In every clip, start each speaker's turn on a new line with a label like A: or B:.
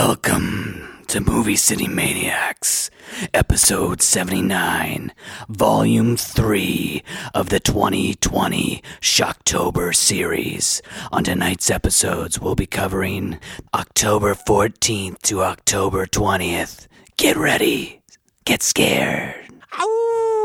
A: Welcome to Movie City Maniacs, episode 79, volume 3 of the 2020 Shocktober series. On tonight's episodes, we'll be covering October 14th to October 20th. Get ready, get scared.
B: Crystal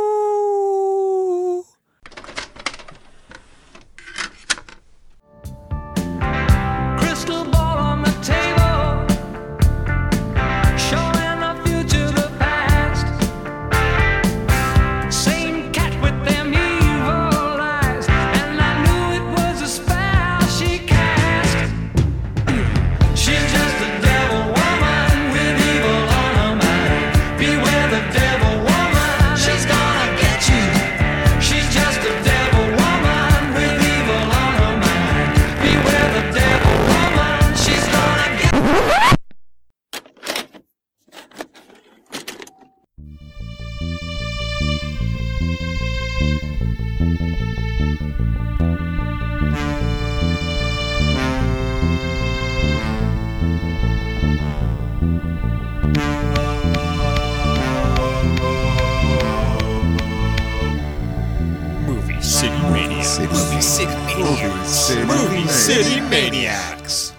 C: Maniacs. Movie City Maniacs.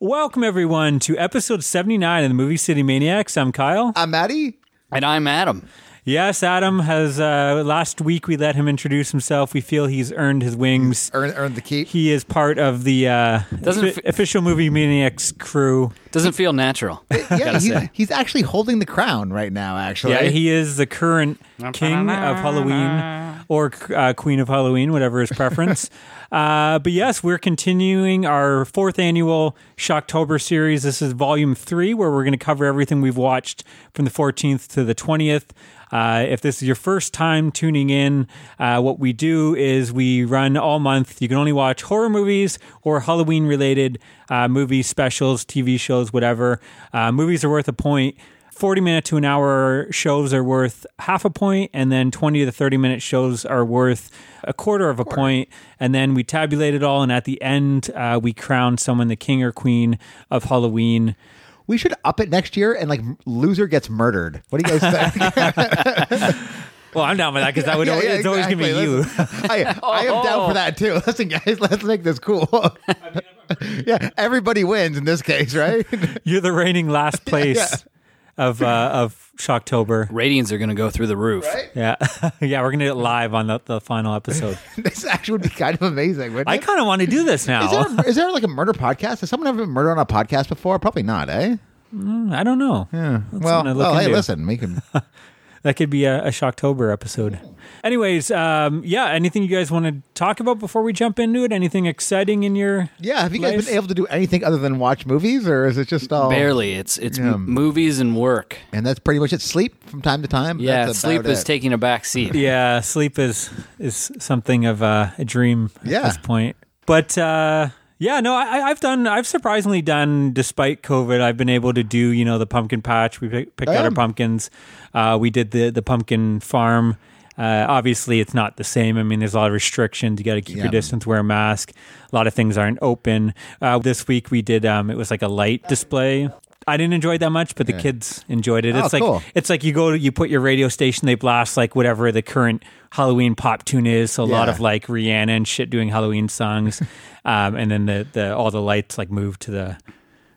D: Welcome, everyone, to episode 79 of the Movie City Maniacs. I'm Kyle.
E: I'm Maddie.
A: And I'm Adam.
D: Yes, Adam has, uh, last week we let him introduce himself. We feel he's earned his wings.
E: Earn, earn the keep.
D: He is part of the uh,
A: f-
D: official Movie Maniacs crew.
A: Doesn't feel natural.
E: yeah, he's, he's actually holding the crown right now. Actually,
D: Yeah, he is the current king of Halloween or uh, queen of Halloween, whatever his preference. uh, but yes, we're continuing our fourth annual Shocktober series. This is volume three, where we're going to cover everything we've watched from the 14th to the 20th. Uh, if this is your first time tuning in, uh, what we do is we run all month. You can only watch horror movies or Halloween related uh, movie specials, TV shows, whatever. Uh, movies are worth a point. 40 minute to an hour shows are worth half a point, and then 20 to 30 minute shows are worth a quarter of a point. And then we tabulate it all, and at the end, uh, we crown someone the king or queen of Halloween.
E: We should up it next year and like loser gets murdered. What do you guys think?
D: Well, I'm down with that because that would
E: Yeah,
D: always,
E: yeah,
D: it's always to be you.
E: I, I am down for oh. that too. Listen, guys, let's make this cool. yeah, everybody wins in this case, right?
D: You're the reigning last place
E: Yeah.
D: Of uh, of Shocktober.
A: Ratings are going to go through the roof.
D: Yeah, yeah, we're going to do it live on the, the final episode.
E: this actually would be kind of amazing. Wouldn't
D: I kind of want to do this now.
E: Is there, is there like a murder podcast? Has someone ever been murdered on a podcast before? Probably not, eh?
D: I don't know.
E: Yeah. Well,
D: something to look
E: well hey,
D: into.
E: listen, we can.
D: That could be a, a Shocktober episode. Anyways, um, yeah. Anything you guys want to talk about before we jump into it? Anything exciting in your?
E: Yeah, have you guys
D: life?
E: been able to do anything other than watch movies, or is it just all
A: Barely. It's it's
E: Yeah.
A: m- movies and work.
E: And that's pretty much it. Sleep from time to time.
A: Yeah,
E: That's
A: sleep is
E: it.
A: taking a back seat.
D: Yeah, sleep is is something of a, a dream at
E: Yeah.
D: this point. But uh, yeah, no, I, I've done. I've surprisingly done, despite COVID, I've been able to do. You know, the pumpkin patch. We pick, picked out our pumpkins. Uh, we did the the pumpkin farm. Uh, obviously, it's not the same. I mean, there's a lot of restrictions. You got to keep
E: Yeah.
D: your distance, wear a mask. A lot of things aren't open. Uh, this week we did. Um, it was like a light display. I didn't enjoy it that much, but the kids enjoyed it.
E: Oh,
D: It's like
E: cool.
D: it's like you go to you put your radio station, they blast like whatever the current Halloween pop tune is. So a lot of like Rihanna and shit doing Halloween songs, um, and then the the all the lights like move to the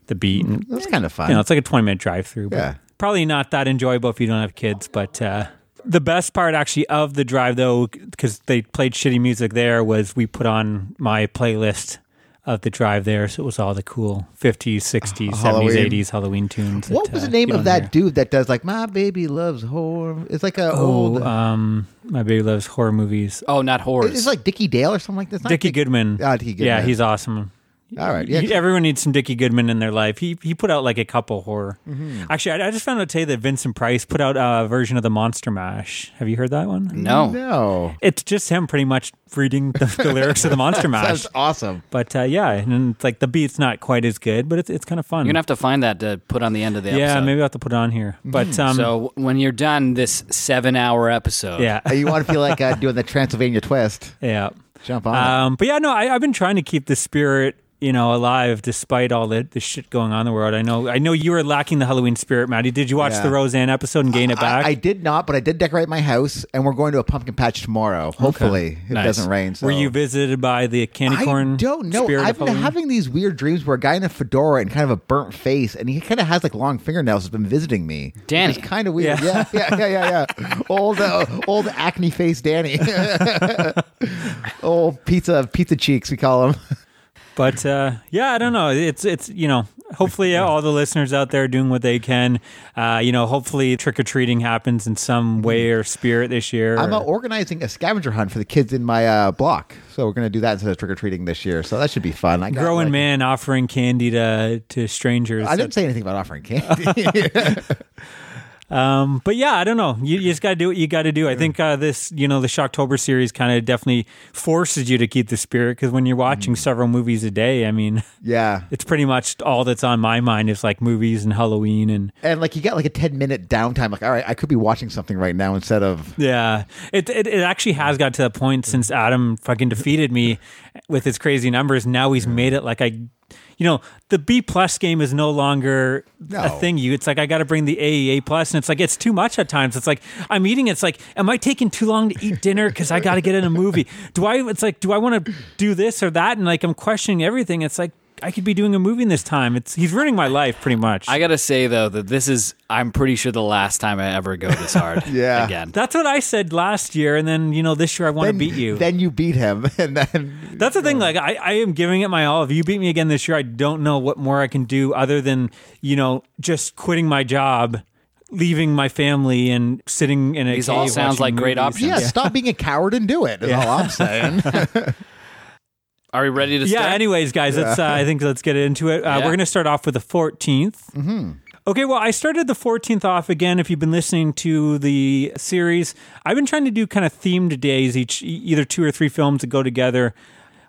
D: the beat. And,
E: That's kind of fun.
D: you know, it's like a twenty minute drive through.
E: Yeah.
D: probably not that enjoyable if you don't have kids. But uh, the best part actually of the drive though, because they played shitty music there, was we put on my playlist. Of the drive there, so it was all the cool 50s, 60s, 70s, 80s Halloween tunes.
E: what
D: that,
E: was the
D: uh,
E: name
D: you
E: of that
D: hear.
E: dude that does like "My Baby Loves Horror"? It's like a
D: Oh,
E: old.
D: um, my baby loves horror movies.
A: Oh, not horror.
E: it's like Dickie Dale or something like this. Not
D: Dickie
E: Dick-
D: Goodman.
E: Ah, Dickie Goodman.
D: Yeah, he's awesome.
E: All right. Yeah.
D: Everyone needs some Dickie Goodman in their life. He he put out like a couple horror.
E: Mm-hmm.
D: Actually, I, I just found out today that Vincent Price put out a version of the Monster Mash. Have you heard that one?
A: no.
E: no.
D: It's just him pretty much reading the, the lyrics of the Monster Mash.
E: That's awesome.
D: But uh, yeah, and it's like the beat's not quite as good, but it's it's kind of fun.
A: You're gonna have to find that to put on the end of the
D: yeah,
A: episode.
D: maybe I'll have to put it on here. But um,
A: So when you're done this seven-hour episode,
D: yeah,
E: You want to feel like uh, doing the Transylvania twist?
D: yeah.
E: Jump on.
D: Um, but yeah, no, I, I've been trying to keep the spirit you know, alive despite all the, the shit going on in the world. I know, I know you were lacking the Halloween spirit, Maddie. Did you watch
E: Yeah.
D: the Roseanne episode and gain it back?
E: I, I did not, but I did decorate my house, and we're going to a pumpkin patch tomorrow. Hopefully, it
C: Nice.
E: doesn't rain. So.
D: Were you visited by the candy corn?
E: I don't know.
D: Spirit
E: I've been having these weird dreams where a guy in a fedora and kind of a burnt face, and he kind of has like long fingernails, has been visiting me.
F: Danny.
E: it's kind of weird. Yeah, yeah, yeah, yeah, yeah. old, uh, old acne face Danny. old pizza, pizza cheeks, we call him.
D: But uh, yeah, I don't know. It's it's you know, hopefully all the listeners out there are doing what they can. Uh, you know, hopefully trick or treating happens in some way or spirit this year.
E: I'm uh,
D: or-
E: organizing a scavenger hunt for the kids in my uh, block, so we're going to do that instead of trick or treating this year. So that should be fun. I got,
D: growing
E: like-
D: man offering candy to to strangers.
E: I didn't say anything about offering candy.
D: Um, but yeah, I don't know. You, you just got to do what you got to do. I think uh, this, you know, the Shocktober series kind of definitely forces you to keep the spirit because when you're watching several movies a day, I mean,
E: yeah,
D: it's pretty much all that's on my mind is like movies and Halloween and
E: and like you got like a ten minute downtime. Like, all right, I could be watching something right now instead of
D: yeah. It, it it actually has got to the point since Adam fucking defeated me with his crazy numbers. Now he's made it like I. You know, the B plus game is no longer a
E: No.
D: thing. You, it's like I got to bring the A, A plus, and it's like it's too much at times. It's like I'm eating. It's like, am I taking too long to eat dinner because I got to get in a movie? Do I? It's like, do I want to do this or that? And like I'm questioning everything. It's like I could be doing a movie in this time. It's he's ruining my life pretty much.
F: I gotta say though that this is I'm pretty sure the last time I ever go this hard.
E: Yeah.
F: Again.
D: That's what I said last year, and then you know this year I want to beat you.
E: Then you beat him, and then
D: That's the thing. Like I, I am giving it my all. If you beat me again this year, I don't know what more I can do other than you know just quitting my job, leaving my family, and sitting in a.
F: These all sounds
D: watching
F: like great options.
E: yeah, stop being a coward and do it. Is all I'm saying.
F: Are we ready to Start? Yeah.
D: Anyways, guys, let's. Uh, I think let's get into it. Uh,
F: Yeah.
D: We're going to start off with the 14th. Mm-hmm. Okay, well, I started the 14th off again. If you've been listening to the series, I've been trying to do kind of themed days, each e- either two or three films that go together.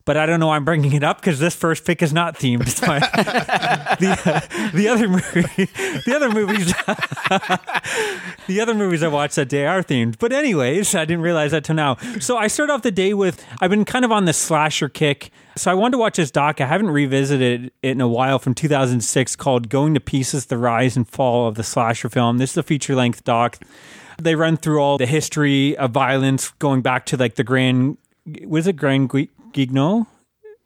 D: But I don't know. why I'm bringing it up because this first pick is not themed. It's my, the, the other movie, the other movies, the other movies I watched that day are themed. But anyways, I didn't realize that till now. So I start off the day with I've been kind of on the slasher kick. So I wanted to watch this doc. I haven't revisited it in a while from 2006 called "Going to Pieces: The Rise and Fall of the Slasher Film." This is a feature length doc. They run through all the history of violence going back to like the Grand, was it Grand Guignol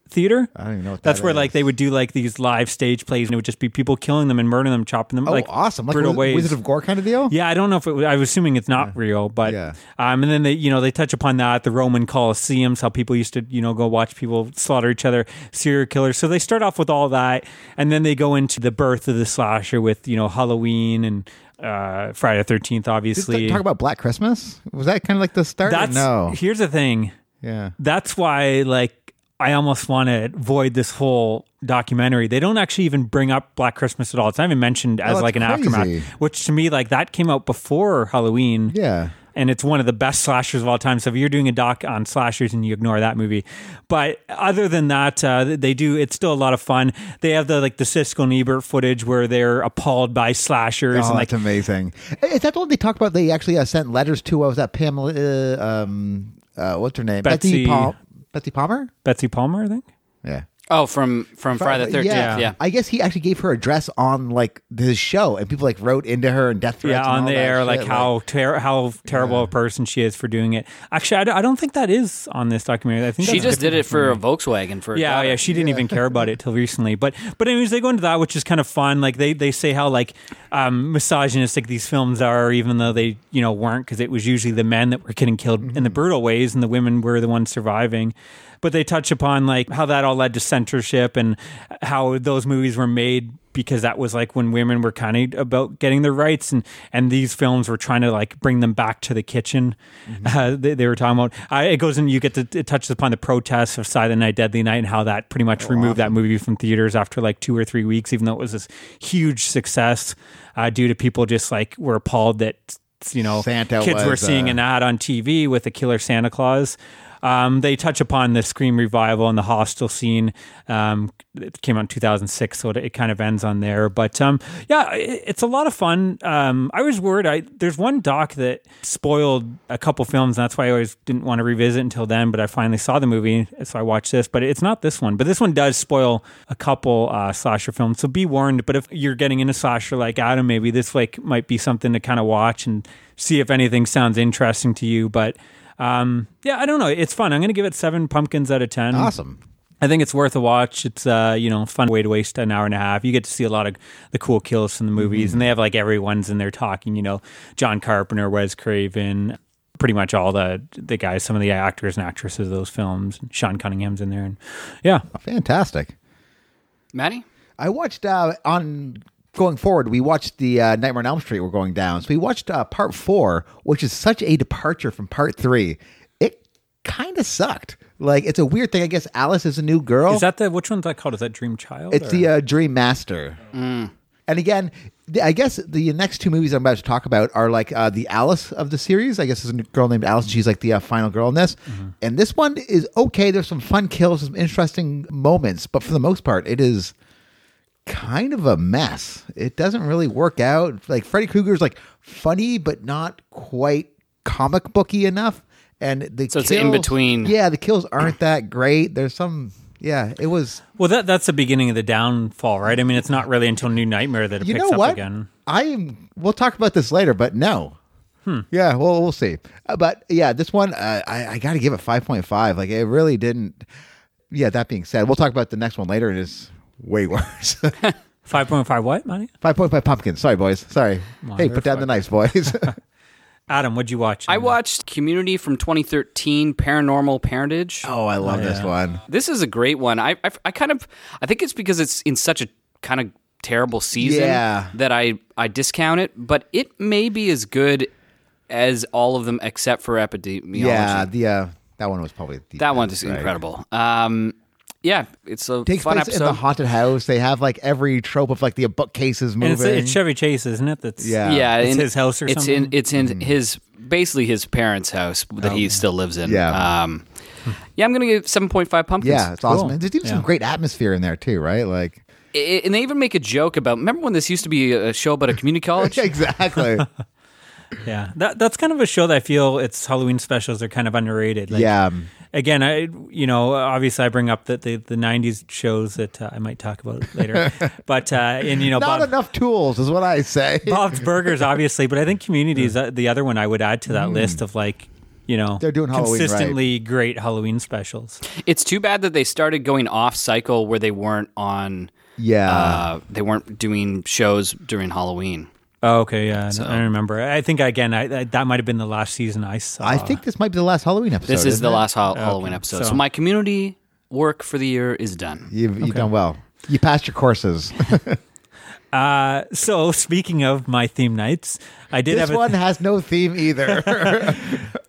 D: theater?
E: I don't even know what
D: That's
E: that
D: where
E: is.
D: like they would do like these live stage plays, and it would just be people killing them and murdering them, chopping them.
E: Oh,
D: like
E: awesome! Like
D: brutal
E: Wiz-
D: ways.
E: Wizard of Gore kind of deal.
D: Yeah, I don't know if it was, I was assuming it's not real, but
E: Yeah.
D: um, and then they you know they touch upon that the Roman Colosseums, how people used to you know go watch people slaughter each other, serial killers. So they start off with all that, and then they go into the birth of the slasher with you know Halloween and uh, Friday the Thirteenth,
E: Did
D: obviously.
E: talk about Black Christmas? Was that kind of like the start? or
D: That's
E: no.
D: Here's the thing.
E: Yeah.
D: That's why like I almost want to avoid this whole documentary. They don't actually even bring up Black Christmas at all. It's not even mentioned as
E: Oh,
D: like an
E: crazy.
D: aftermath, which to me like that came out before Halloween.
E: Yeah.
D: and it's one of the best slashers of all time. So if you're doing a doc on slashers and you ignore that movie, but other than that, uh, they do. It's still a lot of fun. They have the like the Siskel and Ebert footage where they're appalled by slashers
E: Oh,
D: and like
E: that's amazing. Is that the one they talk about? They actually uh, sent letters to. What was that? Pamela. Uh, um, uh, what's her name?
D: Betsy-
E: Pal- Betsy Palmer.
D: Betsy Palmer, I think.
E: Yeah.
F: Oh, from from Friday the Thirteenth.
E: Yeah.
F: Yeah.
E: I guess he actually gave her address on like his show, and people like wrote into her and death threats.
D: Yeah,
E: and
D: on
E: all
D: the
E: that
D: air, like
E: shit,
D: how ter- how terrible a person she is for doing it. Actually, I don't, I don't think that is on this documentary. I think
F: She
D: that's a
F: just did it for a. Volkswagen for a
D: Yeah,
F: daughter.
D: yeah, she didn't even care about it till recently. But but anyways, they go into that, which is kind of fun. Like they they say how like um, misogynistic these films are, even though they you know weren't, because it was usually the men that were getting killed in the brutal ways, and the women were the ones surviving. But they touch upon like how that all led to censorship and how those movies were made because that was like when women were kind of about getting their rights and and these films were trying to like bring them back to the kitchen. Uh, they, they were talking about uh, it goes and you get to it touches upon the protests of silent night deadly night and how that pretty much removed that movie from theaters after like two or three weeks even though it was this huge success uh, due to people just like were appalled that you know
E: Santa
D: kids were seeing
E: uh,
D: an ad on tv with a killer santa claus Um, they touch upon the Scream revival and the hostel scene. Um, it came out in 2006, so it, it kind of ends on there. But um, yeah, it, it's a lot of fun. Um, I was worried. I there's one doc that spoiled a couple films, and that's why I always didn't want to revisit until then. But I finally saw the movie, so I watched this. But it's not this one. But this one does spoil a couple uh, slasher films, so be warned. But if you're getting into slasher like Adam, maybe this like might be something to kind of watch and see if anything sounds interesting to you. But um, yeah, I don't know. It's fun. I'm going to give it seven pumpkins out of ten.
E: Awesome.
D: I think it's worth a watch. It's uh, you know, fun way to waste an hour and a half. You get to see a lot of the cool kills from the movies, and they have like everyone's in there talking. You know, John Carpenter, Wes Craven, pretty much all the the guys, some of the actors and actresses of those films. Sean Cunningham's in there, and yeah,
E: Fantastic.
F: Maddie?
E: I watched uh, on going forward. We watched the uh, Nightmare on Elm Street. We're going down, so we watched uh, part four, which is such a departure from part three. It kind of sucked. Like it's a weird thing. I guess Alice is a new girl.
D: is that the which one's that called? Is that Dream Child?
E: It's
D: or-
E: the uh, Dream Master. And again, th- I guess the next two movies I'm about to talk about are like uh, the Alice of the series. I guess there's a girl named Alice. and She's like the uh, final girl in this. And this one is okay. There's some fun kills, some interesting moments, but for the most part, it is kind of a mess. It doesn't really work out. Like Freddy Krueger's like funny, but not quite comic booky enough. And the
F: So it's in between.
E: Yeah, the kills aren't that great. There's some. Yeah, it was.
D: well, that that's the beginning of the downfall, right? I mean, it's not really until New Nightmare that it
E: you
D: picks
E: know
D: up
E: what?
D: again.
E: I am. We'll talk about this later, but no.
D: Hmm.
E: Yeah, well, we'll see. Uh, but yeah, this one, uh, I, I got to give it five point five. Like it really didn't. Yeah. That being said, we'll talk about the next one later. It is way worse.
D: Five point five. What, money?
E: five point five pumpkins. Sorry, boys. Sorry. hey, put down the knives, boys.
D: Adam, what'd you watch?
F: I watched Community from 2013, Paranormal Parentage.
E: oh, I love this one.
F: This is a great one. I, I I kind of I think it's because it's in such a kind of terrible season
E: Yeah.
F: that I I discount it, but it may be as good as all of them except for epidemiology.
E: Yeah, the uh, that one was probably the
F: that one's
E: best,
F: just
E: right?
F: incredible. Um, yeah, it's a
E: Takes
F: fun
E: place
F: episode.
E: in the haunted house. They have like every trope of like the bookcases
D: and
E: moving.
D: it's, it's Chevy Chase, isn't it? That's
E: Yeah.
F: yeah,
D: It's
F: and
D: his house or
F: it's
D: something?
F: in it's in his basically his parents' house that he still lives in.
E: Yeah.
F: um, yeah, I'm gonna give seven point five pumpkins.
E: yeah, it's awesome.
D: Cool.
E: And there's even some great atmosphere in there too, right? Like
F: I- and they even make a joke about. Remember when this used to be a show about a community college?
E: exactly.
D: Yeah, that that's kind of a show that I feel its Halloween specials are kind of underrated. Like,
E: yeah.
D: Again, I you know obviously I bring up the the, the '90s shows that uh, I might talk about later, but uh, and you know
E: Not
D: Bob,
E: enough tools is what I say.
D: Bob's Burgers obviously, but I think Community is uh, the other one I would add to that list of like you know
E: They're doing Halloween right.
D: consistently great Halloween specials.
F: It's too bad that they started going off cycle where they weren't on.
E: Yeah.
F: Uh, they weren't doing shows during Halloween.
D: Oh, okay, yeah, I remember. I think again, I, I, that might have been the last season I saw.
E: I think this might be the last Halloween episode.
F: This is the
E: it?
F: last ha- Halloween episode. So.
D: so-
F: my community work for the year is done.
E: You've, you've done well. You passed your courses.
D: Uh, so speaking of my theme nights, I did
E: this
D: have a
E: one has no theme either.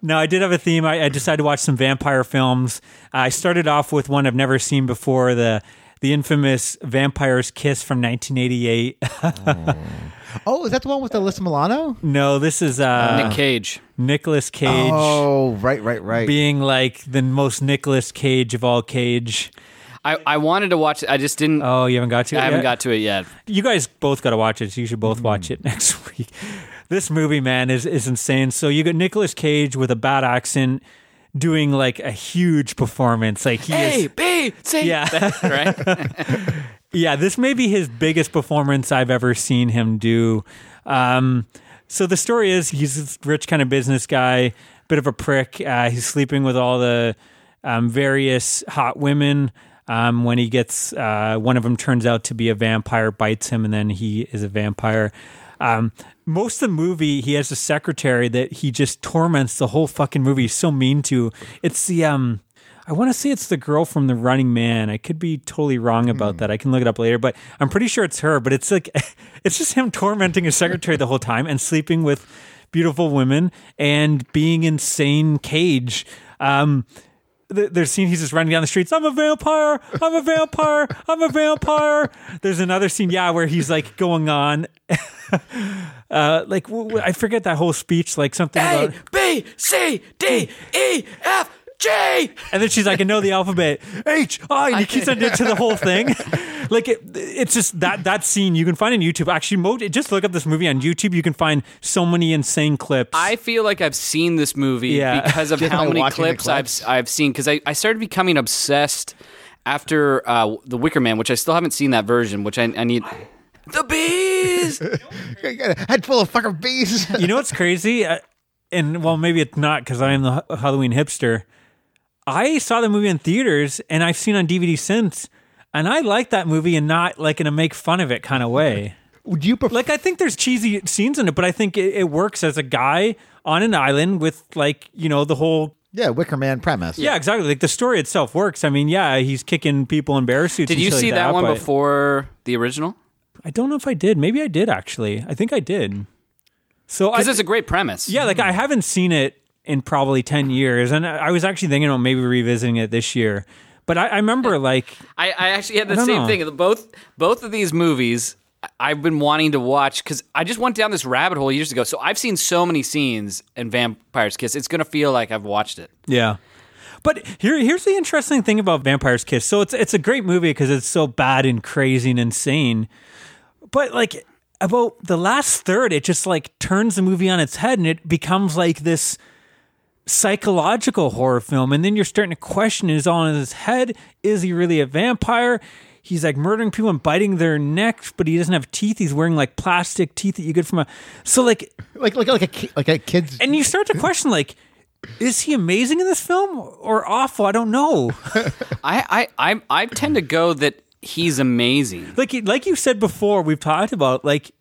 D: No, I did have a theme. I, I decided to watch some vampire films. I started off with one I've never seen before the the infamous Vampire's Kiss from 1988.
E: oh, is that the one with Alyssa Milano?
D: no, this is uh,
F: Nick Cage.
D: Nicolas Cage
E: Oh, right, right, right.
D: being like the most Nicolas Cage of all Cage.
F: I, I wanted to watch it. I just didn't.
D: Oh, you haven't got to it
F: I haven't
D: yet?
F: got to it yet.
D: you guys both got to watch it. So you should both watch it next week. This movie, man, is is insane. So you got Nicolas Cage with a bad accent doing like a huge performance. Like he
F: A
D: is,
F: B C.
D: yeah,
F: right.
D: yeah. This may be his biggest performance I've ever seen him do. Um, so the story is he's this rich kind of business guy, bit of a prick. Uh, he's sleeping with all the um, various hot women. Um, when he gets uh, one of them turns out to be a vampire, bites him, and then he is a vampire. Um, most of the movie, he has a secretary that he just torments the whole fucking movie. He's so mean to. It's the um, I want to say it's the girl from The Running Man. I could be totally wrong about that. I can look it up later, but I'm pretty sure it's her. But it's like it's just him tormenting his secretary the whole time and sleeping with beautiful women and being insane cage. Um, th- there's scene he's just running down the streets. I'm a vampire. I'm a vampire. I'm a vampire. There's another scene, yeah, where he's like going on, uh, like w- w- I forget that whole speech, like something
F: A
D: about
F: B C D E F J.
D: And then she's like, I know the alphabet. H I and he keeps on it to the whole thing. like it, it's just that that scene you can find on YouTube. Actually, mo- just look up this movie on YouTube. You can find so many insane clips.
F: I feel like I've seen this movie
D: Yeah.
F: because of
E: Just
F: how many clips,
E: clips.
F: I've I've seen. Because I, I started becoming obsessed after uh, the Wicker Man, which I still haven't seen that version. Which I, I need. The bees.
E: Head full of fucking bees.
D: you know what's crazy? Uh, and well, maybe it's not because I am the Halloween hipster. I saw the movie in theaters and I've seen on DVD since, and I like that movie and not like in a make fun of it kind of way.
E: Would you prefer?
D: Like I think there's cheesy scenes in it, but I think it, it works as a guy on an island with like you know the whole
E: yeah, Wicker Man premise.
D: yeah exactly like the story itself works. I mean yeah he's kicking people in bear suits.
F: Did you see
D: like
F: that one
D: but
F: before the original?
D: I don't know if I did. Maybe I did actually. I think I did. So I
F: Because it's a great premise.
D: Yeah, like I haven't seen it in probably 10 years. And I was actually thinking about maybe revisiting it this year. But I, I remember like,
F: I, I actually had the same
D: know.
F: thing. Both both of these movies I've been wanting to watch because I just went down this rabbit hole years ago. So I've seen so many scenes in Vampire's Kiss. It's gonna feel like I've watched it.
D: yeah. But here, here's the interesting thing about Vampire's Kiss. So it's it's a great movie because it's so bad and crazy and insane. But like about the last third, it just like turns the movie on its head and it becomes like this psychological horror film. And then you're starting to question is all in his head? Is he really a vampire? He's like murdering people and biting their necks, but he doesn't have teeth. He's wearing like plastic teeth that you get from a. So like,
E: like like like a ki- like a kid's.
D: and you start to question like, is he amazing in this film or awful? I don't know.
F: I I I, I tend to go that he's amazing.
D: like like you said before, we've talked about like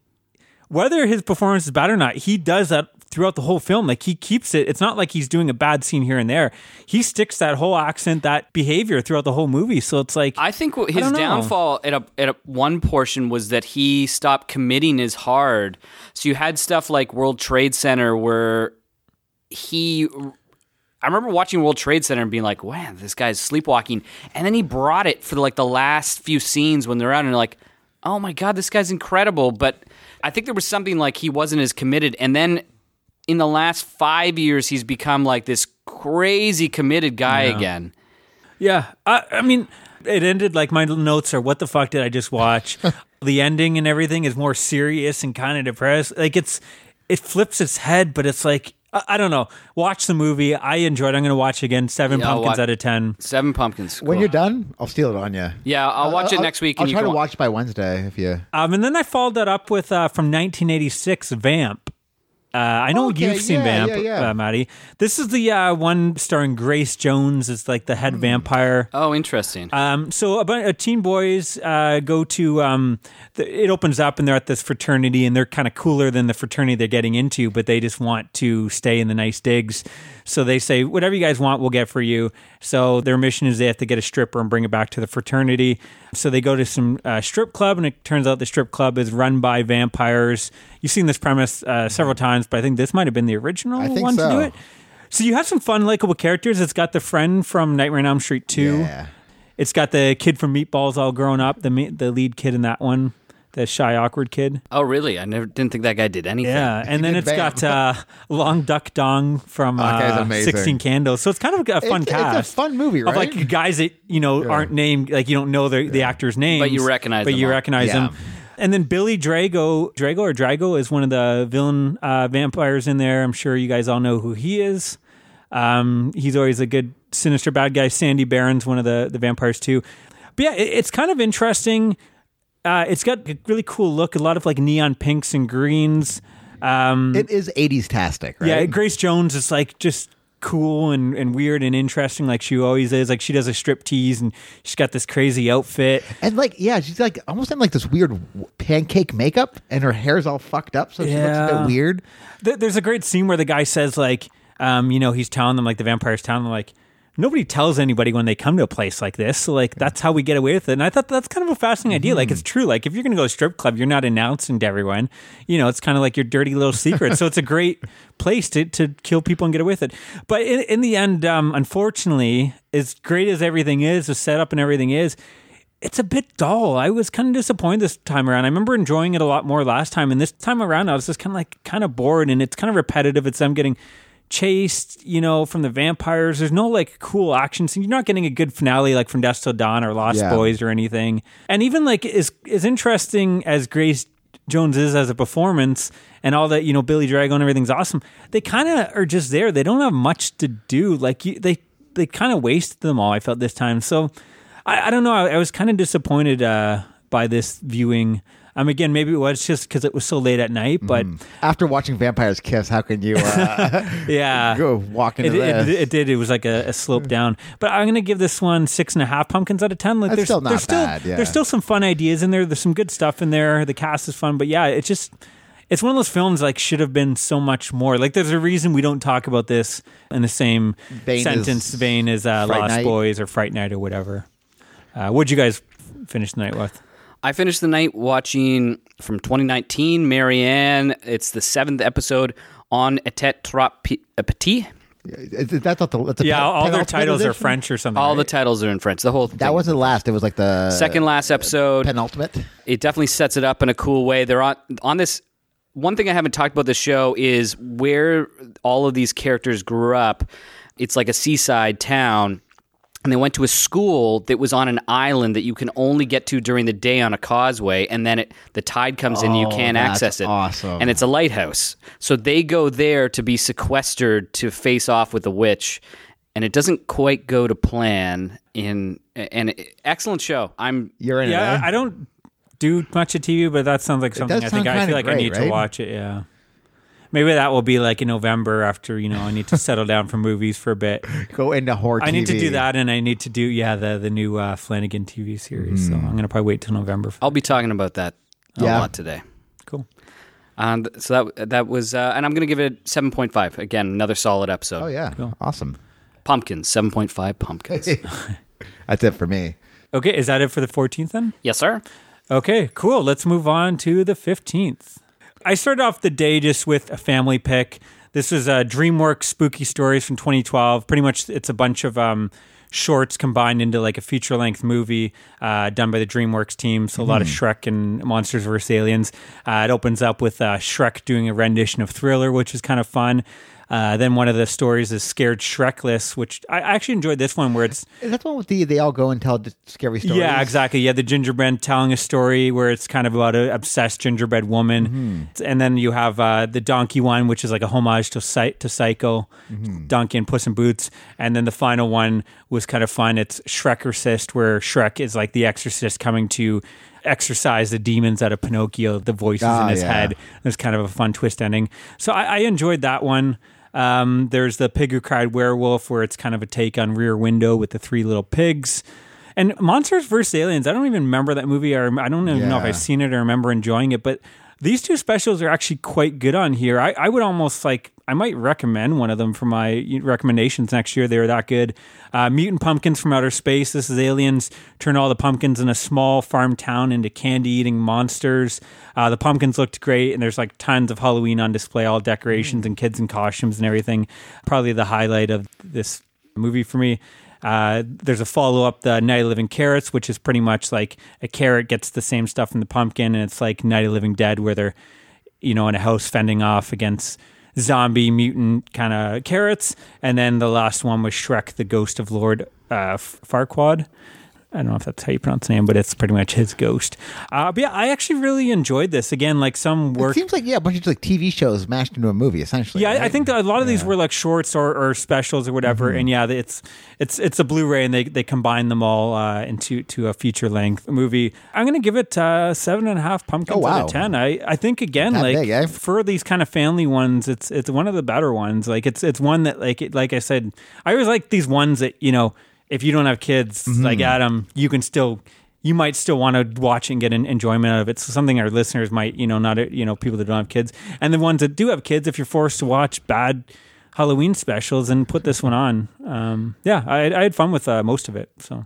D: whether his performance is bad or not. He does that throughout the whole film. Like he keeps it. It's not like he's doing a bad scene here and there. He sticks that whole accent, that behavior throughout the whole movie. So it's like
F: I think his
D: don't
F: downfall at a at a, one portion was that he stopped committing as hard. So you had stuff like World Trade Center where he. I remember watching World Trade Center and being like, "Wow, this guy's sleepwalking," and then he brought it for like the last few scenes when they're out, and you're like, "Oh my god, this guy's incredible!" But I think there was something like he wasn't as committed, and then in the last five years, he's become like this crazy committed guy again.
D: Yeah, I, I mean, it ended like my notes are what the fuck did I just watch? the ending and everything is more serious and kind of depressed. Like it's it flips its head, but it's like I, I don't know. Watch the movie. I enjoyed. it. I'm going to watch again. Seven
F: Yeah,
D: pumpkins out of ten.
F: Seven pumpkins.
E: when you're done, I'll steal it on you.
F: Yeah, I'll watch it next week.
E: I'll
F: and you
E: try
F: can
E: to
F: wa-
E: watch by Wednesday if you.
D: Um, and then I followed that up with uh, from 1986 Vamp. Uh, I know
E: Okay,
D: you've seen
E: yeah,
D: Vamp,
E: yeah, yeah.
D: Uh, Maddie. This is the uh, one starring Grace Jones as like the head
E: Hmm.
D: vampire.
F: Oh, interesting.
D: Um, so a bunch of teen boys uh, go to. Um, the, it opens up and they're at this fraternity and they're kind of cooler than the fraternity they're getting into, but they just want to stay in the nice digs. So they say, "Whatever you guys want, we'll get for you." So their mission is they have to get a stripper and bring it back to the fraternity. So they go to some uh, strip club, and it turns out the strip club is run by vampires. You've seen this premise uh, several times, but I think this might have been the original one to do it. So you have some fun, likable characters. It's got the friend from Nightmare on Elm Street two.
E: Yeah.
D: It's got the kid from Meatballs all grown up, the the lead kid in that one, the shy awkward kid.
F: oh, really? I never didn't think that guy did anything.
D: Yeah, and then
E: did
D: it's
E: Bam.
D: got uh, Long Duck Dong from uh. Sixteen Candles. So it's kind of a fun
E: It's-
D: cast.
E: It's a fun movie, right?
D: Of like guys that you know aren't named, like you don't know the the actors' name,
F: But you recognize
D: but
F: them
D: you
F: all.
D: recognize
E: Yeah.
D: them. And then Billy Drago, Drago or Drago is one of the villain uh, vampires in there. I'm sure you guys all know who he is. Um, he's always a good, sinister bad guy. Sandy Baron's one of the, the vampires too. But yeah, it, it's kind of interesting. Uh, it's got a really cool look, a lot of like neon pinks and greens. Um,
E: it is 80s tastic, right?
D: yeah, Grace Jones is like just cool and, and weird and interesting, like she always is. Like she does a strip tease and she's got this crazy outfit.
E: And like, yeah, she's like almost in like this weird pancake makeup, and her hair's all fucked up, so she looks a bit weird.
D: There's a great scene where the guy says like, um, you know, he's telling them like the vampires telling them like. Nobody tells anybody when they come to a place like this. So like that's how we get away with it. And I thought that's kind of a fascinating idea. Like it's true. Like if you're gonna go to a strip club, you're not announcing to everyone. You know, it's kind of like your dirty little secret. so it's a great place to, to kill people and get away with it. But in, in the end, um, unfortunately, as great as everything is, the setup and everything is, it's a bit dull. I was kind of disappointed this time around. I remember enjoying it a lot more last time, and this time around, I was just kind of like kind of bored, and it's kind of repetitive. It's them getting chased, you know, from the vampires. There's no like cool action scene. You're not getting a good finale like from Dusk Till Dawn or Lost
E: Yeah.
D: Boys or anything. And even like as as interesting as Grace Jones is as a performance and all that, you know, Billy Drago and everything's awesome. They kind of are just there. They don't have much to do. Like you, they they kind of wasted them all. I felt this time. So I, I don't know. I, I was kind of disappointed uh, by this viewing. Um, again, maybe it was just because it was so late at night, but
E: After watching Vampires Kiss, how can you uh,
D: yeah,
E: go walk
D: it,
E: into
D: it,
E: this?
D: it did. It was like a, a slope down. But I'm going to give this one six and a half pumpkins out of ten. Like
E: That's
D: there's
E: still not
D: there's still
E: bad, yeah.
D: there's still some fun ideas in there. There's some good stuff in there. The cast is fun, but yeah, it's just it's one of those films like should have been so much more. Like there's a reason we don't talk about this in the same
E: Vein
D: sentence vein as uh, Lost
E: Night?
D: Boys or Fright Night or whatever. Uh, what'd you guys finish the night with?
F: I finished the night watching from 2019, Marianne. It's the seventh episode on Etet Trop Petit.
E: Is- is- that's not the, that's
D: Yeah,
E: pen-
D: all their
E: penultimate
D: titles are? French or something.
F: All the titles are in French. The whole thing.
E: That wasn't the last. It was like the
F: second last episode.
E: penultimate.
F: it definitely sets it up in a cool way. They're on on this. One thing I haven't talked about this show is where all of these characters grew up. It's like a seaside town, and they went to a school that was on an island that you can only get to during the day on a causeway, and then it, the tide comes in, and you
E: Oh,
F: can't
E: that's
F: access it.
E: awesome.
F: And it's a lighthouse, so they go there to be sequestered to face off with the witch. And it doesn't quite go to plan. In and excellent show. I'm
E: You're in
D: Yeah,
E: it. eh?
D: I, I don't do much of TV, but that sounds like something I think I feel like I need
E: right?
D: to watch it. Yeah. Maybe that will be like in November after you know I need to settle down for movies for a bit.
E: Go into horror.
D: I need to do that, and I need to do yeah the the new uh, Flanagan TV series. So
E: Mm-hmm.
D: I'm gonna probably wait till November. For
F: I'll be talking about that a
E: Yeah.
F: lot today.
D: Cool.
F: And so that that was, uh, and I'm going to give it seven point five. Again, another solid episode.
E: Oh yeah, awesome.
F: Pumpkins, seven point five pumpkins.
E: That's it for me.
D: Okay, is that it for the 14th then?
F: yes, sir.
D: Okay, cool. Let's move on to the 15th. I started off the day just with a family pick. This is uh, DreamWorks Spooky Stories from 2012. Pretty much, it's a bunch of um, shorts combined into like a feature length movie uh, done by the DreamWorks team. So a lot of Shrek and Monsters vs. Aliens. Uh, it opens up with uh, Shrek doing a rendition of Thriller, which is kind of fun. Uh, then one of the stories is Scared Shrekless, which I actually enjoyed this one where it's
E: Is that one with the they all go and tell scary stories?
D: yeah, exactly. Yeah, the gingerbread telling a story where it's kind of about an obsessed gingerbread woman, and then you have uh, the donkey one, which is like a homage to Psy- to Psycho, Donkey and Puss in Boots, and then the final one was kind of fun. It's Shrekercist, where Shrek is like the exorcist coming to exorcise the demons out of Pinocchio, the voices
E: Ah,
D: in his
E: yeah.
D: head. There's kind of a fun twist ending. So I, I enjoyed that one. Um, there's the Pig Who Cried Werewolf, where it's kind of a take on Rear Window with the three little pigs. And Monsters vs. Aliens, I don't even remember that movie, or I don't even know if I've seen it or remember enjoying it, but these two specials are actually quite good on here. I, I would almost like, I might recommend one of them for my recommendations next year. They were that good. Uh, Mutant Pumpkins from Outer Space. This is aliens turn all the pumpkins in a small farm town into candy eating monsters. Uh, the pumpkins looked great, and there's like tons of Halloween on display, all decorations and kids in costumes and everything. Probably the highlight of this movie for me. Uh, there's a follow up, the Night of Living Carrots, which is pretty much like a carrot gets the same stuff in the pumpkin, and it's like Night of Living Dead, where they're, you know, in a house fending off against zombie mutant kind of carrots. And then the last one was Shrek, the Ghost of Lord uh, Farquaad. I don't know if that's how you pronounce the name, but it's pretty much his ghost. Uh, but yeah, I actually really enjoyed this. Again, like some
E: It
D: work.
E: seems like yeah, a bunch of like TV shows mashed into a movie, essentially.
D: Yeah, I- I think a lot of these were like shorts or, or specials or whatever,
E: Mm-hmm.
D: and yeah, it's it's it's a Blu-ray, and they they combine them all uh, into to a feature length movie. I'm gonna give it uh, seven and a half pumpkins
E: Oh,
D: out of ten. I, I think again,
E: That
D: like
E: big, eh?
D: for these kind of family ones, it's it's one of the better ones. Like it's it's one that like it, like I said, I always like these ones that you know if you don't have kids
E: Mm-hmm.
D: like Adam, you can still. You might still want to watch and get an enjoyment out of it. So something our listeners might, you know, not you know people that don't have kids, and the ones that do have kids, if you're forced to watch bad Halloween specials and put this one on. Um, yeah, I, I had fun with uh, most of it. So,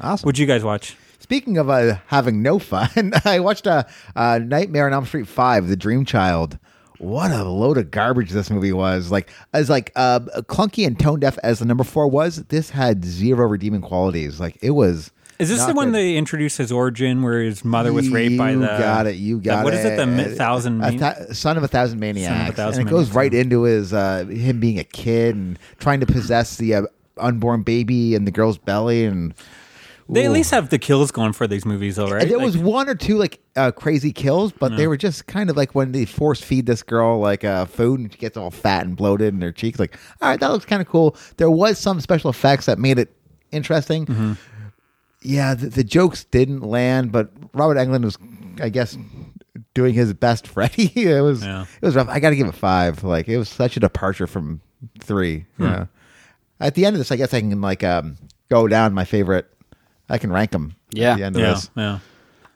E: awesome.
D: what'd you guys watch?
E: Speaking of uh, having no fun, I watched uh, uh, Nightmare on Elm Street Five: The Dream Child. What a load of garbage this movie was! Like as like uh, clunky and tone deaf as the number four was, this had zero redeeming qualities. Like it was
D: Is this the one
E: good.
D: they introduced his origin where his mother was raped by the You
E: got it. You got
D: what
E: it.
D: is it? The mi- thousand.
E: A thou- son of a thousand maniacs,
D: thousand
E: and it goes right into his uh, him being a kid and trying to possess the uh, unborn baby in the girl's belly, and
D: they at least have the kills going for these movies, though, right?
E: There
D: Like-
E: was one or two like uh, crazy kills, but they were just kind of like when they force feed this girl like uh, food and she gets all fat and bloated in her cheeks. Like, all right, that looks kind of cool. There was some special effects that made it interesting.
D: Mm-hmm.
E: Yeah, the, the jokes didn't land, but Robert Englund was, I guess, doing his best. Freddy, it was
D: Yeah.
E: it was rough. I got to give it five. Like, it was such a departure from three.
D: Hmm.
E: Yeah. At the end of this, I guess I can like um, go down my favorite. I can rank them.
F: Yeah.
E: At the end of
D: yeah,
E: this.
D: yeah.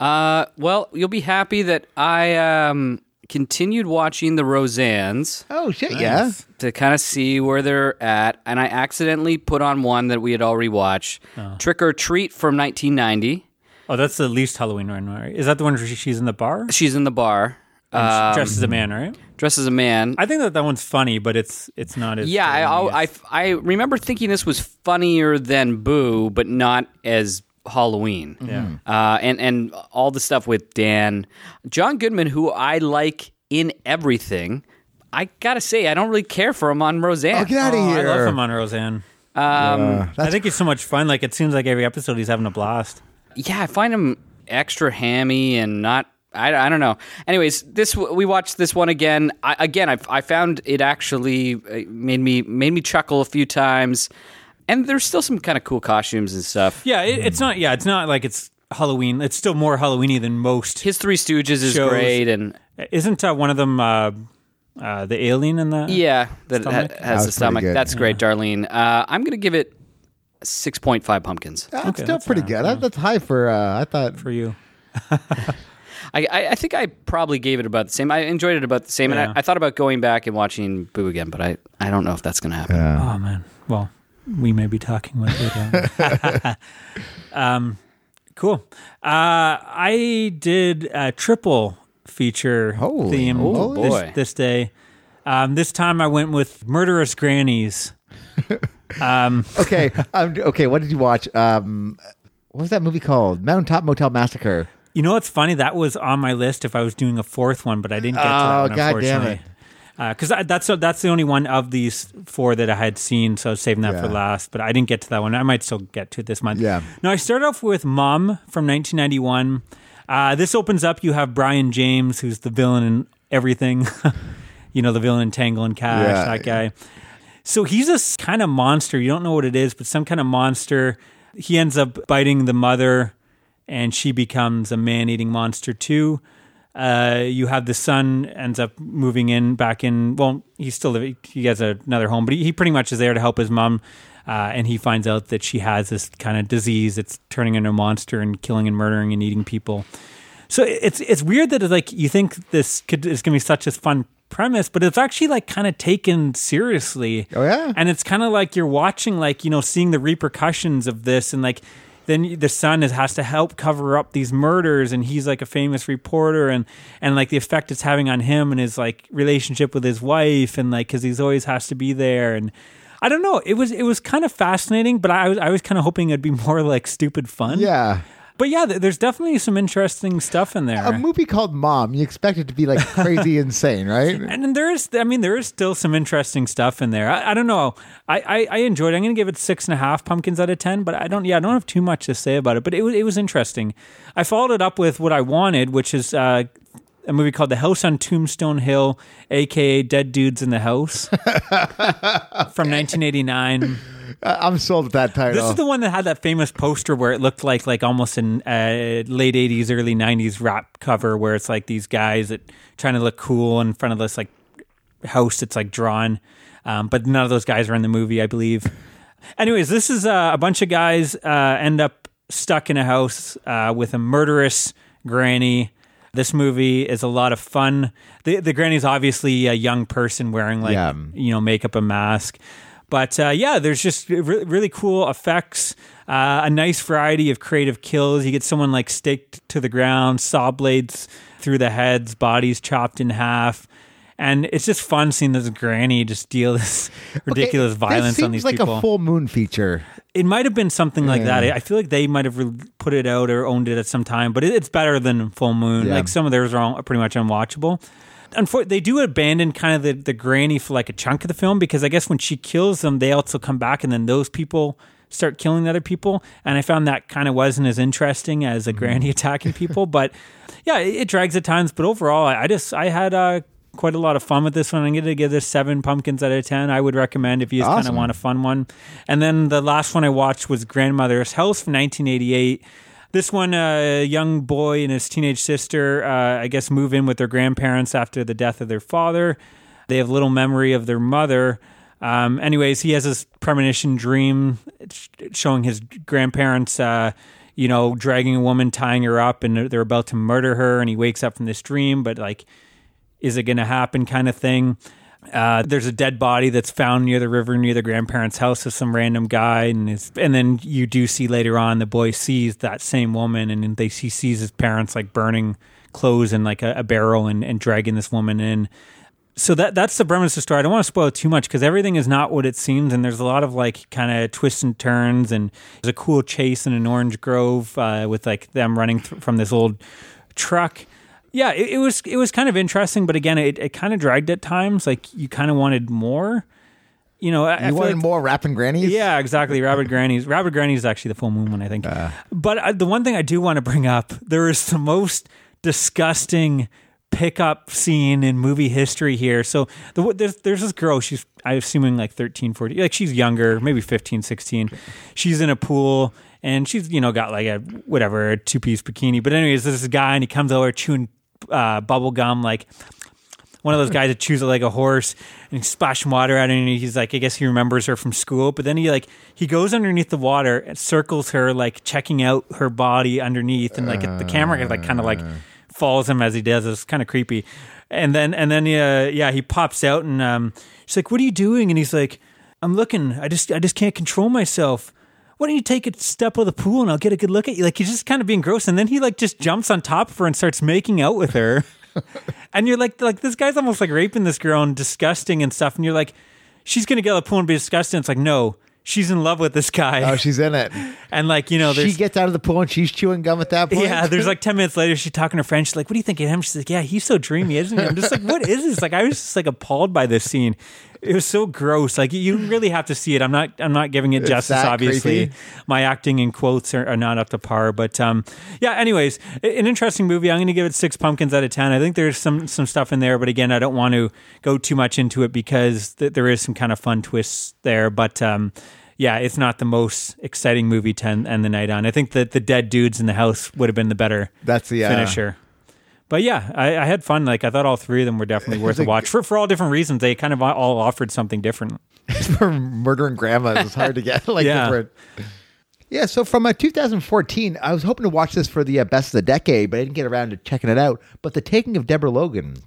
F: Uh, well, you'll be happy that I um, continued watching the Roseannes
E: Oh shit! Yeah.
F: to kind of see where they're at, and I accidentally put on one that we had already watched, Trick or Treat from 1990.
D: Oh, that's the least Halloween one, right? Is that the one where she- she's in the bar?
F: She's in the bar,
D: And
F: um,
D: she dresses as a man, right?
F: Dressed as a man.
D: I think that that one's funny, but it's it's not as
F: yeah, I, I, I remember thinking this was funnier than Boo, but not as Halloween.
D: Yeah.
F: uh, and and all the stuff with Dan, John Goodman, who I like in everything. I gotta say, I don't really care for him on Roseanne.
E: Oh, get out of
D: Oh,
E: here!
D: I love him on Roseanne.
E: Uh,
D: I think he's so much fun. Like it seems like every episode he's having a blast.
F: yeah, I find him extra hammy and not. I, I don't know. Anyways, this we watched this one again. I, again, I, I found it actually uh, made me made me chuckle a few times, and there's still some kind of cool costumes and stuff.
D: Yeah, it, it's not. Yeah, it's not like it's Halloween. It's still more Halloweeny than most.
F: His Three Stooges is
D: Shows.
F: great, and
D: Isn't uh, one of them uh, uh, the alien in the?
F: yeah, that ha- has
E: That
F: the
E: was
F: stomach.
E: good.
F: That's great, Darlene. Uh, I'm gonna give it six point five pumpkins.
E: That's
D: Okay,
E: still
D: that's
E: pretty
D: fair,
E: good. That- That's high for. Uh, I thought.
D: for you.
F: I, I, I think I probably gave it about the same. I enjoyed it about the same,
D: Yeah.
F: and I, I thought about going back and watching Boo again, but I, I don't know if that's gonna happen.
D: Oh man. Well, we may be talking with it. um, cool. Uh, I did a triple feature
E: Holy
D: theme
E: moly.
D: this,
F: boy.
D: this day. Um, this time I went with Murderous Grannies.
E: okay. Um, okay. What did you watch? Um, what was that movie called? Mountaintop Motel Massacre.
D: You know what's funny? That was on my list if I was doing a fourth one, but I didn't get to
E: Oh,
D: that one,
E: God damn
D: unfortunately. Because that's that's the only one of these four that I had seen, so I was saving that for
E: Yeah.
D: last. But I didn't get to that one. I might still get to it this month.
E: Yeah.
D: No, I start off with Mom from 1991. Uh, this opens up. You have Brion James, who's the villain in everything. you know, the villain in Tango and Cash,
E: Yeah.
D: that guy. So he's a kind of monster. You don't know what it is, but some kind of monster. He ends up biting the mother, and she becomes a man-eating monster too. Uh, you have the son ends up moving in back in. Well, he's still living. He has another home, but he, he pretty much is there to help his mom. Uh, and he finds out that she has this kind of disease that's turning into a monster and killing and murdering and eating people. So it's it's weird that it's like you think this could is gonna be such a fun premise, but it's actually like kind of taken seriously.
E: Oh, yeah?
D: and it's kind of like you're watching like you know seeing the repercussions of this and like then the son is, has to help cover up these murders and he's like a famous reporter and and like the effect it's having on him and his like relationship with his wife and like because he's always has to be there and I don't know it was it was kind of fascinating but I was I was kind of hoping it'd be more like stupid fun
E: Yeah.
D: But yeah there's definitely some interesting stuff in there
E: A movie called Mom. You expect it to be like crazy insane, right?
D: and there is, I mean, there is still some interesting stuff in there. I, I don't know. I, I, I enjoyed. it. I'm going to give it six and a half pumpkins out of ten. But I don't. Yeah, I don't have too much to say about it. But it was it was interesting. I followed it up with what I wanted, which is uh, a movie called The House on Tombstone Hill, aka Dead Dudes in the House, from 1989.
E: I'm sold with that title.
D: This is the one that had that famous poster where it looked like like almost an uh, late '80s, early '90s rap cover, where it's like these guys that trying to look cool in front of this like house that's like drawn, um, but none of those guys are in the movie, I believe. Anyways, this is uh, a bunch of guys uh, end up stuck in a house uh, with a murderous granny. This movie is a lot of fun. The the granny's obviously a young person wearing like
E: Yeah.
D: you know makeup and mask. But uh, yeah, there's just re- really cool effects, uh, a nice variety of creative kills. You get someone like staked to the ground, saw blades through the heads, bodies chopped in half, And it's just fun seeing this granny just deal this ridiculous
E: Okay,
D: violence on these
E: like
D: people.
E: a full moon feature.
D: It might have been something like that. I feel like they might have put it out or owned it at some time, but it's better than Full Moon.
E: Yeah.
D: Like some of theirs are all, pretty much unwatchable. Unfor- they do abandon kind of the, the granny for like a chunk of the film because I guess when she kills them, they also come back and then those people start killing other people. And I found that kind of wasn't as interesting as a
E: Mm-hmm.
D: granny attacking people. But yeah, it, it drags at times. But overall, I, I just I had uh, quite a lot of fun with this one. I'm going to give this seven pumpkins out of ten. I would recommend if you just kind of want a fun one. And then the last one I watched was Grandmother's House from 1988. This one, uh, a young boy and his teenage sister, uh, I guess, move in with their grandparents after the death of their father. They have little memory of their mother. Um, anyways, he has this premonition dream showing his grandparents, uh, you know, dragging a woman, tying her up, and they're about to murder her. And he wakes up from this dream, but like, is it going to happen kind of thing. Uh, there's a dead body that's found near the river near the grandparents' house of some random guy, and and then you do see later on the boy sees that same woman, and they he sees his parents like burning clothes in like a, a barrel and, and dragging this woman in. So that that's the premise of the story. I don't want to spoil too much because everything is not what it seems, and there's a lot of like kind of twists and turns, and there's a cool chase in an orange grove uh, with like them running th- from this old truck yeah, it, it was it was kind of interesting, but again, it, it kind of dragged at times. Like you kind of wanted more. You know, I, I
E: You
D: feel
E: wanted
D: like-
E: more rapping grannies?
D: Yeah, exactly. Rabbit Grannies. Rabbit Grannies is actually the full moon one, I think. Ah. but I, the one thing I do want to bring up, there is the most disgusting pickup scene in movie history here. So the, there's, there's this girl, she's, I'm assuming like 13, 14, like she's younger, maybe 15, 16. She's in a pool and she's, you know, got like a, whatever, a two piece bikini. But anyways, there's this guy and he comes over chewing uh, bubble gum, like, one of those guys that chews it like a horse and he's splashing water at her and he's like I guess he remembers her from school but then he like he goes underneath the water and circles her like checking out her body underneath and like the camera like kind of like follows him as he does. It's kind of creepy. And then and then uh, yeah he pops out and um she's like what are you doing? And he's like I'm looking. I just I just can't control myself why don't you take a step of the pool and I'll get a good look at you? Like he's just kind of being gross, and then he like just jumps on top of her and starts making out with her. and you're like, like this guy's almost like raping this girl and disgusting and stuff. And you're like, she's gonna get out of the pool and be disgusting. It's like, no, she's in love with this guy.
E: Oh, she's in it.
D: and like you know,
E: She gets out of the pool and she's chewing gum at that point.
D: yeah, there's like 10 minutes later, she's talking to her friend. She's like, What do you think of him? She's like, Yeah, he's so dreamy, isn't he? I'm just like, What is this? Like, I was just like appalled by this scene. It was so gross. Like, you really have to see it. I'm not, I'm not giving it justice, obviously.
E: creepy?
D: My acting in quotes are, are not up to par. But um, yeah, anyways, an interesting movie. I'm going to give it six pumpkins out of 10. I think there's some, some stuff in there. But again, I don't want to go too much into it because th- there is some kind of fun twists there. But, um, yeah, it's not the most exciting movie to end, end the night on. I think that the dead dudes in the house would have been the better
E: That's the, uh,
D: finisher. But yeah, I, I had fun. Like I thought all three of them were definitely worth a watch for for all different reasons. They kind of all offered something different.
E: for murdering grandmas. It's hard to get like
D: Yeah.
E: different. Yeah, so from uh, 2014, I was hoping to watch this for the uh, best of the decade, but I didn't get around to checking it out. But the Taking of Deborah Logan,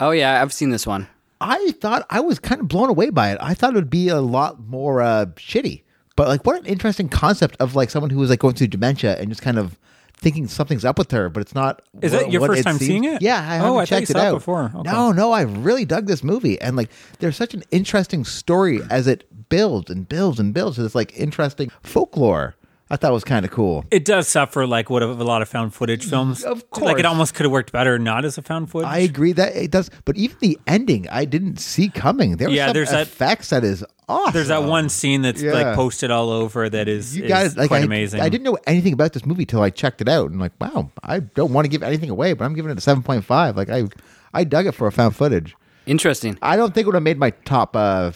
F: Oh yeah, I've seen this one.
E: I thought I was kind of blown away by it. I thought it would be a lot more uh, shitty, but like, what an interesting concept of like someone who was like going through dementia and just kind of thinking something's up with her, but it's not.
D: Is
E: what-
D: that your
E: what
D: first time
E: seems.
D: seeing it?
E: Yeah, I
D: Oh,
E: haven't
D: I
E: checked it
D: saw it
E: out
D: before. Okay.
E: No, no, I really dug this movie, and like, there's such an interesting story as it builds and builds and builds. It's like interesting folklore. I thought it was kind of cool.
D: It does suffer like what a, a lot of found footage films.
E: Of course, Like
D: it almost could have worked better not as a found footage.
E: I agree that it does, but even the ending, I didn't see coming. There was
D: Yeah,
E: some
D: there's that-
E: effects that is awesome.
D: There's that one scene that's
E: Yeah.
D: like posted all over that is,
E: You
D: is
E: guys, like,
D: quite
E: I,
D: amazing.
E: I didn't know anything about this movie till I checked it out, and like, wow, I don't want to give anything away, but I'm giving it a seven point five. Like, I, I dug it for a found footage.
F: Interesting.
E: I don't think it would have made my top uh,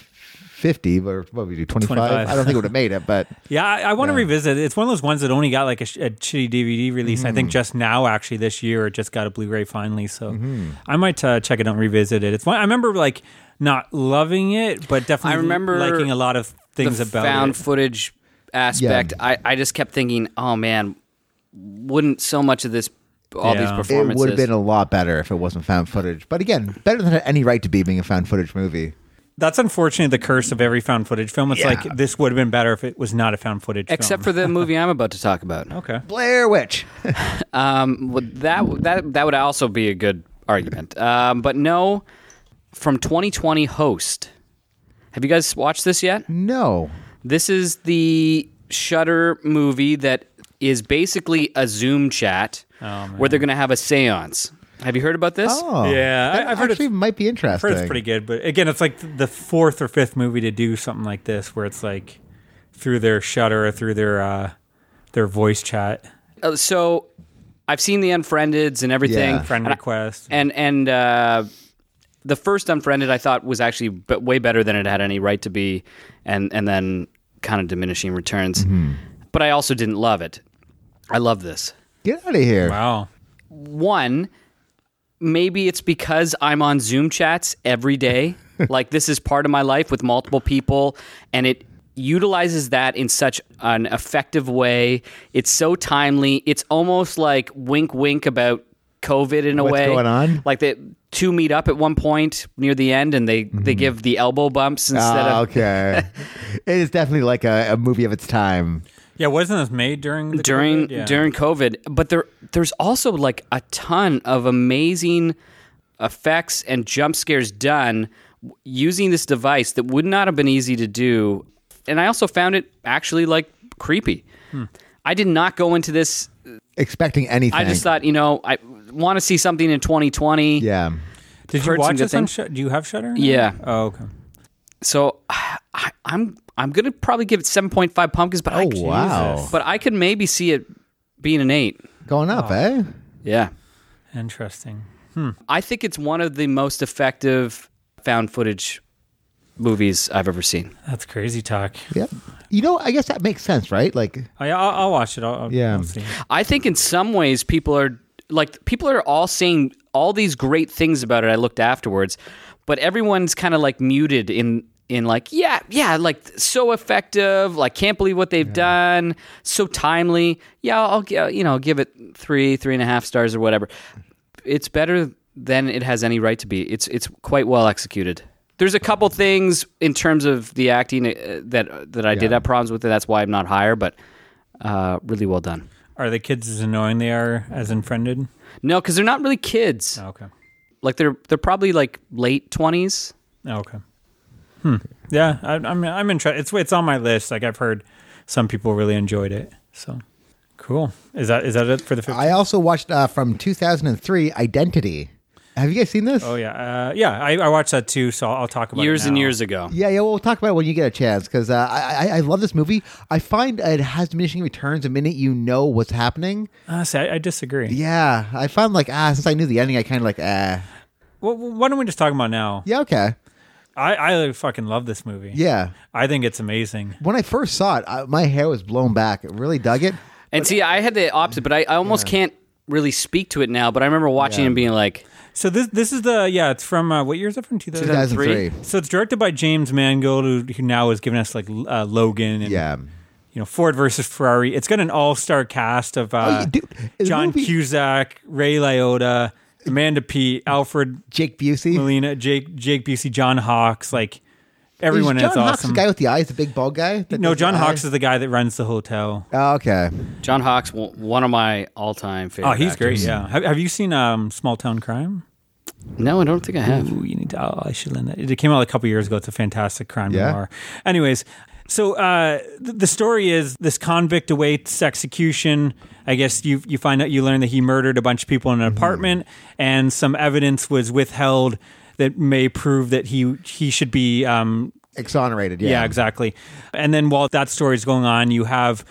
E: fifty, or what would we do, twenty
D: 25.
E: I don't think it would have made it, but
D: Yeah, I, I want to revisit. it. It's one of those ones that only got like a, a shitty DVD release. I
E: Mm-hmm.
D: think just now, actually, this year, it just got a Blu-ray finally. So
E: Mm-hmm.
D: I might uh, check it out and revisit it. It's one, I remember like not loving it, but definitely
F: I remember
D: liking a lot of things
F: the
D: about
F: found
D: it.
F: footage aspect. I, I just kept thinking, oh man, wouldn't so much of this all these
D: Yeah. It would
E: it
F: performances
E: would have been a lot better if it wasn't found footage. But again, better than it had any right to be being a found footage movie.
D: That's unfortunately the curse of every found footage film. It's
E: Yeah.
D: like this would have been better if it was not a found footage.
F: except
D: film.
F: for the movie I'm about to talk about.
D: okay.
E: Blair Witch.
F: Um, would that that that would also be a good argument. Um, but no, from 2020 Host. Have you guys watched this yet?
E: No.
F: This is the Shudder movie that is basically a Zoom chat where they're going to have a séance. Have you heard about this?
E: Oh,
D: Yeah,
E: that
D: I- I've heard
E: actually
D: it's-
E: might be
D: I've
E: interesting.
D: heard it's pretty good, but again, it's like the fourth or fifth movie to do something like this, where it's like through their shutter or through their uh, their voice chat,
F: Uh, so I've seen the Unfriendeds and everything.
E: Yeah.
D: friend
F: And
D: request.
F: and and uh, the first unfriended I thought was actually b- way better than it had any right to be, and and then kind of diminishing returns. But I also didn't love it. I love this.
E: Get out of here.
D: wow.
F: One, maybe it's because I'm on Zoom chats every day. like this is part of my life with multiple people, and it utilizes that in such an effective way. It's so timely. It's almost like wink, wink about COVID in a way.
E: What's
F: way.
E: going on?
F: Like the two meet up at one point near the end, and they they give the elbow bumps instead
E: Ah,
F: of.
E: okay. it is definitely like a, a movie of its time.
D: Yeah, wasn't this made during the
F: during
D: COVID? Yeah.
F: during COVID. But there there's also like a ton of amazing effects and jump scares done using this device that would not have been easy to do. And I also found it actually like creepy.
D: Hmm.
F: I did not go into this.
E: Expecting anything.
F: I just thought, you know, I want to see something in 2020.
E: Yeah.
D: Did you
F: heard some
D: watch
F: good
D: this on? Sh- do you have Shudder?
F: Yeah.
D: Oh, okay.
F: So I, I'm I'm gonna probably give it 7.5 pumpkins, but I
E: Oh, wow.
F: but I could maybe see it being an eight.
E: Going up,
F: Oh.
E: eh?
F: Yeah.
D: Interesting. Hmm.
F: I think it's one of the most effective found footage movies I've ever seen.
D: That's crazy talk.
E: Yeah. You know, I guess that makes sense, right? Like,
D: Oh, yeah, I'll, I'll watch it. I'll, I'll,
E: Yeah.
D: I'll see.
F: I think in some ways people are like people are all saying all these great things about it. I looked afterwards, but everyone's kind of like muted in in like yeah yeah like so effective like can't believe what they've done so timely yeah I'll you know give it three three and a half stars or whatever. It's better than it has any right to be. It's it's quite well executed. There's a couple things in terms of the acting uh, that that I did have problems with it. That's why I'm not higher, but uh, really well done.
D: Are the kids as annoying they are as unfriended?
F: No, because they're not really kids.
D: Oh, okay.
F: Like they're they're probably like late twenties.
D: Oh, okay. Hmm. Yeah, I, I'm I'm interested. It's it's on my list. Like I've heard some people really enjoyed it. So cool. Is that is that it for the 15?
E: I also watched uh, from 2003 Identity. Have you guys seen this?
D: oh yeah, uh, yeah. I, I watched that too. So I'll, I'll talk about it.
F: Years
D: it
F: and years ago.
E: Yeah, yeah. We'll talk about it when you get a chance because uh, I, I I love this movie. I find it has diminishing returns the minute you know what's happening.
D: Uh, see, I, I disagree.
E: Yeah, I found like ah, since I knew the ending, I kind of like ah,
D: Well, why don't we just talk about now?
E: yeah, okay,
D: I I fucking love this movie.
E: yeah.
D: I think it's amazing.
E: When I first saw it, I, my hair was blown back. It really dug it.
F: And see, I had the opposite, but I, I almost can't really speak to it now. But I remember watching
E: Yeah.
F: and being like,
D: So this this is the yeah. It's from uh, what year is it from? 2000?
E: 2003.
D: So it's directed by James Mangold, who, who now has given us like uh, Logan and
E: Yeah.
D: you know Ford versus Ferrari. It's got an all star cast of
E: Oh,
D: uh,
E: yeah, dude,
D: John
E: movie-
D: Cusack, Ray Liotta, Amanda Peet, Alfred
E: Jake Busey.
D: Molina, Jake Jake Busey, John Hawkes, like everyone
E: is
D: is
E: John Hawkes
D: awesome.
E: the guy with the eyes, the big bald guy?
D: no,
E: does the
D: John
E: eye?
D: Hawkes is the guy that runs the hotel.
E: Oh, okay.
F: John Hawkes, w- one of my all-time favorite.
D: Oh, he's great. Yeah. Have, have you seen um, Small Town Crime?
F: No, I don't think I have.
D: Ooh, you need to. Oh, I should lend that. It came out a couple years ago. It's a fantastic crime
E: Yeah?
D: noir. Anyways, so uh, th- the story is this convict awaits execution. I guess you you find out you learn that he murdered a bunch of people in an apartment, and some evidence was withheld that may prove that he he should be um,
E: Exonerated. Yeah.
D: yeah. exactly. And then while that story is going on, you have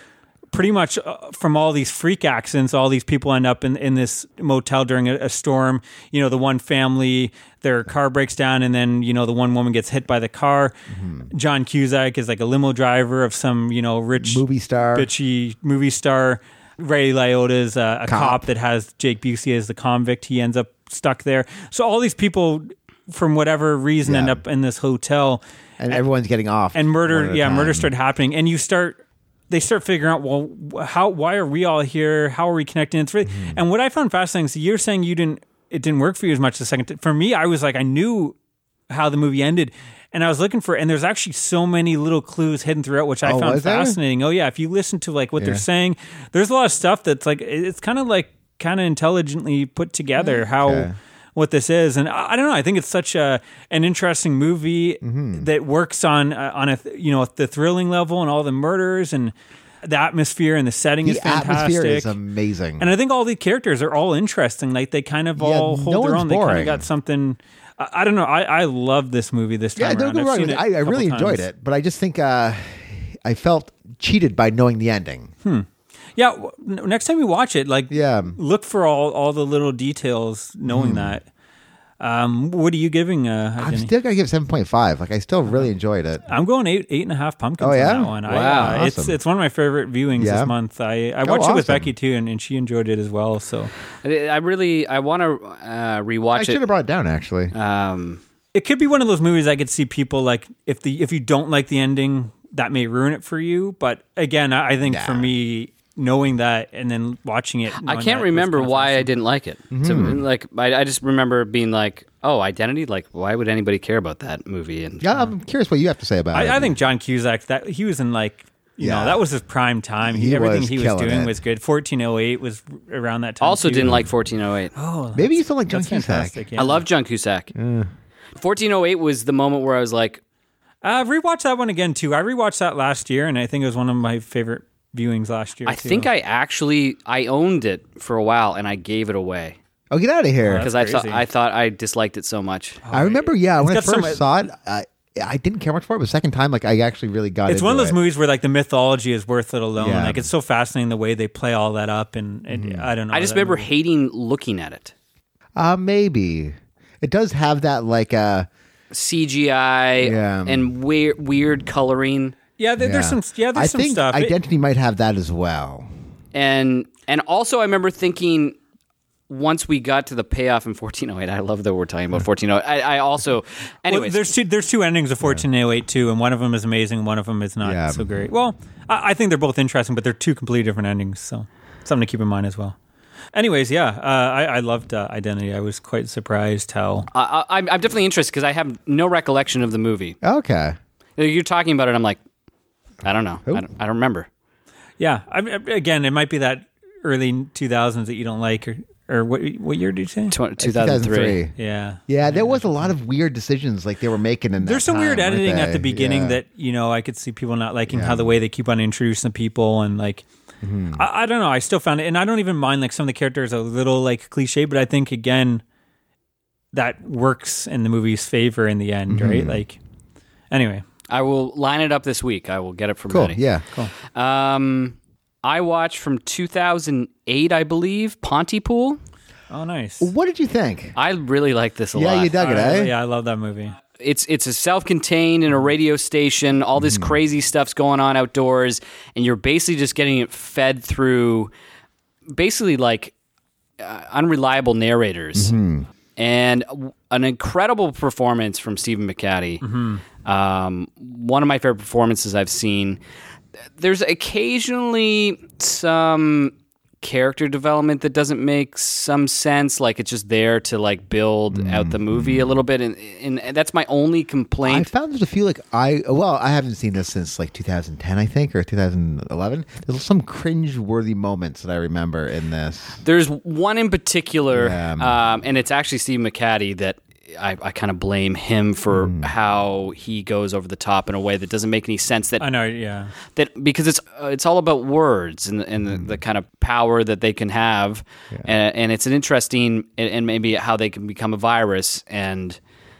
D: pretty much uh, from all these freak accidents, all these people end up in, in this motel during a, a storm. You know, the one family, their car breaks down, and then, you know, the one woman gets hit by the car. John Cusack is like a limo driver of some, you know, rich
E: Movie star.
D: bitchy movie star. Ray Liotta is a, a
E: Cop.
D: cop. that has Jake Busey as the convict. He ends up stuck there. So all these people, from whatever reason, end up in this hotel
E: And everyone's getting off.
D: and murder yeah
E: time.
D: murder started happening and you start they start figuring out well how why are we all here how are we connecting it's really
E: Mm-hmm.
D: and what i found fascinating is you're saying you didn't it didn't work for you as much the second t- for me i was like i knew how the movie ended and i was looking for and there's actually so many little clues hidden throughout which i
E: Oh,
D: found
E: was there?
D: fascinating oh yeah if you listen to like what
E: Yeah.
D: they're saying there's a lot of stuff that's like it's kind of like kind of intelligently put together how what this is. And I, I don't know. I think it's such a an interesting movie
E: Mm-hmm.
D: that works on uh, on a you know the thrilling level and all the murders and the atmosphere and the setting is
E: The
D: fantastic.
E: atmosphere is amazing.
D: And I think all the characters are all interesting. Like they kind of
E: Yeah,
D: all
E: no
D: hold their
E: one's
D: own. They kind of got something. I, I don't know. I, I love this movie this time
E: yeah, don't
D: around.
E: get me
D: I've
E: wrong. I, I really enjoyed it, but I just think uh, I felt cheated by knowing the ending.
D: Yeah, w- next time you watch it, like
E: Yeah.
D: look for all all the little details, knowing
E: Hmm.
D: that. Um, what are you giving? Uh,
E: I'm
D: Jenny?
E: still gonna give seven point five. Like I still really enjoyed it.
D: I'm going eight eight and a half pumpkins.
E: Oh, yeah?
D: on that one. I,
F: Wow,
D: uh, it's
E: awesome.
D: it's one of my favorite viewings
E: Yeah?
D: this month. I I
E: Oh,
D: watched it with. Becky too, and, and she enjoyed it as well. So
F: I I really I want to uh, rewatch it.
E: I should have brought it down actually.
F: Um,
D: it could be one of those movies I could see people like if the if you don't like the ending, that may ruin it for you. But again, I, I think for me, knowing that and then watching it,
F: I can't remember
D: kind of
F: why I didn't like it. So, hmm. like I, I just remember being like, "Oh, Identity! Like, why would anybody care about that movie?" And
E: yeah, I'm curious what you have to say about it.
D: I, I think John Cusack that he was in like you
E: Yeah.
D: know that was his prime time.
E: He
D: Everything
E: was
D: he was doing
E: it.
D: was good. Fourteen oh eight was around that time.
F: also
D: too.
F: didn't like 1408.
D: Oh,
E: maybe you still like John Cusack.
D: fantastic. Yeah.
F: I love John Cusack. 1408 was the moment where I was like, uh,
D: I've rewatched that one again too. I rewatched that last year, and I think it was one of my favorite viewings last year.
F: I
D: too.
F: think I actually I owned it for a while and I gave it away
E: Oh, get out of here!
F: because I thought. I thought I disliked it so much.
E: I remember, yeah, when I first
D: some-
E: saw it, I, I didn't care much for it. But second time, like I actually really got.
D: it's one of those
E: it.
D: movies where like the mythology is worth it alone.
E: Yeah.
D: Like it's so fascinating the way they play all that up, and, and I don't know.
F: I just remember
D: movie-
F: hating looking at it.
E: Uh, maybe it does have that like uh
F: CGI
E: Yeah.
F: and weird weird coloring
D: Yeah, there, there's some. Yeah, there's
E: I
D: some
E: think
D: stuff. It-
E: Identity might have that as well.
F: and and also I remember thinking once we got to the payoff in 1408 I love that we're talking about 1408 I, I also
D: Well,
F: anyways
D: there's two. There's two endings of 1408 too, and one of them is amazing. One of them is not
E: Yeah.
D: so great. Well, I, I think they're both interesting, but they're two completely different endings. So something to keep in mind as well. Anyways, yeah, uh, I, I loved uh, Identity. I was quite surprised how.
F: I, I, I'm I'm definitely interested because I have no recollection of the movie
E: Okay.
F: you're talking about it I'm like I don't know I don't, I don't remember
D: Yeah, I, I- again, it might be that early 2000s that you don't like, or, or what? What year did you say?
F: Tw- 2003
D: Yeah,
E: Yeah, there was a lot of weird decisions like they were making in that
D: There's some weird
E: time, weren't
D: editing at the beginning
E: Yeah.
D: that you know I could see people not liking
E: Yeah.
D: how the way they keep on introducing the people and like
E: Mm-hmm.
D: I, I don't know. I still found it, and I don't even mind like some of the characters are a little like cliche, but I think again that works in the movie's favor in the end,
E: Mm-hmm.
D: right? Like anyway,
F: I will line it up this week I will get it from
E: cool.
F: Betty.
E: Yeah. Cool.
F: Um, I watched from 2008, I believe, Pontypool.
D: oh nice.
E: What did you think?
F: I really like this a
E: Yeah,
F: lot.
E: Yeah, you dug it,
D: I-
E: eh?
D: Yeah, I love that movie.
F: It's it's a self-contained in a radio station. All this crazy stuff's going on outdoors, and you're basically just getting it fed through, basically like uh, unreliable narrators. And an incredible performance from Stephen McHattie. Um, one of my favorite performances I've seen. There's occasionally some character development that doesn't make some sense like it's just there to like build out the movie a little bit and, and that's my only complaint.
E: I found there's a few like I well I haven't seen this since like 2010 I think or 2011. There's some cringe-worthy moments that I remember in this.
F: there's one in particular
E: Yeah.
F: um, and it's actually Steve McHattie that I, I kind of blame him for how he goes over the top in a way that doesn't make any sense that
D: I know. Yeah,
F: that because it's uh, it's all about words and and the, the kind of power that they can have, and, and it's an interesting and, and maybe how they can become a virus and.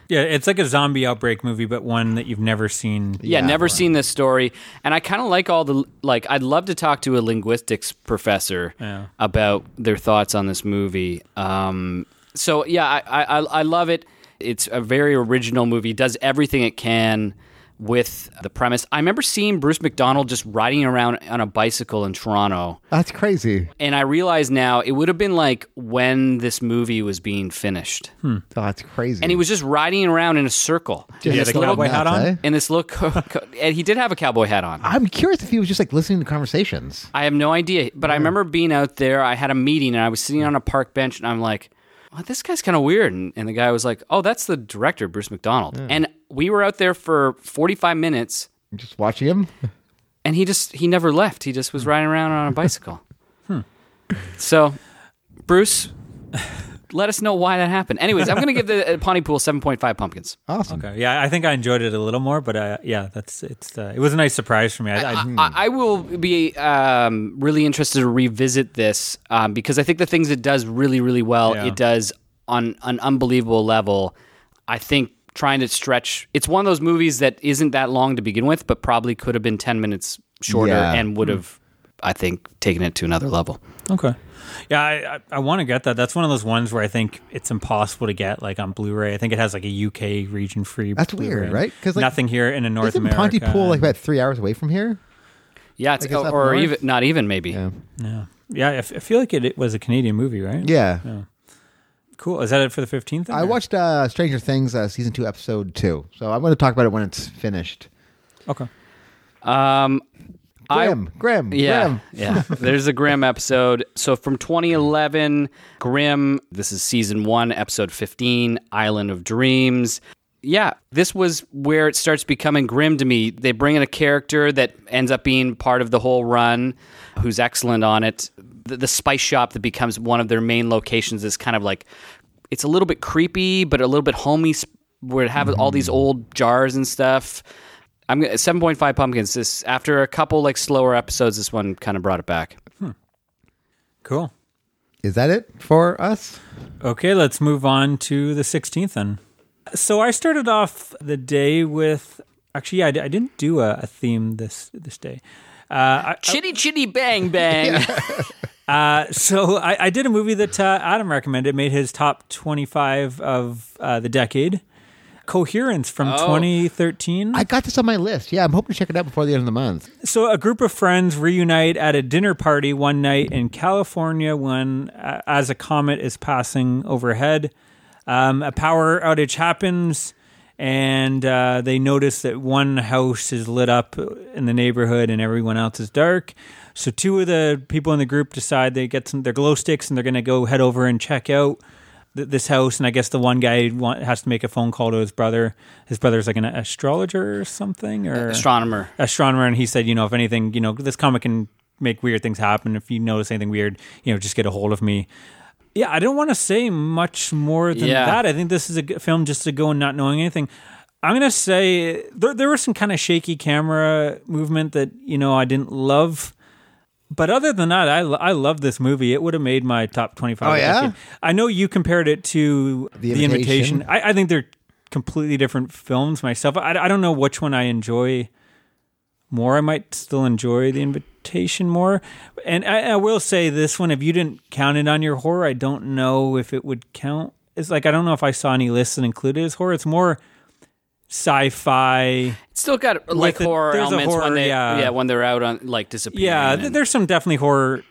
D: yeah. It's like a zombie outbreak movie, but one that you've never seen.
F: Yeah,
E: Yeah.
F: never seen this story, and I kind of like all the like. I'd love to talk to a linguistics professor
D: Yeah.
F: about their thoughts on this movie. Um, so yeah, I, I I I love it. It's a very original movie. Does everything it can with the premise. I remember seeing Bruce McDonald just riding around on a bicycle in Toronto,
E: That's crazy.
F: and I realize now it would have been like when this movie was being finished,
E: Oh, that's crazy.
F: and he was just riding around in a circle.
E: Just
D: Yeah, the
E: going
D: cowboy hat on?
E: eh?
F: And this look, and he did have a cowboy hat on.
E: I'm curious if he was just like listening to conversations.
F: I have no idea, but I remember being out there. I had a meeting and I was sitting on a park bench, and I'm like, well, "This guy's kind of weird." And, and the guy was like, "Oh, that's the director, Bruce McDonald." And we were out there for 45 minutes,
E: Just watching him.
F: and he just he never left. He just was hmm. riding around on a bicycle. Hmm. So, Bruce, let us know why that happened. Anyways, I'm going to give the uh, Pontypool 7.5 pumpkins.
E: Awesome.
D: Okay, yeah, I think I enjoyed it a little more, but uh, yeah, that's it's. Uh, it was a nice surprise for me. I, I,
F: I, I will be um, really interested to revisit this um, because I think the things it does really, really well,
D: Yeah.
F: it does on an unbelievable level. I think trying to stretch, it's one of those movies that isn't that long to begin with, but probably could have been 10 minutes shorter
E: Yeah.
F: and would have, I think, taken it to another level.
D: Okay. Yeah, I, I, I want to get that. That's one of those ones where I think it's impossible to get like on Blu-ray. I think it has like a UK region free.
E: That's weird, right? 'Cause, like,
D: nothing here in a North
E: Isn't
D: America.
E: Pontypool like about three hours away from here?
F: Yeah, it's,
E: Like, it's up
F: or
E: north?
F: even not even maybe.
E: Yeah.
D: Yeah, yeah. I, f- I feel like it, it was a Canadian movie, right?
E: Yeah.
D: Cool. Is that it for the fifteenth?
E: I watched uh, Stranger Things uh, season two, episode two. So I'm going to talk about it when it's finished.
D: Okay.
F: Um, I-
E: Grim, Grim,
F: Yeah,
E: Grim.
F: yeah. There's a Grimm episode. So from 2011, Grimm. This is season one, episode 15, Island of Dreams. Yeah, this was where it starts becoming grim to me. They bring in a character that ends up being part of the whole run, who's excellent on it. The, the spice shop that becomes one of their main locations is kind of like it's a little bit creepy, but a little bit homey, sp- where it have all these old jars and stuff. I'm gonna- 7.5 pumpkins. This after a couple like slower episodes, this one kind of brought it back.
D: Cool.
E: Is that it for us?
D: Okay, let's move on to the 16th then. So I started off the day with actually, yeah, I, I didn't do a, a theme this this day. Uh, I,
F: Chitty chitty bang bang.
D: uh, so I, I did a movie that uh, Adam recommended, made his top 25 of uh, the decade. Coherence from 2013.
E: I got this on my list. Yeah, I'm hoping to check it out before the end of the month.
D: So, a group of friends reunite at a dinner party one night in California when, uh, as a comet is passing overhead, um, a power outage happens, and uh, they notice that one house is lit up in the neighborhood and everyone else is dark. So, two of the people in the group decide they get some their glow sticks and they're going to go head over and check out th- this house. And I guess the one guy want, has to make a phone call to his brother. His brother's like an astrologer or something, or
F: Astronomer.
D: astronomer and he said, you know, if anything, you know, this comic can make weird things happen. If you notice anything weird, you know, just get a hold of me. Yeah, I don't want to say much more than
F: Yeah.
D: that. I think this is a film just to go and not knowing anything. I'm gonna say there there was some kind of shaky camera movement that you know I didn't love, but other than that, I I love this movie. It would have made my top 25.
E: Oh, yeah?
D: I know you compared it to
E: The
D: The,
E: Invitation.
D: Invitation. I, I think they're completely different films myself. I, I don't know which one I enjoy more. I might still enjoy The Invitation more. And I, I will say this one, if you didn't count it on your horror, I don't know if it would count. It's like I don't know if I saw any lists that included as horror. It's more sci-fi.
F: It's still got like
D: a-
F: horror elements
D: horror,
F: when they
D: yeah.
F: when they're out on like disappearing.
D: Yeah,
F: and-
D: there's some definitely horror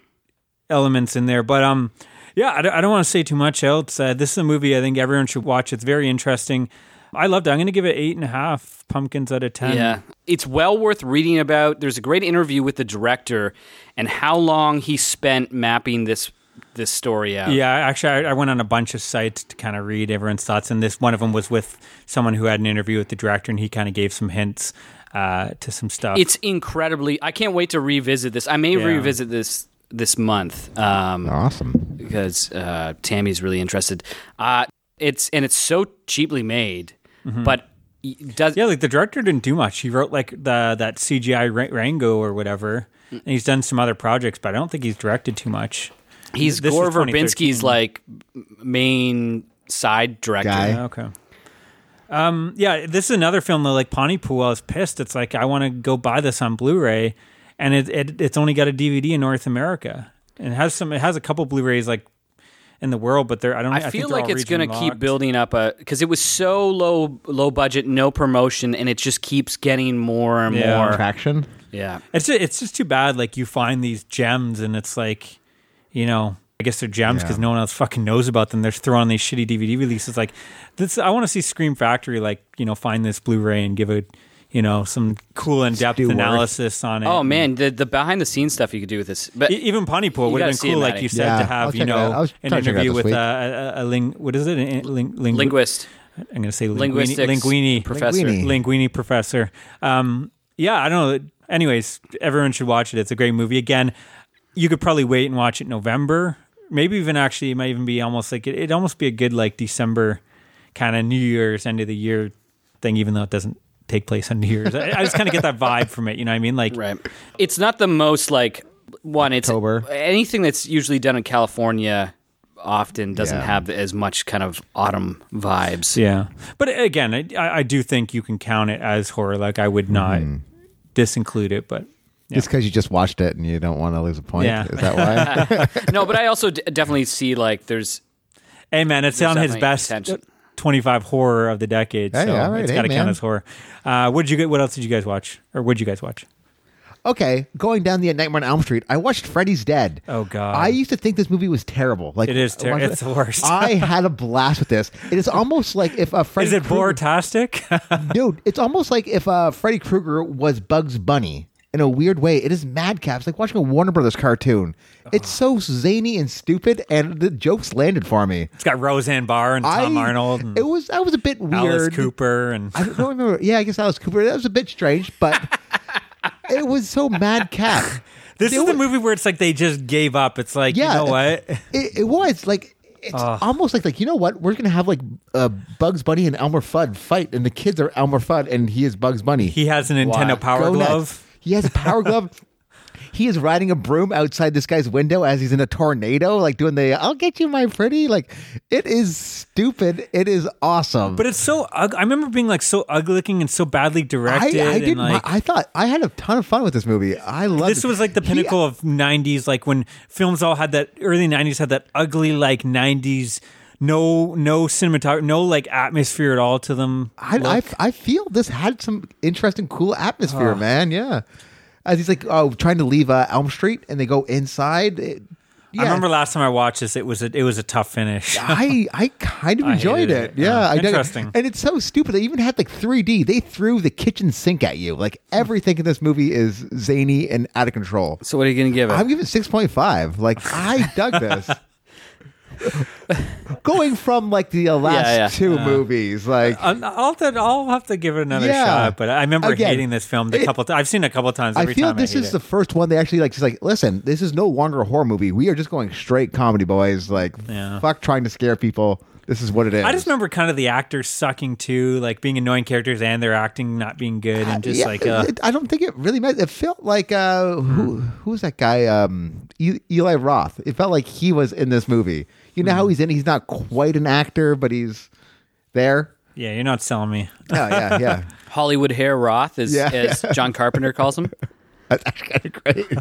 D: elements in there, but um, yeah, I don't, don't want to say too much else. Uh, this is a movie I think everyone should watch. It's very interesting. I loved it. I'm going to give it eight and a half pumpkins out of ten.
F: Yeah, it's well worth reading about. There's a great interview with the director and how long he spent mapping this this story out.
D: Yeah, actually, I, I went on a bunch of sites to kind of read everyone's thoughts, and this one of them was with someone who had an interview with the director, and he kind of gave some hints uh, to some stuff.
F: It's incredibly. I can't wait to revisit this. I may
D: Yeah.
F: revisit this this month um,
E: Awesome.
F: because uh, Tammy's really interested. Uh, it's and it's so cheaply made, but does
D: Mm-hmm. yeah, like the director didn't do much. He wrote like the that CGI Rango or whatever, and he's done some other projects, but I don't think he's directed too much.
F: He's
D: this
F: Gore Verbinski's like main side director.
E: Guy.
D: Okay. Um, yeah, this is another film though. Like Pontypool, I was pissed. It's like I want to go buy this on Blu-ray, and it, it it's only got a DVD in North America. And it has some. It has a couple Blu-rays like in the world, but they're I don't.
F: I,
D: think
F: feel
D: they're
F: like it's going to keep building up a because it was so low low budget, no promotion, and it just keeps getting more and
D: Yeah.
F: more.
E: Traction.
F: Yeah,
D: It's just, it's just too bad. Like you find these gems, and it's like, you know, I guess they're gems because
E: Yeah.
D: no one else fucking knows about them. They're throwing these shitty DVD releases. Like this, I want to see Scream Factory. Like you know, find this Blu-ray and give it, you know, some cool in-depth
E: Stu
D: analysis on it.
F: Oh man, the the behind the scenes stuff you could do with this. But
D: Even Pontypool
F: You
D: would have been cool, like you said,
E: Yeah,
D: to have you
E: check it out. I
D: know an
E: trying to check it out
D: interview with uh, a, a, a ling. What is it? A, ling, ling,
F: linguist,
D: I'm going to say linguini, linguini
F: professor.
E: Linguini.
D: linguini professor. Um, yeah, I don't know. Anyways, everyone should watch it. It's a great movie. Again, you could probably wait and watch it November maybe even actually it might even be almost like it, it'd almost be a good like December kind of New Year's end of the year thing, even though it doesn't take place on New Year's. I, I just kind of get that vibe from it. You know what I mean? Like,
F: Right. It's not the most like one. It's
E: October.
F: anything that's usually done in California. Often doesn't
E: Yeah.
F: have as much kind of autumn vibes.
D: yeah. But again, I, I I do think you can count it as horror. Like, I would not
E: Mm-hmm.
D: disinclude it, but
E: It's because you just watched it and you don't want to lose a point.
D: Yeah.
E: Is that why?
F: no, but I also d- definitely see like there's
D: hey, man, it's on his best.
F: potential.
D: 25 horror of the decade,
E: Hey,
D: so
E: all right,
D: it's
E: hey,
D: got to count as horror. Uh, what did you get? What else did you guys watch, or what did you guys watch?
E: okay, going down the Nightmare on Elm Street, I watched Freddy's Dead.
D: Oh, God.
E: I used to think this movie was terrible. Like
D: It is ter-
E: I
D: it's the worst.
E: I had a blast with this. It is almost like if a Freddy
D: Is it
E: Krueger-
D: boretastic?
E: Dude, it's almost like if uh, Freddy Krueger was Bugs Bunny in a weird way. It is madcap. It's like watching a Warner Brothers cartoon. It's so zany and stupid, and the jokes landed for me.
D: it's got Roseanne Barr and Tom
E: I,
D: Arnold and
E: It was that was a bit weird. Alice.
D: Cooper and
E: I don't remember. Yeah, I guess Alice Cooper. That was a bit strange, but it was so madcap.
D: This is the movie where it's like they just gave up. It's like,
E: Yeah,
D: you know what?
E: It, it was like it's almost like like you know what we're gonna have like uh, Bugs Bunny and Elmer Fudd fight, and the kids are Elmer Fudd and he is Bugs Bunny.
D: He has a Nintendo. Power
E: Go nuts.
D: Glove.
E: He has a power glove. He is riding a broom outside this guy's window as he's in a tornado, like doing the "I'll get you, my pretty." Like it is stupid. It is awesome.
D: But it's so. Ug- I remember being like so ugly looking and so badly directed.
E: I
D: and
E: did.
D: like,
E: I thought I had a ton of fun with this movie. I love.
D: this was like the pinnacle of '90s, like when films all had that early '90s had that ugly like '90s, no no cinematography, no like atmosphere at all to them.
E: I, I. I feel this had some interesting, cool atmosphere, man. Yeah, as he's like, oh, trying to leave uh, Elm Street, and they go inside. It- yeah.
D: I remember last time I watched this, it was a it was a tough finish.
E: I I kind of enjoyed
D: hated
E: it.
D: it.
E: Yeah,
D: Yeah.
E: I dug it.
D: Interesting.
E: And it's so stupid. They even had like 3D. They threw the kitchen sink at you. Like everything in this movie is zany and out of control.
F: so what are you gonna give it?
E: I'm giving six point five. Like I dug this. Going from like the uh, last
F: Yeah, yeah.
E: two movies, like
D: I'll, I'll, have to, I'll have to give it another
E: Yeah.
D: shot. But I remember
E: Again,
D: hating this film a couple. times. I've seen it a couple times.
E: I feel
D: time
E: this
D: I
E: is
D: it.
E: the first one they actually like. Just like, listen, this is no longer a horror movie. We are just going straight comedy, boys. Like,
D: Yeah.
E: fuck trying to scare people. This is what it is.
D: I just remember kind of the actors sucking too, like being annoying characters and their acting not being good, and just
E: Yeah,
D: like uh,
E: it- I don't think it really meant. It felt like uh, who who was that guy? Um, E- Eli Roth. It felt like he was in this movie. You know how he's in. He's not quite an actor, but he's there.
D: yeah, you're not selling me.
E: Oh yeah, yeah.
F: Hollywood hair Roth, as
E: Yeah.
F: as John Carpenter calls him.
E: That's actually kind of great.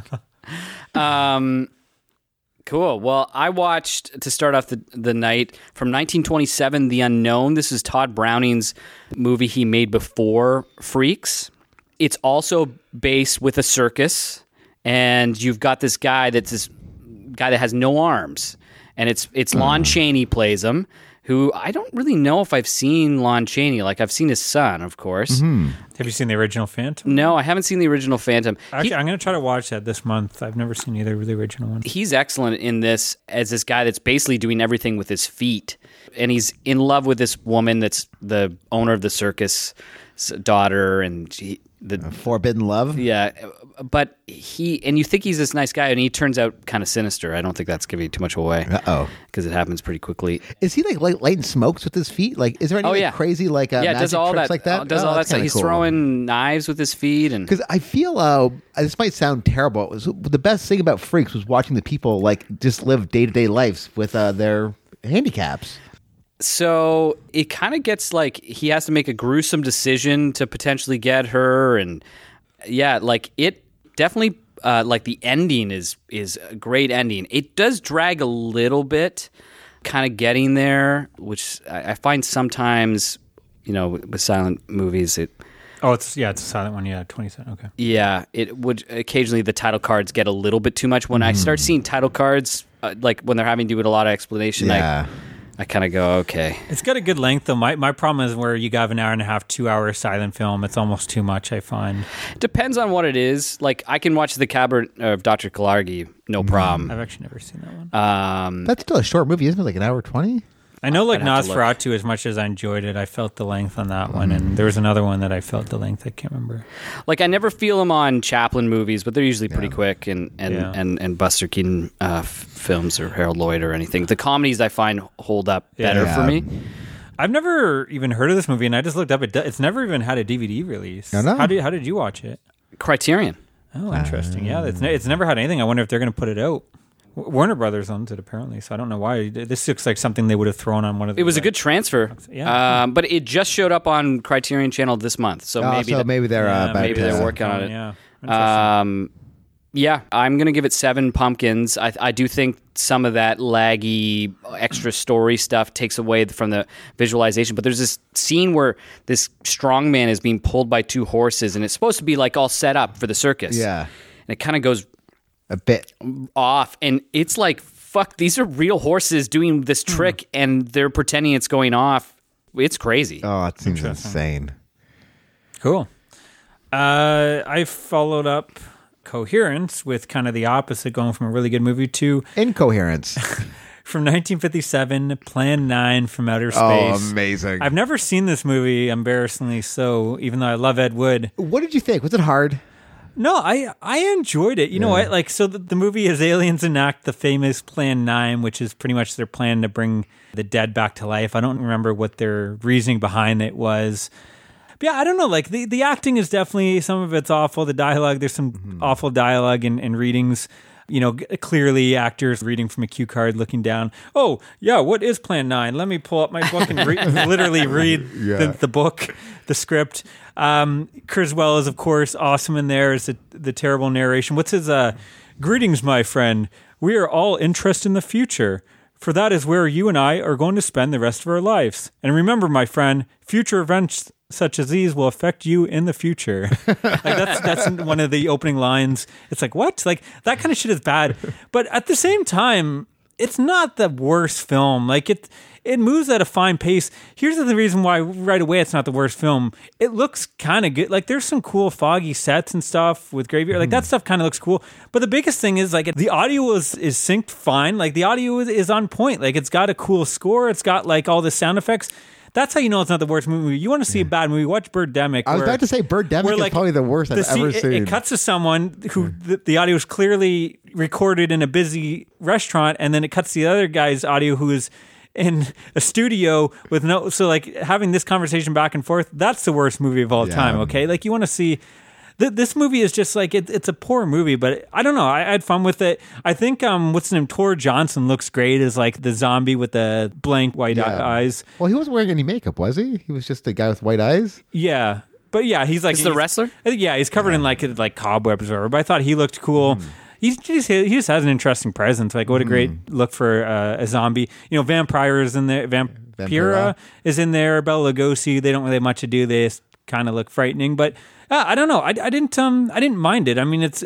F: Um, cool. Well, I watched to start off the the night from 1927, The Unknown. This is Tod Browning's movie he made before Freaks. It's also based with a circus, and you've got this guy that's this guy that has no arms, and it's it's uh-huh. Lon Chaney plays him. Who I don't really know if I've seen Lon Chaney. Like I've seen his son, of course. Mm-hmm.
D: Have you seen the original Phantom?
F: No, I haven't seen the original Phantom. He-
D: Actually, I'm going to try to watch that this month. I've never seen either of the original ones.
F: he's excellent in this as this guy that's basically doing everything with his feet and he's in love with this woman that's the owner of the circus daughter and she, the
E: Forbidden Love.
F: yeah but he and you think he's this nice guy and he turns out kind of sinister i don't think that's giving too much away
E: Uh oh.
F: because it happens pretty quickly
E: Is he like light, lighting smokes with his feet? Like, is there any
F: Oh,
E: like, crazy like uh,
F: yeah
E: magic
F: does all
E: tricks
F: that,
E: like that?
F: uh, does
E: Oh,
F: all that stuff he's
E: cool.
F: throwing knives with his feet and
E: Because I feel uh, this might sound terrible. Was, the best thing about Freaks was watching the people like just live day to day lives with uh, their handicaps.
F: So it kind of gets like he has to make a gruesome decision to potentially get her and yeah like it definitely uh, like the ending is is a great ending it does drag a little bit kind of getting there which I, I find sometimes you know with, with silent movies it
D: Oh, it's yeah, it's a silent one. Yeah, 27. Okay.
F: yeah it would occasionally the title cards get a little bit too much when i start seeing title cards uh, like when they're having to do with a lot of explanation
E: Yeah.
F: I, I kind of go okay
D: It's got a good length though. My my problem is where you got an hour and a half, two hour silent film. It's almost too much. I find.
F: Depends on what it is. Like I can watch the cabinet of Dr. Caligari, no problem.
D: I've actually never seen that one.
F: Um,
E: That's still a short movie, isn't it? Like an hour twenty.
D: I know, like
F: I'd have.
D: Nosferatu, as much as I enjoyed it, I felt the length on that one, and there was another one that I felt the length. I can't remember.
F: Like I never feel them on Chaplin movies, but they're usually pretty quick, and and,
D: Yeah.
F: and and Buster Keaton uh, f- films or Harold Lloyd or anything. The comedies I find hold up better
E: Yeah.
F: for me.
D: I've never even heard of this movie, and I just looked up. It it's never even had a DVD release.
E: I know.
D: How did how did you watch it?
F: Criterion.
D: Oh, interesting. Yeah, it's ne- it's never had anything. I wonder if they're going to put it out. W- Warner Brothers owns it apparently, so I don't know why. This looks like something they would have thrown on one of. the
F: It was a good transfer.
D: Yeah.
F: Um, but it just showed up on Criterion Channel this month, so
E: Oh,
F: maybe
E: so
F: that-
E: maybe they're
D: Yeah,
E: uh, about
F: maybe they're working on it.
D: Yeah.
F: Um, yeah, I'm gonna give it seven pumpkins. I, I do think some of that laggy extra story stuff takes away from the visualization. But there's this scene where this strong man is being pulled by two horses, and it's supposed to be like all set up for the circus.
E: Yeah.
F: and it kind of goes
E: a bit.
F: off, and it's like, fuck, these are real horses doing this
E: Hmm.
F: trick, and they're pretending it's going off. It's crazy.
E: Oh, it seems insane.
D: Cool. Uh, I followed up Coherence with kind of the opposite, going from a really good movie to
E: Incoherence.
D: from 1957, Plan 9 from Outer Space.
E: oh, amazing.
D: I've never seen this movie, embarrassingly so, even though I love Ed Wood.
E: what did you think? Was it hard?
D: No, I I enjoyed it. You know what? Like, so the, the movie is aliens enact the famous Plan Nine, which is pretty much their plan to bring the dead back to life. I don't remember what their reasoning behind it was. But yeah, I don't know. Like the, the acting is definitely some of it's awful. The dialogue, there's some mm-hmm. awful dialogue and, and readings. You know, clearly actors reading from a cue card, looking down. Oh, yeah, what is Plan Nine? Let me pull up my book and re- literally read the, the book, the script. Um, Criswell is, of course, awesome in there. Is the, the terrible narration? What's his? Uh, Greetings, my friend. We are all interested in the future, for that is where you and I are going to spend the rest of our lives. And remember, my friend, future events such as these will affect you in the future. like that's that's one of the opening lines. It's like what? Like that kind of shit is bad, but at the same time, it's not the worst film. Like it it moves at a fine pace. Here's the reason why right away it's not the worst film. It looks kind of good. Like there's some cool foggy sets and stuff with graveyard. Like that hmm. stuff kind of looks cool. But the biggest thing is like the audio is is synced fine. Like the audio is, is on point. Like it's got a cool score. It's got like all the sound effects. That's how you know it's not the worst movie. You want to see a bad movie? Watch Birdemic.
E: I was
D: where-
E: about to say Birdemic is probably the worst I've
D: the scene-
E: ever
D: it-
E: seen.
D: It cuts to someone who the, the audio is clearly recorded in a busy restaurant, and then it cuts to the other guy's audio who is in a studio with no. So like having this conversation back and forth. That's the worst movie of all
E: Yeah.
D: time. Okay, like you want to see. Th- This movie is just like it, it's a poor movie, but I don't know. I, I had fun with it. I think um, what's his name? Tor Johnson looks great as like the zombie with the blank white
E: Yeah.
D: eyes.
E: well, he wasn't wearing any makeup, was he? He was just a guy with white eyes.
D: Yeah, but yeah, he's like
F: Is the wrestler?
D: Yeah, he's covered in like like cobwebs or whatever. But I thought he looked cool. He's just, he just has an interesting presence. Like what a great look for uh, a zombie. You know, Vampire is in there. Vampira,
E: Vampira.
D: is in there. Bela Lugosi. They don't really have much to do. They kind of look frightening, but I don't know. I, I didn't um I didn't mind it. I mean, it's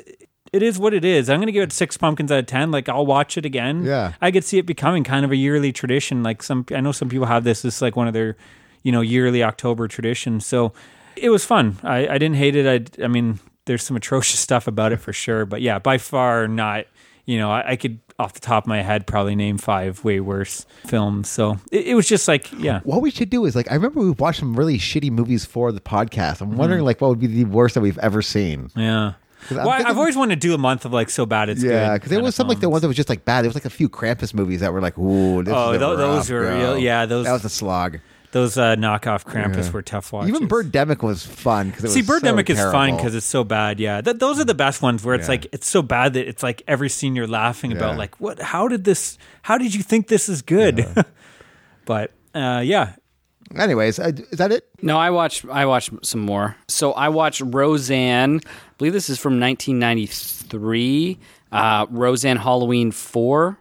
D: it is what it is. I'm gonna give it six pumpkins out of ten. Like I'll watch it again.
E: Yeah.
D: I could see it becoming kind of a yearly tradition. Like some, I know some people have this. This is like one of their, you know, yearly October traditions. So it was fun. I, I didn't hate it. I, I mean, there's some atrocious stuff about it for sure. But yeah, by far not. You know, I, I could off the top of my head probably name five way worse films. So it, it was just like, yeah.
E: What we should do is like I remember we watched some really shitty movies for the podcast. I'm wondering
D: Mm-hmm.
E: like what would be the worst that we've ever seen.
D: Yeah. Well,
E: thinking-
D: I've always wanted to do a month of like so bad it's
E: Yeah, because there was some like the ones that was just like bad. There was like a few Krampus movies that were like, ooh, this
D: Oh,
E: is a
D: tho- those were real- yeah, those-
E: that was a slog.
D: Those uh, knockoff Krampus were tough watches.
E: Even Birdemic was fun because
D: See, Birdemic is fun
E: because
D: because it's so bad. Yeah, Th- those are the best ones where it's
E: Yeah.
D: like it's so bad that it's like every scene you're laughing about. Like, what? How did this? How did you think this is good? but uh, yeah,
E: Anyways, uh, is that it?
F: No, I watched. I watched some more. So I watched Roseanne. I believe this is from 1993. Uh, Roseanne Halloween four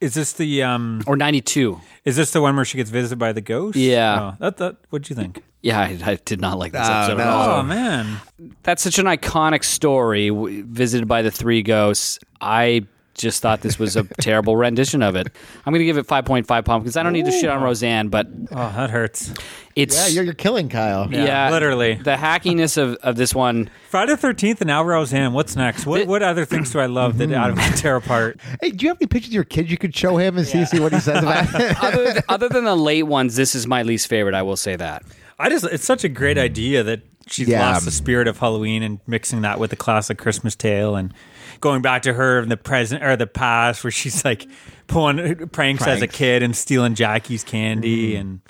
D: is this the um?
F: or 92.
D: Is this the one where she gets visited by the ghost?
F: Yeah.
D: Oh, that that. What'd you think?
F: Yeah, I, I did not like this
E: Oh,
F: episode at all.
D: Oh man,
F: That's such an iconic story. w- Visited by the three ghosts. I just thought this was a terrible rendition of it. I'm going to give it 5.5 pumpkins. I don't need to shit on Roseanne, but
D: Oh, that hurts.
F: it's
E: Yeah, you're, you're killing Kyle.
F: yeah,
D: literally.
F: the hackiness of, of this one.
D: Friday the Thirteenth and now Roseanne. What's next? What what other things do I love that mm-hmm. I would tear apart?
E: Hey, do you have any pictures of your kids you could show him and see, see what he says about it?
F: Other, th- other than the late ones, this is my least favorite. I will say that.
D: I just it's such a great idea that she's
E: Yeah.
D: lost the spirit of Halloween and mixing that with the classic Christmas tale and going back to her in the present or the past where she's like pulling pranks, as a kid and stealing Jackie's candy mm-hmm. and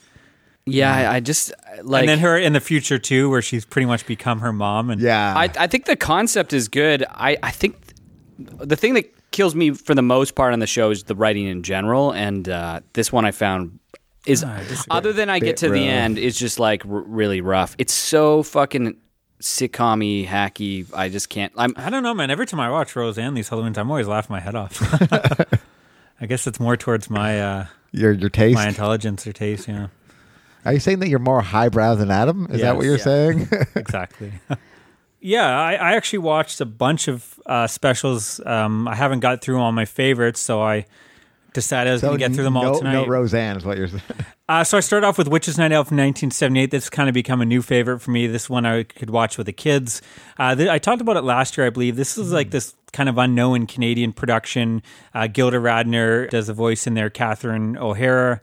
F: Yeah, I, I just like.
D: and then her in the future too where she's pretty much become her mom and
E: yeah.
F: I, I think the concept is good. I, I think the thing that kills me for the most part on the show is the writing in general, and uh, this one I found is ah, other than I get
E: Bit
F: to the end, is just like r- really rough. It's so fucking sitcom hacky. I just can't. I'm
D: I don't know, man. Every time I watch Roseanne these Halloweens, I'm always laughing my head off. I guess it's more towards my uh,
E: your your taste.
D: my intelligence or taste. Yeah,
E: Are you saying that you're more highbrow than Adam? Is that what you're
D: Yes.
E: saying?
D: exactly. yeah, I, I actually watched a bunch of uh, specials. Um, I haven't got through all my favorites, so I decided I was going to get through them all
E: no,
D: tonight.
E: No Roseanne is what you're saying.
D: Uh, so I started off with Witches Night Out from 1978. That's kind of become a new favorite for me. This one I could watch with the kids. Uh, th- I talked about it last year, I believe. This is like this kind of unknown Canadian production. Uh, Gilda Radner does a voice in there. Catherine O'Hara.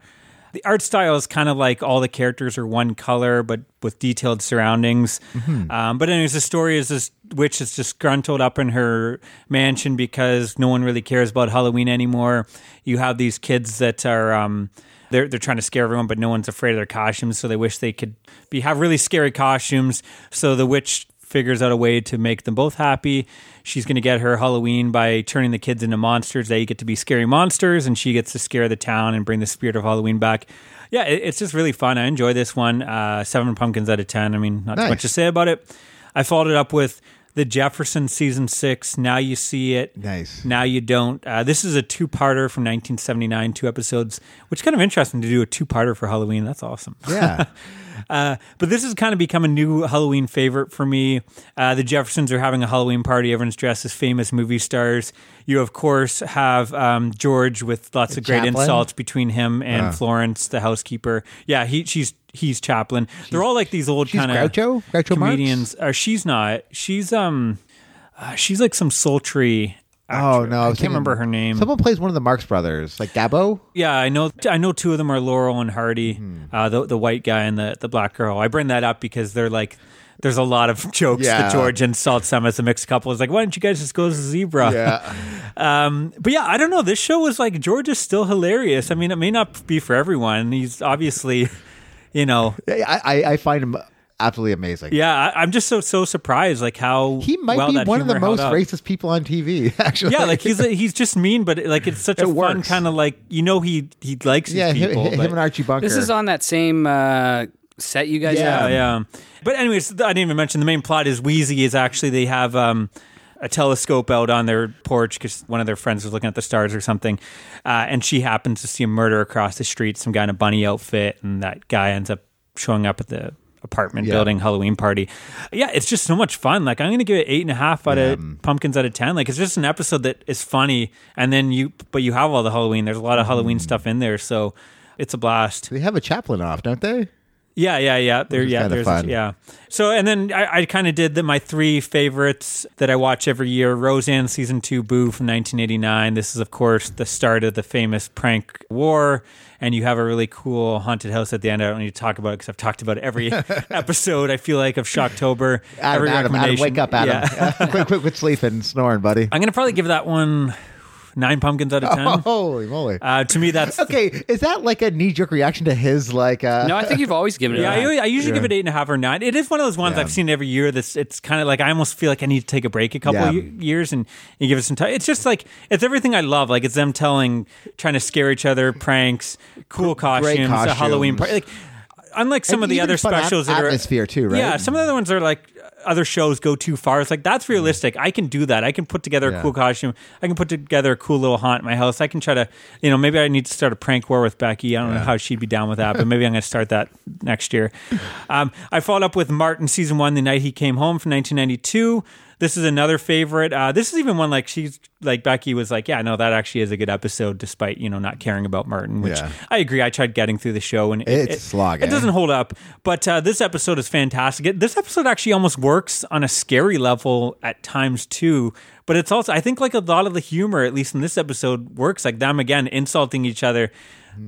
D: The art style is kind of like all the characters are one color, but with detailed surroundings. Um, but anyways, the story is this witch is disgruntled up in her mansion because no one really cares about Halloween anymore. You have these kids that are um, they're they're trying to scare everyone, but no one's afraid of their costumes, so they wish they could be have really scary costumes. So the witch figures out a way to make them both happy. She's going to get her Halloween by turning the kids into monsters. They get to be scary monsters, and she gets to scare the town and bring the spirit of Halloween back. Yeah, it, it's just really fun. I enjoy this one. Uh, seven pumpkins out of ten. I mean, not too much to say about it. I followed it up with the Jefferson season six. Now you see it.
E: Nice.
D: Now you don't. Uh, this is a two-parter from 1979, two episodes, which is kind of interesting to do a two-parter for Halloween. That's awesome.
E: Yeah.
D: Uh, but this has kind of become a new Halloween favorite for me. Uh, the Jeffersons are having a Halloween party. Everyone's dressed as famous movie stars. You, of course, have um, George with lots of great
E: Chaplin?
D: insults between him and Florence, the housekeeper. Yeah, he she's he's Chaplin. They're all like these old kind of
E: Groucho? Groucho Marx?
D: comedians. Uh, she's not. She's um, uh, she's like some sultry.
E: Oh no,
D: I
E: was
D: can't
E: thinking-
D: remember her name.
E: Someone plays one of the Marx brothers, like Gabo.
D: Yeah, I know. I know two of them are Laurel and Hardy,
E: Mm-hmm.
D: uh, the the white guy and the the black girl. I bring that up because they're like. There's a lot of jokes
E: Yeah.
D: that George insults them as a mixed couple. It's like, why don't you guys just go as a zebra?
E: Yeah,
D: Um, but yeah, I don't know. This show was like George is still hilarious. I mean, it may not be for everyone. He's obviously, you know,
E: I, I I find him absolutely amazing.
D: yeah. I, I'm just so so surprised, like how
E: He might
D: well
E: be
D: that
E: one of the most
D: up.
E: racist people on TV. Actually,
D: Yeah, like he's he's just mean, but like it's such
E: It
D: a fun kind of like you know he he likes these
E: yeah, him,
D: people.
E: him
D: but-
E: and Archie Bunker.
F: this is on that same uh, set you guys
E: Yeah.
F: have.
D: Yeah, yeah. But anyways, I didn't even mention the main plot is Weezy is actually they have um, a telescope out on their porch because one of their friends was looking at the stars or something, uh, and she happens to see a murder across the street. Some guy in a bunny outfit, and that guy ends up showing up at the apartment
E: Yeah.
D: building Halloween party. Yeah, it's just so much fun. Like I'm going to give it eight and a half out of pumpkins out of ten. Like it's just an episode that is funny, and then you but you have all the Halloween. There's a lot of Halloween stuff in there, so it's a blast.
E: They have a chaplain off, don't they?
D: Yeah, yeah, yeah. There, yeah, there's, yeah. So, and then I, I kind of did the, my three favorites that I watch every year. Roseanne season two, Boo from 1989. This is, of course, the start of the famous prank war, and you have a really cool haunted house at the end. I don't need to talk about it because I've talked about every episode. I feel like of Shocktober.
E: Adam,
D: every
E: Adam, Adam, wake up, Adam!
D: Yeah.
E: Uh, quit, quit, quit sleeping, snoring, buddy.
D: I'm gonna probably give that one nine pumpkins out of ten.
E: Holy moly!
D: Uh, to me, that's
E: okay, is that like a knee jerk reaction to his like? Uh,
F: No, I think you've always given it.
D: Yeah,
F: a nine.
D: I, I usually give it eight and a half or nine. It is one of those ones
E: Yeah.
D: I've seen every year. That's it's kind of like I almost feel like I need to take a break a couple
E: Yeah.
D: of years and, and give it some time. It's just like it's everything I love. Like it's them telling, trying to scare each other, pranks, cool costumes, a Halloween party. Like unlike some
E: And
D: of the other
E: fun at-
D: specials that are
E: atmosphere too, right?
D: Yeah, some of the other ones are like other shows go too far. It's like that's realistic. I can do that. I can put together
E: Yeah.
D: a cool costume. I can put together a cool little haunt in my house. I can try to, you know, maybe I need to start a prank war with Becky. I don't know how she'd be down with that, but maybe I'm going to start that next year. Um, I followed up with Martin season one, the night he came home from 1992. This is another favorite. Uh, this is even one like she's like Becky was like, yeah, no, that actually is a good episode, despite you know not caring about Martin. Which
E: Yeah.
D: I agree. I tried getting through the show and it,
E: It's
D: it,
E: slog,
D: It
E: eh?
D: doesn't hold up. But uh, this episode is fantastic. It- This episode actually almost works on a scary level at times too. But it's also, I think, like a lot of the humor, at least in this episode, works. Like them again insulting each other.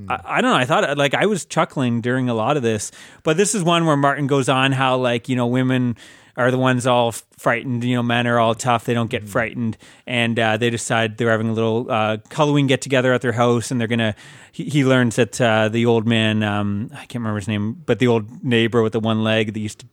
D: I, I don't know. I thought like I was chuckling during a lot of this, but this is one where Martin goes on how like you know women are the ones all frightened. You know, men are all tough. They don't get frightened, and uh, they decide they're having a little uh, Halloween get together at their house, and they're gonna. He, he learns that uh, the old man, um, I can't remember his name, but the old neighbor with the one leg that used to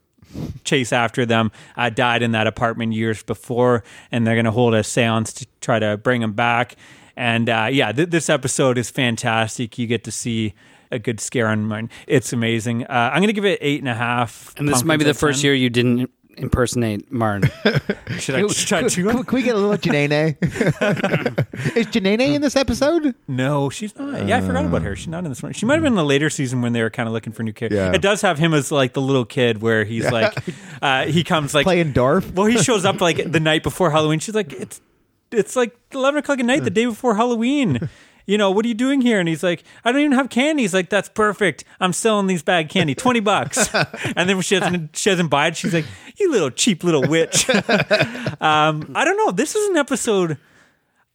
D: chase after them uh, died in that apartment years before, and they're going to hold a seance to try to bring him back. And uh, yeah, th- this episode is fantastic. You get to see a good scare on mine. It's amazing. Uh, I'm going to give it eight and a half.
F: And this might be the first year you didn't impersonate Martin.
D: Should I try to?
E: can we get a little Janene? Is Janene in this episode?
D: No, she's not. Yeah, I forgot about her. She's not in this one. She might have been in the later season when they were kind of looking for new characters.
E: Yeah.
D: It does have him as like the little kid where he's like, uh, he comes like
E: Playing Dorf?
D: Well, he shows up like the night before Halloween. She's like, it's it's like eleven o'clock at night, the day before Halloween. You know, what are you doing here? And he's like, I don't even have candy. He's like, that's perfect. I'm selling these bag candy, twenty bucks. and then when she doesn't, she doesn't buy it. She's like, you little cheap little witch. um, I don't know. This is an episode.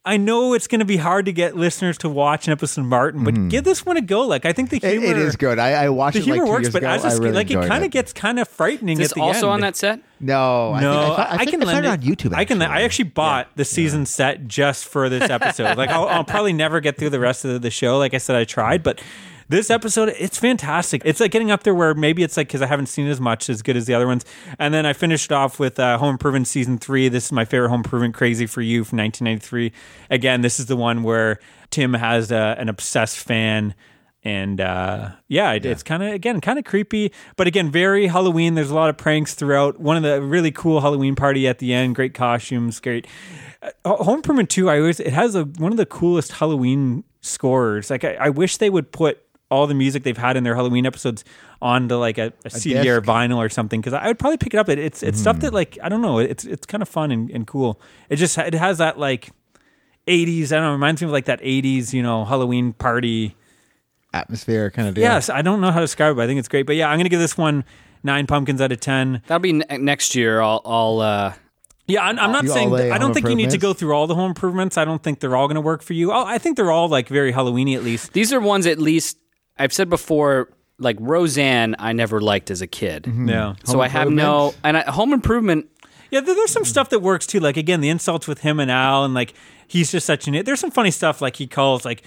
D: I know it's going to be hard to get listeners to watch an episode of Martin, but mm-hmm. give this one a go. Like, I think the
E: It,
D: humor,
E: it is good. I, I watched
D: the
E: it like
D: humor
E: two
D: works,
E: years
D: but
E: ago.
D: as a
E: I
D: sk-
E: really
D: like, it kind of gets kind of frightening.
F: Is
D: at the
F: also
D: end.
F: on that set?
E: No, I
D: No,
E: think, I, I, think
D: can
E: I found
D: lend
E: it on YouTube.
D: I can. I
E: actually.
D: actually bought the season set just for this episode. like I'll, I'll probably never get through the rest of the show. Like I said, I tried, but this episode it's fantastic. It's like getting up there where maybe it's like because I haven't seen as much as good as the other ones. And then I finished off with uh, Home Improvement season three. This is my favorite Home Improvement, Crazy for You from 1993. Again, this is the one where Tim has uh, an obsessed fan and uh, yeah, it, it's kind of again kind of creepy, but again very Halloween. There's a lot of pranks throughout. One of the really cool Halloween party at the end. Great costumes, great. Uh, Home Improvement Two. I always it has a, one of the coolest Halloween scores. Like I, I wish they would put all the music they've had in their Halloween episodes onto like a, a CD or vinyl or something because I would probably pick it up. It, it's it's stuff that like I don't know. It's it's kind of fun and, and cool. It just it has that like. 80s, I don't know, it reminds me of like that 80s, you know, Halloween party
E: atmosphere kind of deal.
D: Yes, I don't know how to describe it. But I think it's great. But yeah, I'm going to give this one nine pumpkins out of ten.
F: That'll be ne- next year. I'll, I'll uh,
D: Yeah, I'm, I'm not
E: You
D: saying I don't think you need to go through all the home improvements. I don't think they're all going to work for you. Oh, I think they're all like very Halloweeny at least.
F: these are ones at least I've said before. Like Roseanne, I never liked as a kid.
E: Mm-hmm.
D: Yeah,
F: So I have no and I, Home Improvement.
D: yeah. There, there's some stuff that works too. Like again, the insults with him and Al, and like he's just such an. There's some funny stuff. Like he calls like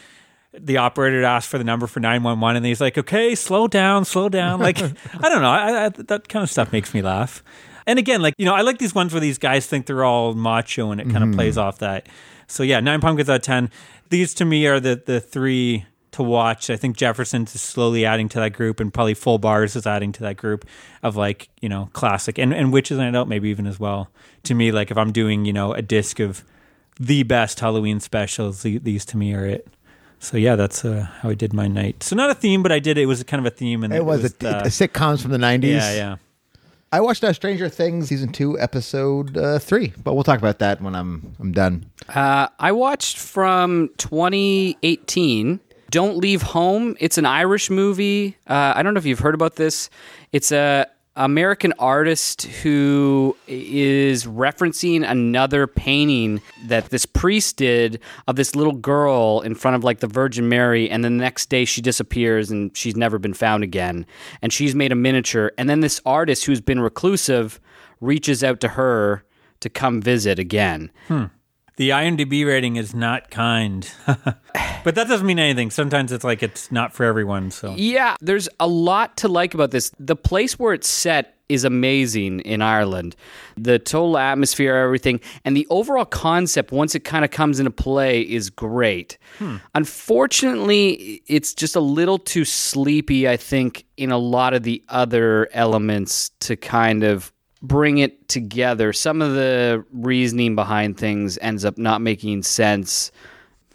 D: the operator to ask for the number for 911 and he's like okay slow down slow down like i don't know I, I, that kind of stuff makes me laugh and again like you know i like these ones where these guys think they're all macho and it kind of plays off that so yeah nine pumpkins out of ten these to me are the the three to watch i think jefferson's is slowly adding to that group and probably full bars is adding to that group of like you know classic and and witches and out maybe even as well to me like if i'm doing you know a disc of the best halloween specials these to me are it so yeah, that's uh, how I did my night. So not a theme, but I did. It was kind of a theme, and
E: It was, a,
D: uh,
E: a sitcoms from the 90s.
D: yeah, yeah.
E: I watched uh, Stranger Things season two, episode uh, three, but we'll talk about that when I'm I'm done.
F: Uh, I watched from 2018. Don't Leave Home. It's an Irish movie. Uh, I don't know if you've heard about this. It's a American artist who is referencing another painting that this priest did of this little girl in front of like the Virgin Mary, and the next day she disappears and she's never been found again. And she's made a miniature, and then this artist who's been reclusive reaches out to her to come visit again.
D: The IMDb rating is not kind, but that doesn't mean anything. Sometimes it's like it's not for everyone. So
F: Yeah, there's a lot to like about this. The place where it's set is amazing in Ireland. The total atmosphere, everything, and the overall concept, once it kind of comes into play, is great. Hmm. Unfortunately, it's just a little too sleepy, I think, in a lot of the other elements to kind of bring it together. Some of the reasoning behind things ends up not making sense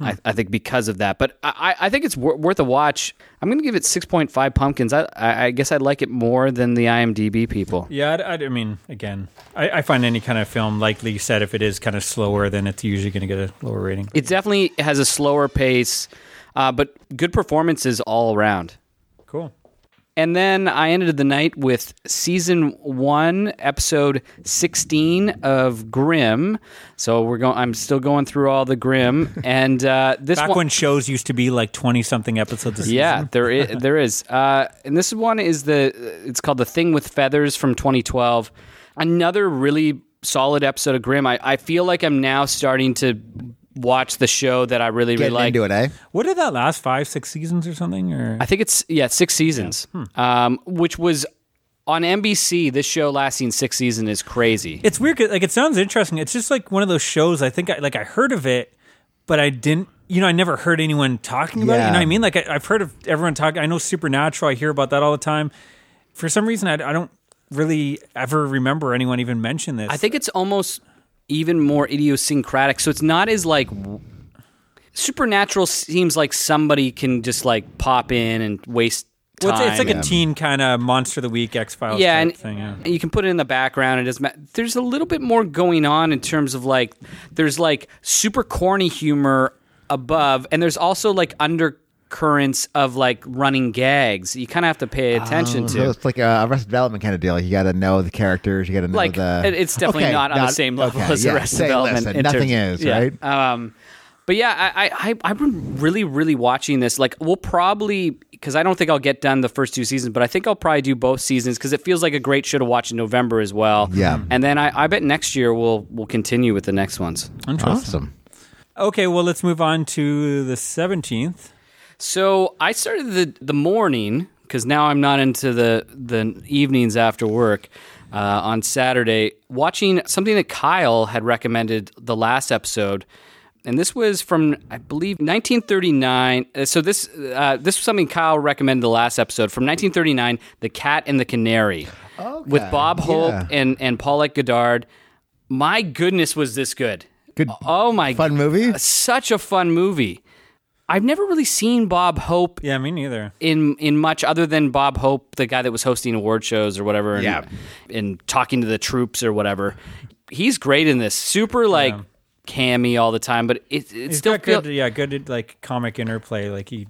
F: I, I think because of that, but I, I think it's wor- worth a watch. I'm going to give it 6.5 pumpkins. I, I I guess I like it more than the IMDb people.
D: Yeah, I, I- mean, again, I, I find any kind of film, like you said, if it is kind of slower, then it's usually going to get a lower rating.
F: It definitely has a slower pace, uh, but good performances all around.
D: Cool.
F: And then I ended the night with season one, episode sixteen of Grimm. So we're going. I'm still going through all the Grimm, and uh, this
D: Back
F: one,
D: when shows used to be like twenty something episodes a season.
F: yeah, there is, there is. Uh, and this one is the. It's called the Thing with Feathers from 2012. Another really solid episode of Grimm. I, I feel like I'm now starting to watch the show that I really
E: Getting
F: really like.
E: into it, eh?
D: What did that last five, six seasons or something? Or
F: I think it's yeah six seasons, um, which was on NBC. This show lasting six seasons is crazy.
D: it's weird. 'cause, Like it sounds interesting. It's just like one of those shows. I think I like I heard of it, but I didn't. You know, I never heard anyone talking about it. You know what I mean? Like I, I've heard of everyone talking. I know Supernatural. I hear about that all the time. For some reason, I, I don't really ever remember anyone even mention this.
F: I think it's almost even more idiosyncratic. So it's not as like supernatural seems like somebody can just like pop in and waste time.
D: Well, it's, it's like
E: Yeah.
D: a teen kind of monster of the week X Files
F: yeah, and
D: thing. Yeah.
F: you can put it in the background. It doesn't matter. There's a little bit more going on in terms of like there's like super corny humor above, and there's also like undercurrents of like running gags. You kind of have to pay attention
E: So
F: to.
E: it's like a Arrested Development kind of deal. You got to know the characters. You got to know
F: like
E: the.
F: it's definitely
E: Okay,
F: not on the same level
E: okay,
F: as
E: yeah,
F: Arrested
E: say,
F: Development.
E: listen, nothing
F: terms-
E: is
F: yeah.
E: right.
F: Um, but yeah, I, I, I I've been really really watching this. Like we'll probably because I don't think I'll get done the first two seasons, but I think I'll probably do both seasons because it feels like a great show to watch in November as well.
E: Yeah.
F: and then I, I bet next year we'll we'll continue with the next ones.
E: Awesome.
D: Okay, well, let's move on to the seventeenth.
F: So I started the the morning because now I'm not into the the evenings after work. Uh, on Saturday, watching something that Kyle had recommended the last episode, and this was from I believe 1939. Uh, So this uh, this was something Kyle recommended the last episode from 1939, The Cat and the Canary, with Bob Hope
E: yeah.
F: and and Paulette Goddard. My goodness, was this good?
E: Good.
F: Oh my
E: Fun movie.
F: such a fun movie. I've never really seen Bob Hope
D: Yeah, me neither.
F: in in much other than Bob Hope, the guy that was hosting award shows or whatever, and,
E: Yeah.
F: and talking to the troops or whatever. He's great in this. Super like cammy all the time, but it it
D: It's
F: still
D: got
F: feel,
D: good, yeah, good like comic interplay. Like he,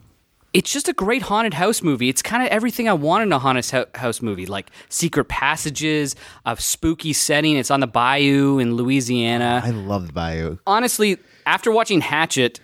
F: it's just a great haunted house movie. It's kind of everything I want in a haunted house movie, like secret passages, a spooky setting. It's on the bayou in Louisiana.
E: I love the Bayou.
F: honestly, after watching Hatchet,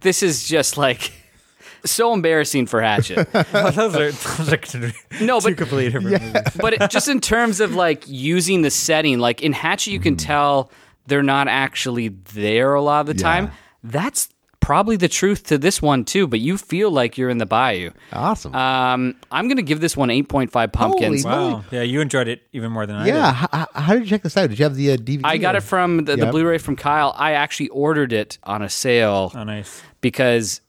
F: this is just like so embarrassing for Hatchet.
D: those are, those are
F: No, but
D: completely different movies.
F: but it, just in terms of like using the setting, like in Hatchet, you can mm. tell they're not actually there a lot of the
E: Yeah.
F: time. That's probably the truth to this one too. But you feel like you're in the bayou.
E: Awesome.
F: Um, I'm gonna give this one 8.5 pumpkins.
E: Holy
D: Wow. Yeah, you enjoyed it even more than I
E: yeah.
D: did.
E: How, how did you check this out? Did you have the uh, DVD?
F: I got
E: or-
F: it from the, the Blu-ray from Kyle. I actually ordered it on a sale.
D: Oh, nice.
F: because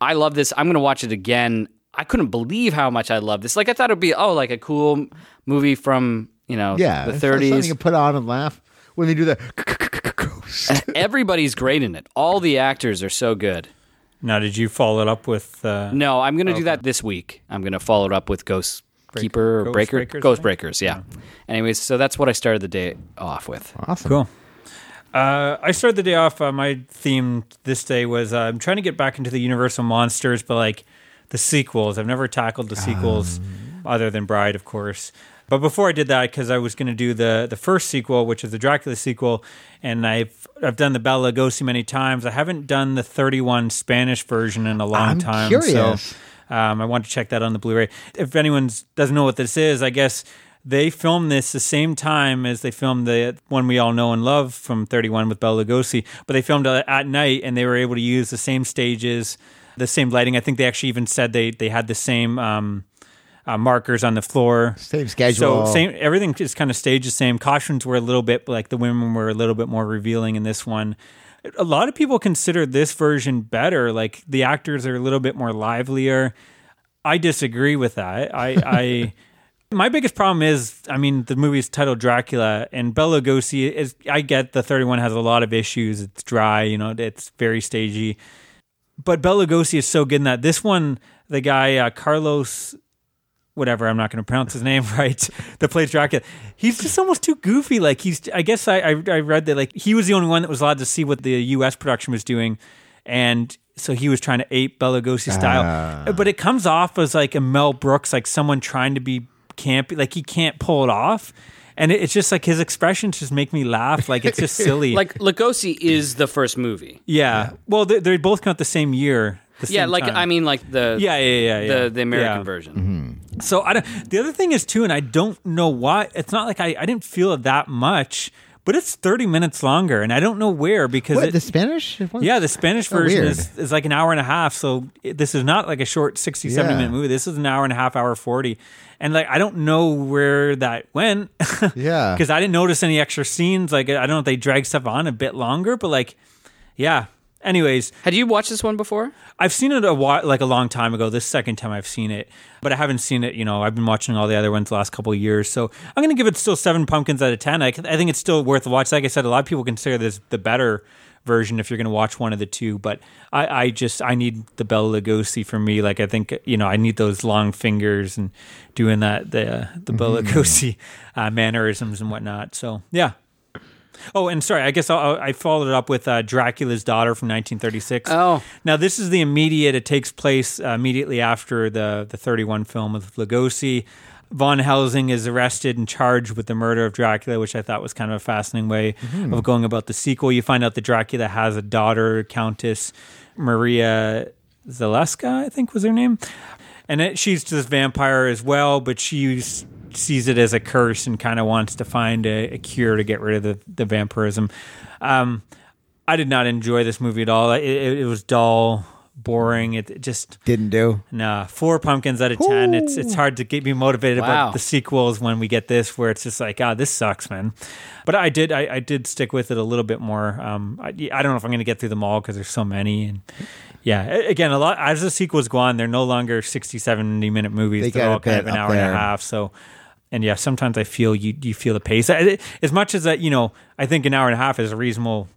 F: I love this. I'm going to watch it again. I couldn't believe how much I love this. Like I thought it'd be oh like a cool movie from you know
E: Yeah.
F: the
E: it's Something you can put on and laugh when they do the.
F: Everybody's great in it. All the actors are so good.
D: Now, did you follow it up with? Uh,
F: No, I'm going to do that this week. I'm going to follow it up with Ghost Keeper or
D: Ghost
F: Breaker
D: Breakers,
F: Ghost? Breakers. Yeah. Anyways, so that's what I started the day off with.
E: Awesome.
D: Cool. Uh, I started the day off. Uh, my theme this day was uh, I'm trying to get back into the Universal monsters, but like the sequels. I've never tackled the sequels, other than Bride, of course. But before I did that, because I was going to do the the first sequel, which is the Dracula sequel, and I've I've done the Bela Lugosi many times. I haven't done the 31 Spanish version in a long
E: I'm
D: time.
E: curious.
D: So um, I want to check that on the Blu-ray. If anyone doesn't know what this is, I guess they filmed this the same time as they filmed the one we all know and love from 31 with Bela Lugosi, but they filmed it at night and they were able to use the same stages, the same lighting. I think they actually even said they they had the same um, uh, markers on the floor.
E: Same schedule.
D: So same everything is kind of staged the same. Costumes were a little bit like the women were a little bit more revealing in this one. A lot of people consider this version better. Like the actors are a little bit more livelier. I disagree with that. I I My biggest problem is, I mean, the movie's titled Dracula, and Bela Lugosi is. I get the 31 has a lot of issues. It's dry, you know, it's very stagey. But Bela Lugosi is so good in that. This one, the guy uh, Carlos, whatever, I'm not going to pronounce his name right, that plays Dracula. He's just almost too goofy. Like he's. I guess I, I I read that like he was the only one that was allowed to see what the U.S. production was doing, and so he was trying to ape Bela Lugosi style. Ah. But it comes off as like a Mel Brooks, like someone trying to be campy, like he can't pull it off. And it's just like his expressions just make me laugh. Like it's just silly.
F: Like Lugosi is the first movie.
D: yeah. Well, they, they both come out the same year. The
F: Yeah,
D: same
F: like
D: time.
F: I mean, like the
D: yeah, yeah, yeah, yeah.
F: the the American
D: Yeah.
F: version. Mm-hmm.
D: So I don't, the other thing is too, and I don't know why. It's not like I, I didn't feel it that much, but it's thirty minutes longer, and I don't know where because
E: What
D: it,
E: the Spanish?
D: yeah, the Spanish
E: So
D: version is, is like an hour and a half. So it, this is not like a short 60, 70
E: Yeah.
D: minute movie. This is an hour and a half, hour 40. And like, I don't know where that went.
E: Yeah.
D: Because I didn't notice any extra scenes. Like, I don't know if they drag stuff on a bit longer, but like, yeah. Anyways,
F: Had you watched this one before?
D: I've seen it a while, like a long time ago. This second time I've seen it, but I haven't seen it. You know, I've been watching all the other ones the last couple of years, so I'm going to give it still seven pumpkins out of ten. I, I think it's still worth a watch. Like I said, a lot of people consider this the better version if you're going to watch one of the two. But I, I just I need the Bela Lugosi for me. Like I think you know I need those long fingers and doing that the the Bela Lugosi uh, mannerisms and whatnot. So yeah. Oh, and sorry, I guess I'll, I followed it up with uh, Dracula's Daughter from 1936.
F: Oh.
D: Now this is the immediate. It takes place uh, immediately after the the 31 film with Lugosi. Von Helsing is arrested and charged with the murder of Dracula, which I thought was kind of a fascinating way of going about the sequel. You find out that Dracula has a daughter, Countess Marya Zaleska, I think was her name, and it, she's this vampire as well, but she s- sees it as a curse and kind of wants to find a, a cure to get rid of the, the vampirism. Um, I did not enjoy this movie at all. It, it, it was dull, boring. It, it just
E: Didn't do.
D: nah. Four pumpkins out of ten. It's it's hard to get me motivated
F: Wow.
D: about the sequels when we get this, where it's just like, ah, this sucks, man. But I did I, I did stick with it a little bit more. Um, I, I don't know if I'm going to get through them all because there's so many and. Yeah, again, a lot as the sequels go on, they're no longer 60, 70 minute movies.
E: They
D: are all kind of an hour and a half. So, and yeah, sometimes I feel you you feel the pace. As much as that, you know, I think an hour and a half is a reasonable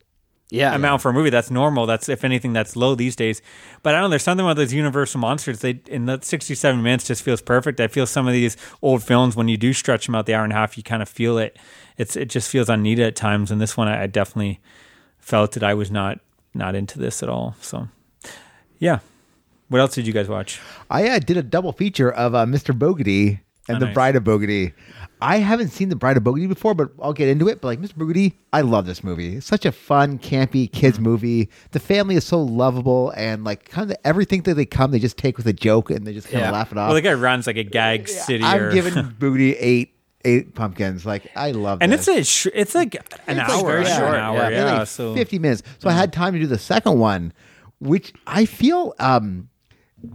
F: Yeah.
D: amount for a movie. That's normal. That's if anything, that's low these days. But I don't know. There's something about those Universal monsters. They in that 67 minutes just feels perfect. I feel some of these old films when you do stretch them out the hour and a half, you kind of feel it. It's it just feels unneeded at times. And this one, I, I definitely felt that I was not not into this at all. So yeah. What else did you guys watch?
E: I uh, did a double feature of uh, Mr. Boogedy and
D: Oh,
E: The
D: nice.
E: Bride of Boogedy. I haven't seen The Bride of Boogedy before, but I'll get into it. But like Mr. Boogedy, I love this movie. It's such a fun, campy kids
D: Mm-hmm.
E: movie. The family is so lovable, and like kind of everything that they come, they just take with a joke and they just kind of laugh it off.
D: Well, the guy runs like a gag city.
E: I'm
D: or,
E: giving Boogedy eight eight pumpkins. Like I love, it.
D: and
E: this.
D: it's a sh- it's like an
E: It's like
D: hour,
E: very
D: yeah,
E: short,
D: an hour,
F: yeah.
D: yeah.
E: like
D: so
E: 50 minutes. So I had time to do the second one, which I feel um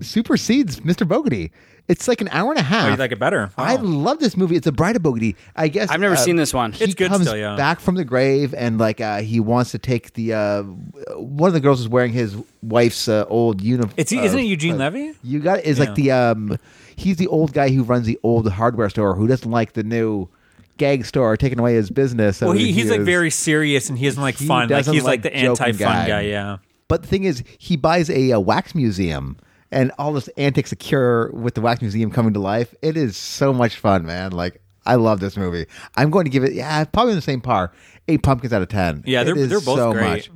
E: supersedes Mr. Boogedy. It's like an hour and a half.
D: Oh, you like it better?
E: I
D: Wow.
E: love this movie. It's a Bride of Boogedy. I guess
F: I've never
E: uh,
F: seen this one.
E: He
D: It's good
E: comes
D: still, yeah.
E: back from the grave and like uh, he wants to take the uh, one of the girls is wearing his wife's uh, old uniform.
D: It's isn't it Eugene Levy?
E: You got is like the um he's the old guy who runs the old hardware store who doesn't like the new gag store taking away his business.
D: Well, he, he's like very serious and he doesn't like
E: He
D: fun. Like he's like,
E: like
D: the anti-fun
E: guy.
D: guy. Yeah.
E: But the thing is, he buys a, uh wax museum, and all this antics occur with the wax museum coming to life. It is so much fun, man. Like I love this movie. I'm going to give it, yeah, probably in the same par, eight pumpkins out of ten.
D: Yeah, they're-
E: is
D: they're both
E: so
D: great.
E: much.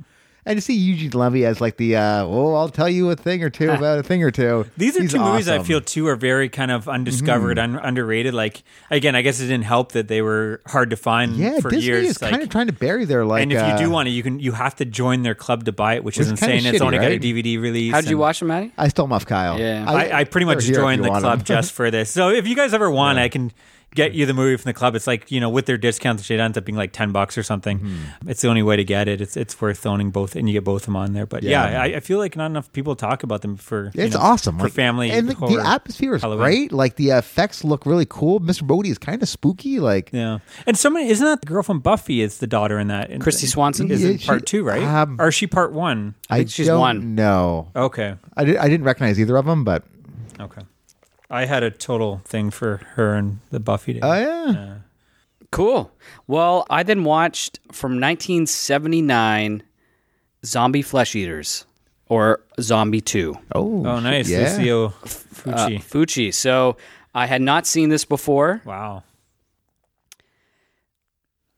E: And to see Eugene Levy as like the, uh, oh, I'll tell you a thing or two about a thing or two.
D: These are
E: He's
D: two movies I.
E: Mm-hmm.
D: feel too are very kind of undiscovered, un- underrated. Like again, I guess it didn't help that they were hard to find
E: Yeah,
D: for
E: Disney
D: years.
E: is
D: like-
E: kind of trying to bury their like.
D: and if
E: uh,
D: you do want to, you can. You have to join their club to buy it, which is
E: Which is kinda
D: insane. it's
E: shitty,
D: only got a? DVD release.
F: How'd you watch them, Maddie?
E: I stole them off Kyle.
F: Yeah.
D: I, I pretty much joined the club
E: them.
D: just for this. So if you guys ever want, I can get you the movie from the club. It's like you know with their discounts, it ends up being like ten bucks or something.
E: Mm-hmm.
D: It's the only way to get it. It's it's worth owning both, and you get both of them on there. But yeah,
E: Yeah.
D: I, I feel like not enough people talk about them for. you
E: It's
D: know,
E: awesome
D: for
E: like,
D: family.
E: and like, the
D: horror,
E: atmosphere is
D: Halloween.
E: great. Like the effects look really cool. Mr. Boogedy is kind of spooky. Like
D: Yeah, and somebody isn't that the girl from Buffy? Is the daughter in that? In-
F: Kristy Swanson?
D: Is
E: Yeah,
D: it part
E: she-
D: two, right?
E: um,
D: or is she part one?
F: think she's
E: don't
F: one.
E: know.
D: Okay,
E: I, did, I didn't recognize either of them, but
D: okay. I had a total thing for her and the Buffy. Days.
E: Oh yeah.
F: Cool. Well, I then watched from 1979 Zombie Flesh Eaters or Zombie 2.
E: Oh,
D: oh, nice.
E: Yeah.
D: Lucio
F: Uh,
D: Fulci.
F: Fulci. So I had not seen this before.
D: wow.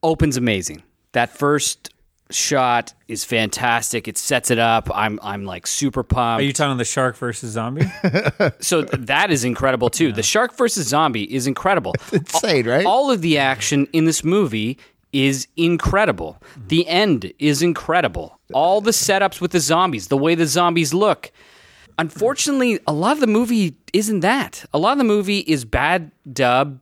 F: Opens amazing. That first shot is fantastic. It sets it up. I'm I'm like super pumped.
D: Are you talking the shark versus zombie?
F: so th- that is incredible too. The shark versus zombie is incredible.
E: insane, right?
F: All of the action in this movie is incredible. The end is incredible. All the setups with the zombies, the way the zombies look. Unfortunately, a lot of the movie isn't that. A lot of the movie is bad dub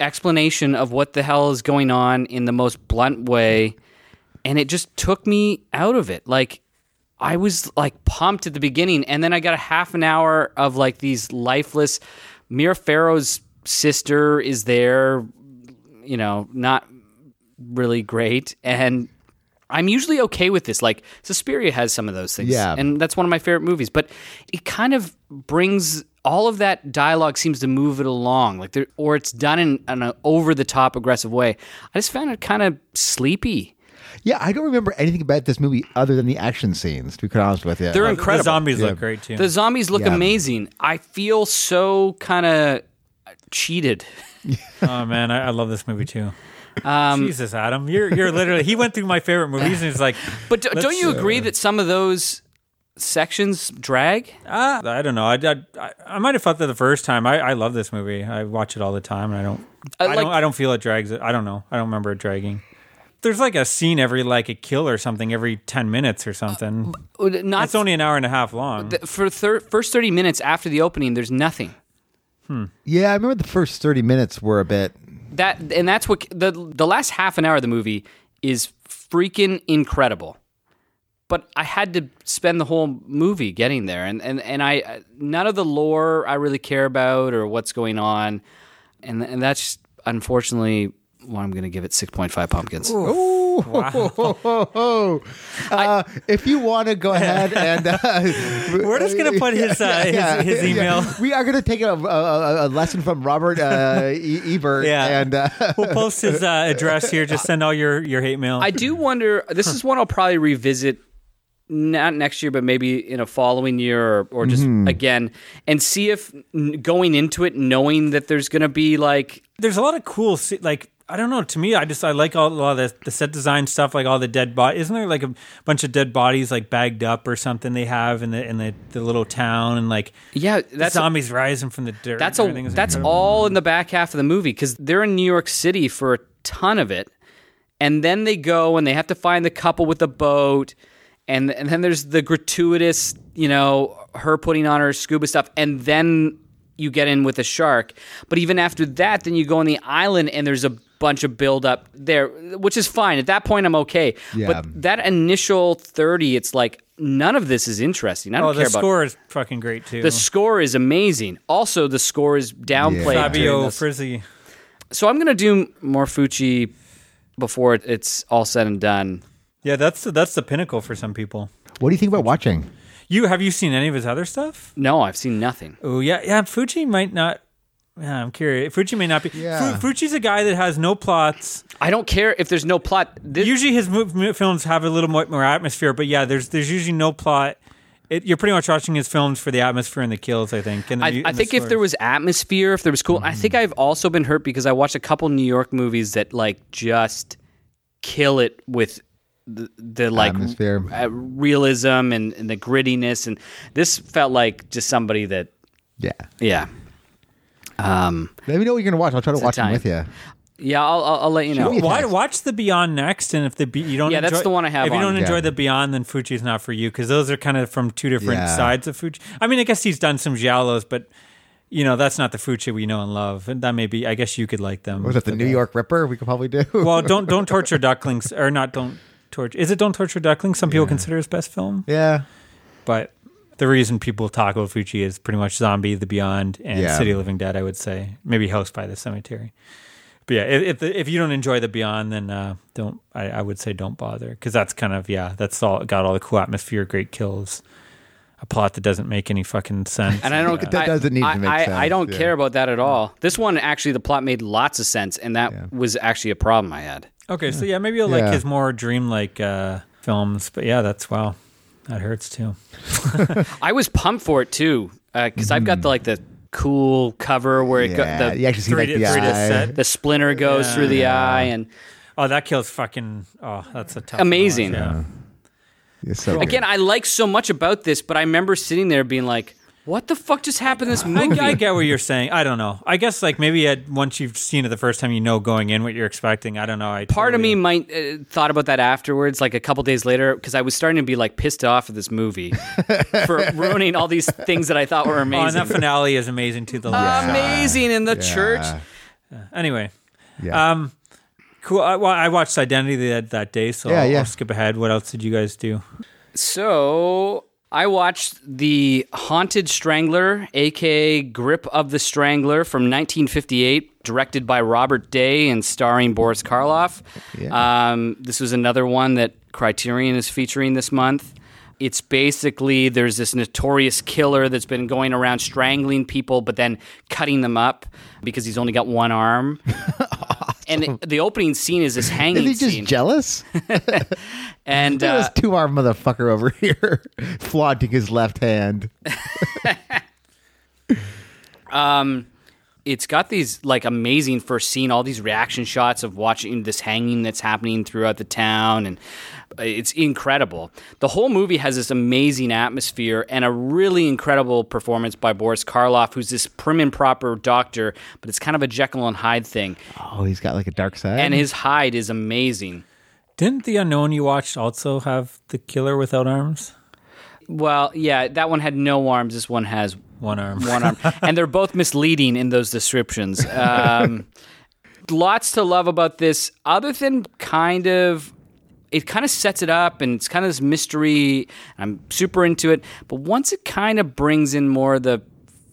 F: explanation of what the hell is going on in the most blunt way and it just took me out of it. Like I was like pumped at the beginning, and then I got a half an hour of like these lifeless. Mia Farrow's sister is there, you know, not really great, and I'm usually okay with this. Like Suspiria has some of those things,
E: Yeah.
F: and that's one of my favorite movies. But it kind of brings all of that dialogue seems to move it along, like there, or it's done in an over the top aggressive way. I just found it kind of sleepy.
E: Yeah, I don't remember anything about this movie other than the action scenes. To be quite honest with you,
F: They're incredible.
D: the zombies
E: Yeah.
D: look great too.
F: The zombies look
E: Yeah.
F: amazing. I feel so kind of cheated.
D: oh man, I, I love this movie too.
F: Um,
D: Jesus, Adam, you're you're literally. He went through my favorite movies and he's like,
F: But do, don't you
D: uh,
F: agree that some of those sections drag?
D: ah, I don't know. I, I, I might have felt that the first time. I, I love this movie. I watch it all the time, and I don't.
F: I
D: I, don't. I don't feel it drags it. I don't know. I don't remember it dragging. There's like a scene every like a kill or something every ten minutes or something.
F: Uh, uh, not
D: It's only an hour and a half long.
F: th- for thir- first thirty minutes after the opening. There's nothing. Hmm.
E: yeah, I remember the first thirty minutes were a bit.
F: That and that's what the the last half an hour of the movie is freaking incredible. But I had to spend the whole movie getting there, and and and I uh, none of the lore I really care about or what's going on, and and that's unfortunately why I'm going to give it six point five pumpkins.
E: Oh, oh, uh, if you want to go ahead and uh,
D: We're just gonna put his, uh, his- his email.
E: We are going to take a, a, a lesson from Robert uh, e- Ebert.
D: Yeah.
E: and uh,
D: we'll post his uh, address here. Just send all your your hate mail.
F: I do wonder. This is one I'll probably revisit, not next year, but maybe in a following year, or, or just again, and see if going into it, knowing that there's going to be like
D: there's a lot of cool like I don't know. To me, I just I like all, a lot of the, the set design stuff, like all the dead body. Isn't there like a bunch of dead bodies like bagged up or something they have in the in the, the little town and like
F: yeah, that's
D: zombies rising from the dirt.
F: that's a that's
D: incredible.
F: all in the back half of the movie because they're in New York City for a ton of it, and then they go and they have to find the couple with the boat, and and then there's the gratuitous, you know, her putting on her scuba stuff, and then you get in with a shark. But even after that, then you go on the island and there's a bunch of buildup there, which is fine. At that point, I'm okay.
E: Yeah.
F: But that initial thirty, it's like none of this is interesting. I don't
D: Oh,
F: care about.
D: the score is fucking great too.
F: the score is amazing. Also, the score is downplayed.
E: Yeah.
D: Fabio
F: this.
D: Frizzi.
F: So I'm gonna do more Fulci before it's all said and done.
D: Yeah, that's the, that's the pinnacle for some people.
E: what do you think about watching?
D: You have you seen any of his other stuff?
F: No, I've seen nothing.
D: Oh yeah, yeah. Fulci might not. Yeah, I'm curious. Fulci may not be.
E: Yeah.
D: Fu- Fulci's a guy that has no plots.
F: I don't care if there's no plot. This,
D: Usually his mo- mo- films have a little more, more atmosphere, but yeah, there's there's usually no plot. It, you're pretty much watching his films for the atmosphere and the kills, I think. And the,
F: I,
D: mu-
F: I
D: and the
F: think if there was atmosphere, if there was cool, I think I've also been hurt because I watched a couple New York movies that like just kill it with the, the like
E: Atmosphere.
F: uh, realism and, and the grittiness, and this felt like just somebody that,
E: Yeah,
F: yeah, um,
E: let me know what you're going to watch. I'll try to watch them with you.
F: yeah, I'll, I'll, I'll let you know.
E: Shoot.
D: Why,
E: text.
D: watch the Beyond next, and if the Be- you don't,
F: Yeah, that's
D: enjoy-
F: the one I have
D: If you
F: on.
D: don't enjoy
E: Yeah.
D: the Beyond, then Fulci's not for you because those are kind of from two different
E: Yeah.
D: sides of Fulci. I mean, I guess he's done some giallos, but you know that's not the Fulci we know and love, and that may be. I guess you could like them.
E: Was it the New York Ripper? We could probably do.
D: well, don't don't torture ducklings, or not don't torture. Is it Don't Torture Ducklings? Some people consider his best film,
E: yeah,
D: but the reason people talk about Fulci is pretty much Zombie, The Beyond, and
E: Yeah.
D: City of Living Dead. I would say maybe House by the Cemetery. But yeah, if if, the, if you don't enjoy The Beyond, then uh, don't. I, I would say don't bother because that's kind of yeah, that's all got all the cool atmosphere, great kills. a plot that doesn't make any fucking sense.
F: And I don't.
E: That doesn't need to make
F: I, I don't
E: yeah.
F: care about that at all. This one actually, the plot made lots of sense, and that was actually a problem I had.
D: okay, so yeah, maybe you'll like his more dreamlike uh, films, but yeah, that's wow, that hurts too.
F: I was pumped for it too uh, because I've got the mm-hmm. like the cool cover where it.
E: Yeah,
F: go, the
E: you actually see like the eye.
F: the splinter goes through the eye and
D: Oh, that kills fucking. Oh, that's a tough.
F: Amazing.
D: one, Yeah.
E: It's so good.
F: again I like so much about this, but I remember sitting there being like, "What the fuck just happened in this movie?"
D: I, I get what you're saying. I don't know. I guess like maybe at, once you've seen it the first time, you know going in what you're expecting. I don't know. I
F: Part of me might uh, thought about that afterwards, like a couple days later, because I was starting to be like pissed off at this movie for ruining all these things that I thought were
D: Oh, and
F: amazing.
D: that finale is amazing too. The last.
F: Amazing in the church.
D: Anyway,
E: Yeah.
D: um, cool. I, well, I watched Identity that, that day, so
E: Yeah,
D: I'll,
E: yeah.
D: I'll skip ahead. What else did you guys do?
F: So I watched The Haunted Strangler, aka Grip of the Strangler from 1958, directed by Robert Day and starring Boris Karloff.
E: Yeah.
F: Um, this was another one that Criterion is featuring this month. It's basically there's this notorious killer that's been going around strangling people, but then cutting them up because he's only got one arm. And the opening scene is this hanging.
E: Is he just
F: scene,
E: jealous?
F: and uh,
E: this two armed motherfucker over here flaunting his left hand.
F: um it's got these like amazing first scene all these reaction shots of watching this hanging that's happening throughout the town and it's incredible the whole movie has this amazing atmosphere and a really incredible performance by boris karloff who's this prim and proper doctor but it's kind of a jekyll and hyde thing
E: Oh, he's got like a dark side.
F: and his Hyde is amazing
D: Didn't the unknown you watched also have the killer without arms?
F: well yeah that one had no arms this one has
D: One arm.
F: one arm, and they're both misleading in those descriptions. Um, lots to love about this, other than kind of. It kind of sets it up, and it's kind of this mystery. I'm super into it, but once it kind of brings in more of the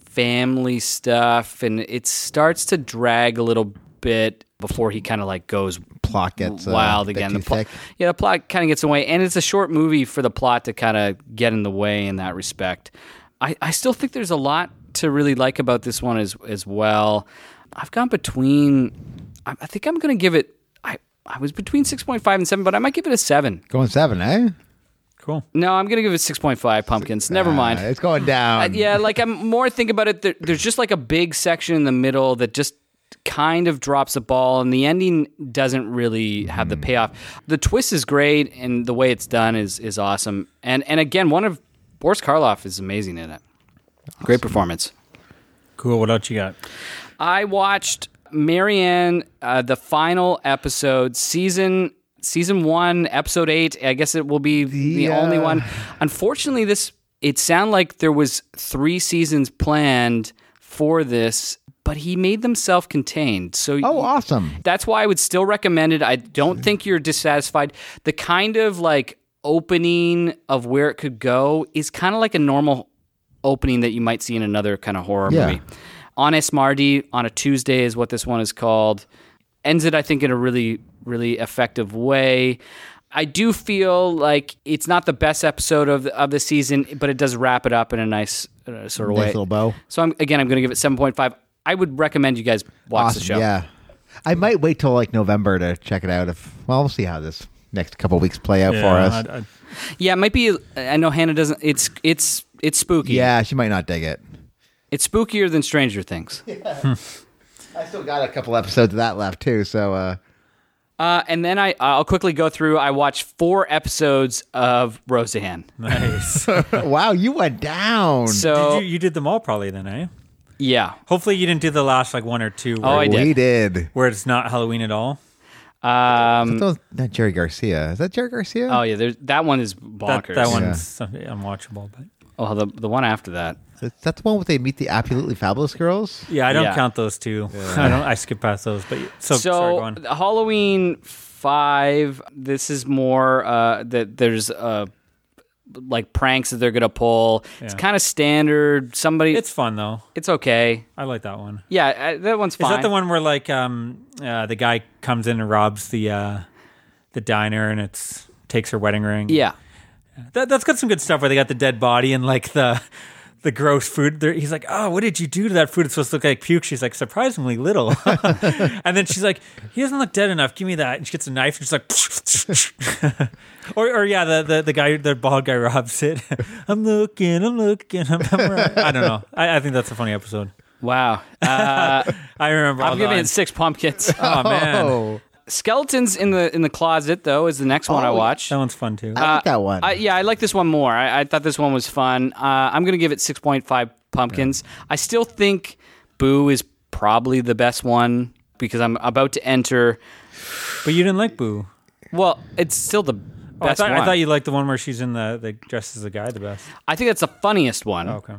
F: family stuff, and it starts to drag a little bit before he kind of like goes
E: plot gets uh,
F: wild again. The pl- yeah, the plot kind of gets away, and it's a short movie for the plot to kind of get in the way in that respect. I, I still think there's a lot to really like about this one as as well. I've gone between. I, I think I'm going to give it. I I was between six point five and seven, but I might give it a seven.
E: Going seven, eh?
D: Cool.
F: No, I'm going to give it six point five pumpkins. Never mind.
E: Uh, it's going down.
F: Uh, yeah, like I'm more thinking about it. There, there's just like a big section in the middle that just kind of drops the ball, and the ending doesn't really have the payoff. The twist is great, and the way it's done is is awesome. And and again, one of Boris Karloff is amazing in it. Great performance.
D: Cool. What else you got?
F: I watched Marianne, uh, the final episode, season season one, episode eight. I guess it will be the
E: uh,
F: only one. Unfortunately, this it sounded like there was three seasons planned for this, but he made them self-contained. So
E: oh, awesome.
F: that's why I would still recommend it. I don't think you're dissatisfied. The kind of like opening of where it could go is kind of like a normal opening that you might see in another kind of horror
E: Yeah.
F: movie. Honest Marty on a Tuesday is what this one is called. Ends it, I think, in a really, really effective way. I do feel like it's not the best episode of the, of the season, but it does wrap it up in a nice uh, sort of
E: Nice
F: way.
E: little bow.
F: So I'm, again, I'm going to give it 7.5. I would recommend you guys watch
E: Awesome.
F: the show.
E: Yeah. I might wait till like November to check it out. If well, we'll see how this next couple weeks play out for us.
D: I'd- I'd-
F: Yeah, it might be. I know Hannah doesn't. It's it's it's spooky.
E: yeah, she might not dig it.
F: it's spookier than Stranger Things.
E: I still got a couple episodes of that left too. So uh,
F: Uh, and then I I'll quickly go through. I watched four episodes of Roseanne.
D: nice.
E: wow, you went down.
F: So
D: did you, you did them all probably then, eh?
F: Yeah,
D: Hopefully you didn't do the last like one or two where,
F: Oh, I did.
E: we did.
D: where it's not Halloween at all.
F: um,
E: Those, not Jerry Garcia. Is that Jerry Garcia?
F: oh yeah, there's that one is
D: That,
F: bonkers.
D: that one's something unwatchable, but
F: Oh, the the one after that.
E: Is that the one where they meet the absolutely fabulous girls?
D: yeah, I don't
F: Yeah.
D: count those two. I don't. I skip past those. But so, sorry, go
F: So
D: on.
F: Halloween five. This is more uh, that there's uh, like pranks that they're gonna pull. It's kind of standard. Somebody,
D: It's fun though.
F: it's okay.
D: I like that one.
F: Yeah, uh, that one's
D: Is that the one where like um uh, the guy comes in and robs the uh the diner and it's takes her wedding ring?
F: Yeah.
D: That, that's got some good stuff where they got the dead body and like the the gross food. There, he's like, "Oh, what did you do to that food? It's supposed to look like puke." She's like, "Surprisingly little." and then she's like, "He doesn't look dead enough. Give me that." And she gets a knife and she's like, or, or yeah, the, the the guy, the bald guy robs it. I'm looking, I'm looking. I'm, I'm right. I don't know. I, I think that's a funny episode.
F: Wow. Uh,
D: I remember.
F: I'm giving it six pumpkins.
D: Oh man,
E: Oh,
F: Skeletons in the in the closet though is the next one I
E: Oh,
F: watched.
D: that one's fun too.
E: I like that one.
F: I, yeah, I like this one more. I, I thought this one was fun. Uh, I'm going to give it 6.5 pumpkins. I still think Boo is probably the best one because I'm about to enter.
D: but you didn't like Boo.
F: Well, it's still the
D: Oh, I
F: best
D: thought,
F: one.
D: I thought you liked the one where she's in the the dress as a guy the best.
F: I think that's the funniest one.
D: Oh, okay.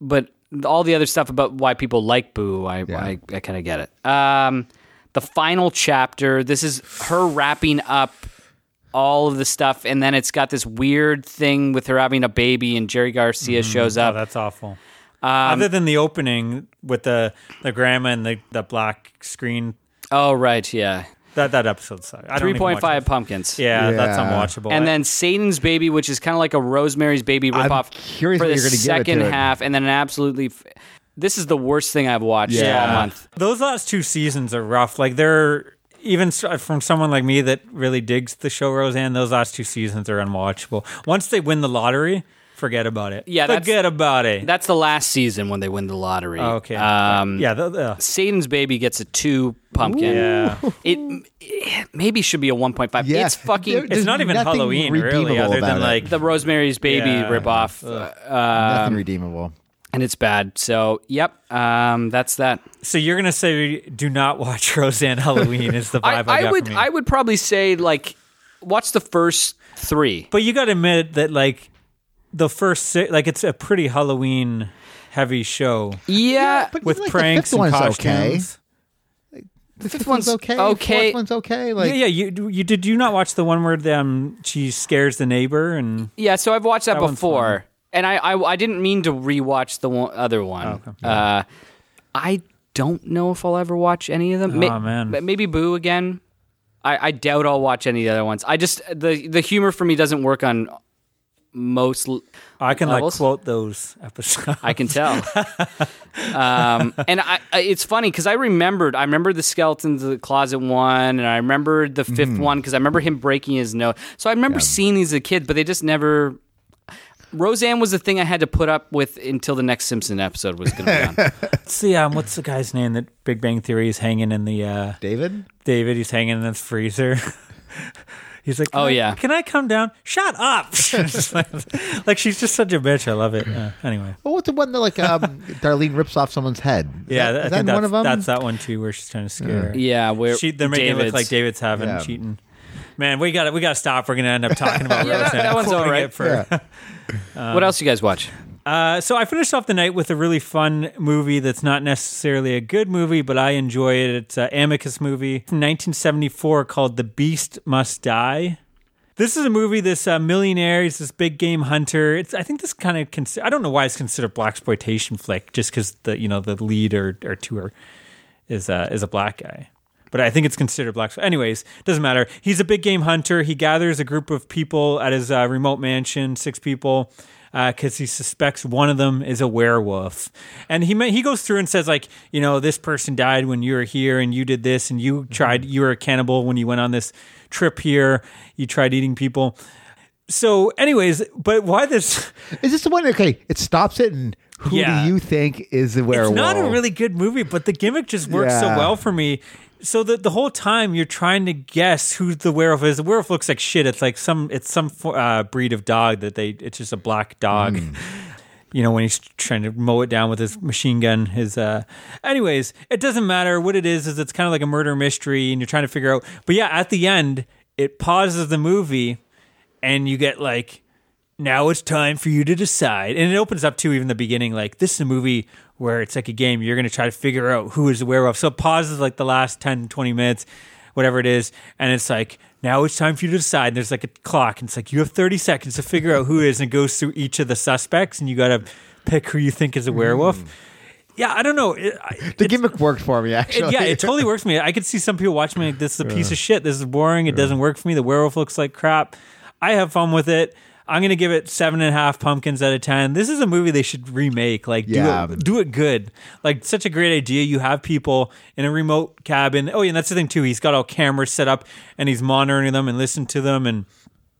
F: But all the other stuff about why people like Boo, I I, I kind of get it. Um, the final chapter. This is her wrapping up all of the stuff, and then it's got this weird thing with her having a baby, and Jerry Garcia shows
D: Oh,
F: up.
D: that's awful.
F: Um,
D: Other than the opening with the the grandma and the, the black screen,
F: oh right, yeah.
D: that that episode sucked. I don't
F: Three
D: even
F: point
D: watch
F: five
D: it.
F: pumpkins.
D: Yeah, that's unwatchable.
F: And
D: I-
F: then Satan's Baby, which is kind of like a Rosemary's Baby
E: I'm
F: ripoff
E: curious
F: for the
E: you're gonna give it
F: second
E: to it.
F: half, and then an absolutely. F- this is the worst thing I've watched
E: Yeah.
F: all month.
D: those last two seasons are rough. Like they're even uh, from someone like me that really digs the show Roseanne. Those last two seasons are unwatchable. Once they win the lottery, forget about it.
F: Yeah, that's-
D: forget about it.
F: That's the last season when they win the lottery.
D: okay.
F: Um,
D: yeah. The, the,
F: Satan's Baby gets a two pumpkin.
D: yeah.
F: It, it maybe should be a one point five.
E: Yeah.
F: It's fucking
E: There-
D: It's not even Halloween, really,
E: redeemable
D: other than
E: it.
D: like
F: the Rosemary's Baby
D: Yeah.
F: ripoff, uh,
E: Nothing um, redeemable.
F: And it's bad. So yep, um, that's that.
D: So you're gonna say do not watch Roseanne Halloween is the
F: I,
D: vibe I,
F: I
D: got
F: would
D: from you.
F: I would probably say like watch the first three.
D: but you got to admit that like the first si- like it's a pretty Halloween heavy show
F: Yeah,
E: But
D: with
E: like, the
D: pranks
E: fifth
D: and
E: one's okay. The fifth
F: one's
E: one's okay.
F: okay.
E: Fourth one's okay. Like
D: yeah, yeah. You you did you not watch the one where them she scares the neighbor and
F: yeah. So I've watched that,
D: That one's
F: before, and I, I I didn't mean to rewatch the one, other one.
D: Oh,
F: uh, I don't know if I'll ever watch any of them. May-
D: Aw, man.
F: maybe Boo again. I, I doubt I'll watch any of the other ones. I just the the humor for me doesn't work on most. l-
D: I can like quote those episodes.
F: I can tell. um, and I, it's funny because I remembered. I remember the skeletons of the closet one, and I remembered the 5th one because I remember him breaking his nose. So I remember seeing these as a kid, but they just never. Roseanne was the thing I had to put up with until the next Simpson episode was going to be on.
D: See, um, what's the guy's name that Big Bang Theory is hanging in the uh,
E: David.
D: David? He's hanging in his freezer. He's like,
F: Oh,
D: I-
F: yeah.
D: can I come down? Shut up! Like, like, she's just such a bitch. I love it. Uh, anyway,
E: Well, what's the one that like um, Darlene rips off someone's head? Is
D: yeah,
E: that,
D: I
E: is that
D: that's,
E: one of them?
D: that's that one too, where she's trying to scare. her.
F: Yeah, where
D: She, they're making it look like David's having
E: Yeah.
D: cheating. Man, we got to we got to stop. We're gonna end up talking about
F: Yeah, that-
D: Roseanne.
F: that one's all right.
D: for-
E: Yeah.
F: What else you guys watch?
D: Uh, so I finished off the night with a really fun movie that's not necessarily a good movie, but I enjoy it. It's an Amicus movie from 1974 called The Beast Must Die. This is a movie. This uh, millionaire, he's this big game hunter. It's I think this kind of cons- I don't know why it's considered black exploitation flick, just because the you know the lead or or two are is uh, is a black guy. But I think it's considered black. So anyways, doesn't matter. He's a big game hunter. He gathers a group of people at his uh, remote mansion, six people, because he suspects one of them is a werewolf. And he he goes through and says like, you know, this person died when you were here, and you did this, and you tried. You were a cannibal when you went on this trip here. You tried eating people. So, anyways, but why this?
E: Is this the one? Okay, it stops it, and who
D: Yeah.
E: do you think is the werewolf?
D: It's not a really good movie, but the gimmick just works so well for me. So the the whole time you're trying to guess who the werewolf is. The werewolf looks like shit. It's like some it's some uh, breed of dog that they. It's just a black dog.
E: Hmm.
D: You know when he's trying to mow it down with his machine gun. His uh. Anyways, it doesn't matter what it is. Is it's kind of like a murder mystery, and you're trying to figure out. But yeah, at the end, it pauses the movie, and you get like now it's time for you to decide. And it opens up to even the beginning, like this is a movie where it's like a game. You're going to try to figure out who is the werewolf. So it pauses like the last 10, 20 minutes, whatever it is. And it's like, now it's time for you to decide. And there's like a clock. And it's like, you have 30 seconds to figure out who it is. And it goes through each of the suspects. And you got to pick who you think is a werewolf. Hmm. Yeah, I don't know. It, I-
E: The gimmick worked for me, actually.
D: it- yeah, it totally works for me. I could see some people watching me like, this is a piece of shit. This is boring. It doesn't work for me. The werewolf looks like crap. I have fun with it. I'm gonna give it seven and a half pumpkins out of ten. This is a movie they should remake. Like,
E: Yeah.
D: do it, do it good. Like, such a great idea. You have people in a remote cabin. Oh, yeah, and that's the thing too. He's got all cameras set up and he's monitoring them and listening to them and.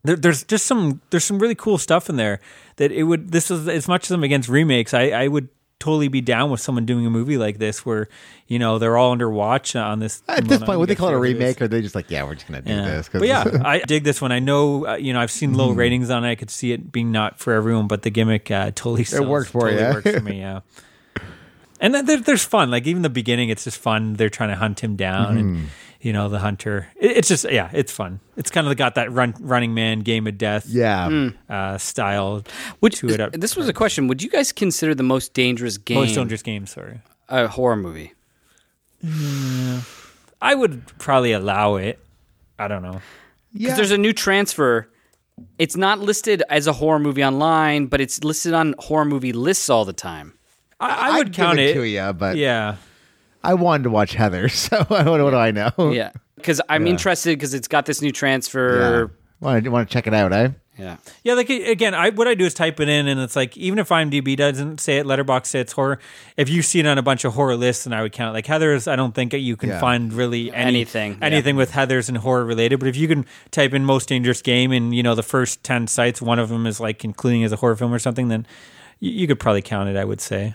D: There, there's just some there's some really cool stuff in there that it would this is as much as I'm against remakes I, I would totally be down with someone doing a movie like this where you know they're all under watch on this
E: At this point, would they call it a remake, or they just like, yeah, we're just gonna do
D: Yeah.
E: this? 'cause
D: But yeah, I dig this one. I know, uh, you know, I've seen low ratings on it. I could see it being not for everyone, but the gimmick uh, totally sells,
E: worked for
D: totally
E: you.
D: works for me. Yeah. And then there, there's fun. Like even the beginning, it's just fun. They're trying to hunt him down, and you know the hunter. It, it's just yeah, it's fun. It's kind of got that run, Running Man, Game of Death,
E: yeah.
D: uh, style
F: Would,
D: to it. Up.
F: this was a question. Would you guys consider the most dangerous game
D: Most dangerous game. Sorry,
F: a horror movie?
D: I would probably allow it. I don't know.
E: yeah.
F: Because there's a new transfer. It's not listed as a horror movie online, but it's listed on horror movie lists all the time.
D: I, I would
E: I'd
D: count
E: give
D: it.
E: it to you, but
D: Yeah.
E: I wanted to watch Heather, so I don't know what do I know.
F: Yeah, because I'm interested because it's got this new
E: Yeah.
F: transfer.
E: Want to want to check it out, eh?
F: Yeah.
D: Yeah, like again, I what I do is type it in, and it's like even if IMDb doesn't say it, Letterbox say it's horror. If you see it on a bunch of horror lists, then I would count. it. Like Heather's, I don't think you can
E: Yeah.
D: find really any,
F: Anything, yeah.
D: anything with Heather's and horror related. But if you can type in most dangerous game, and you know the first ten sites, one of them is like including as a horror film or something, then you, you could probably count it. I would say.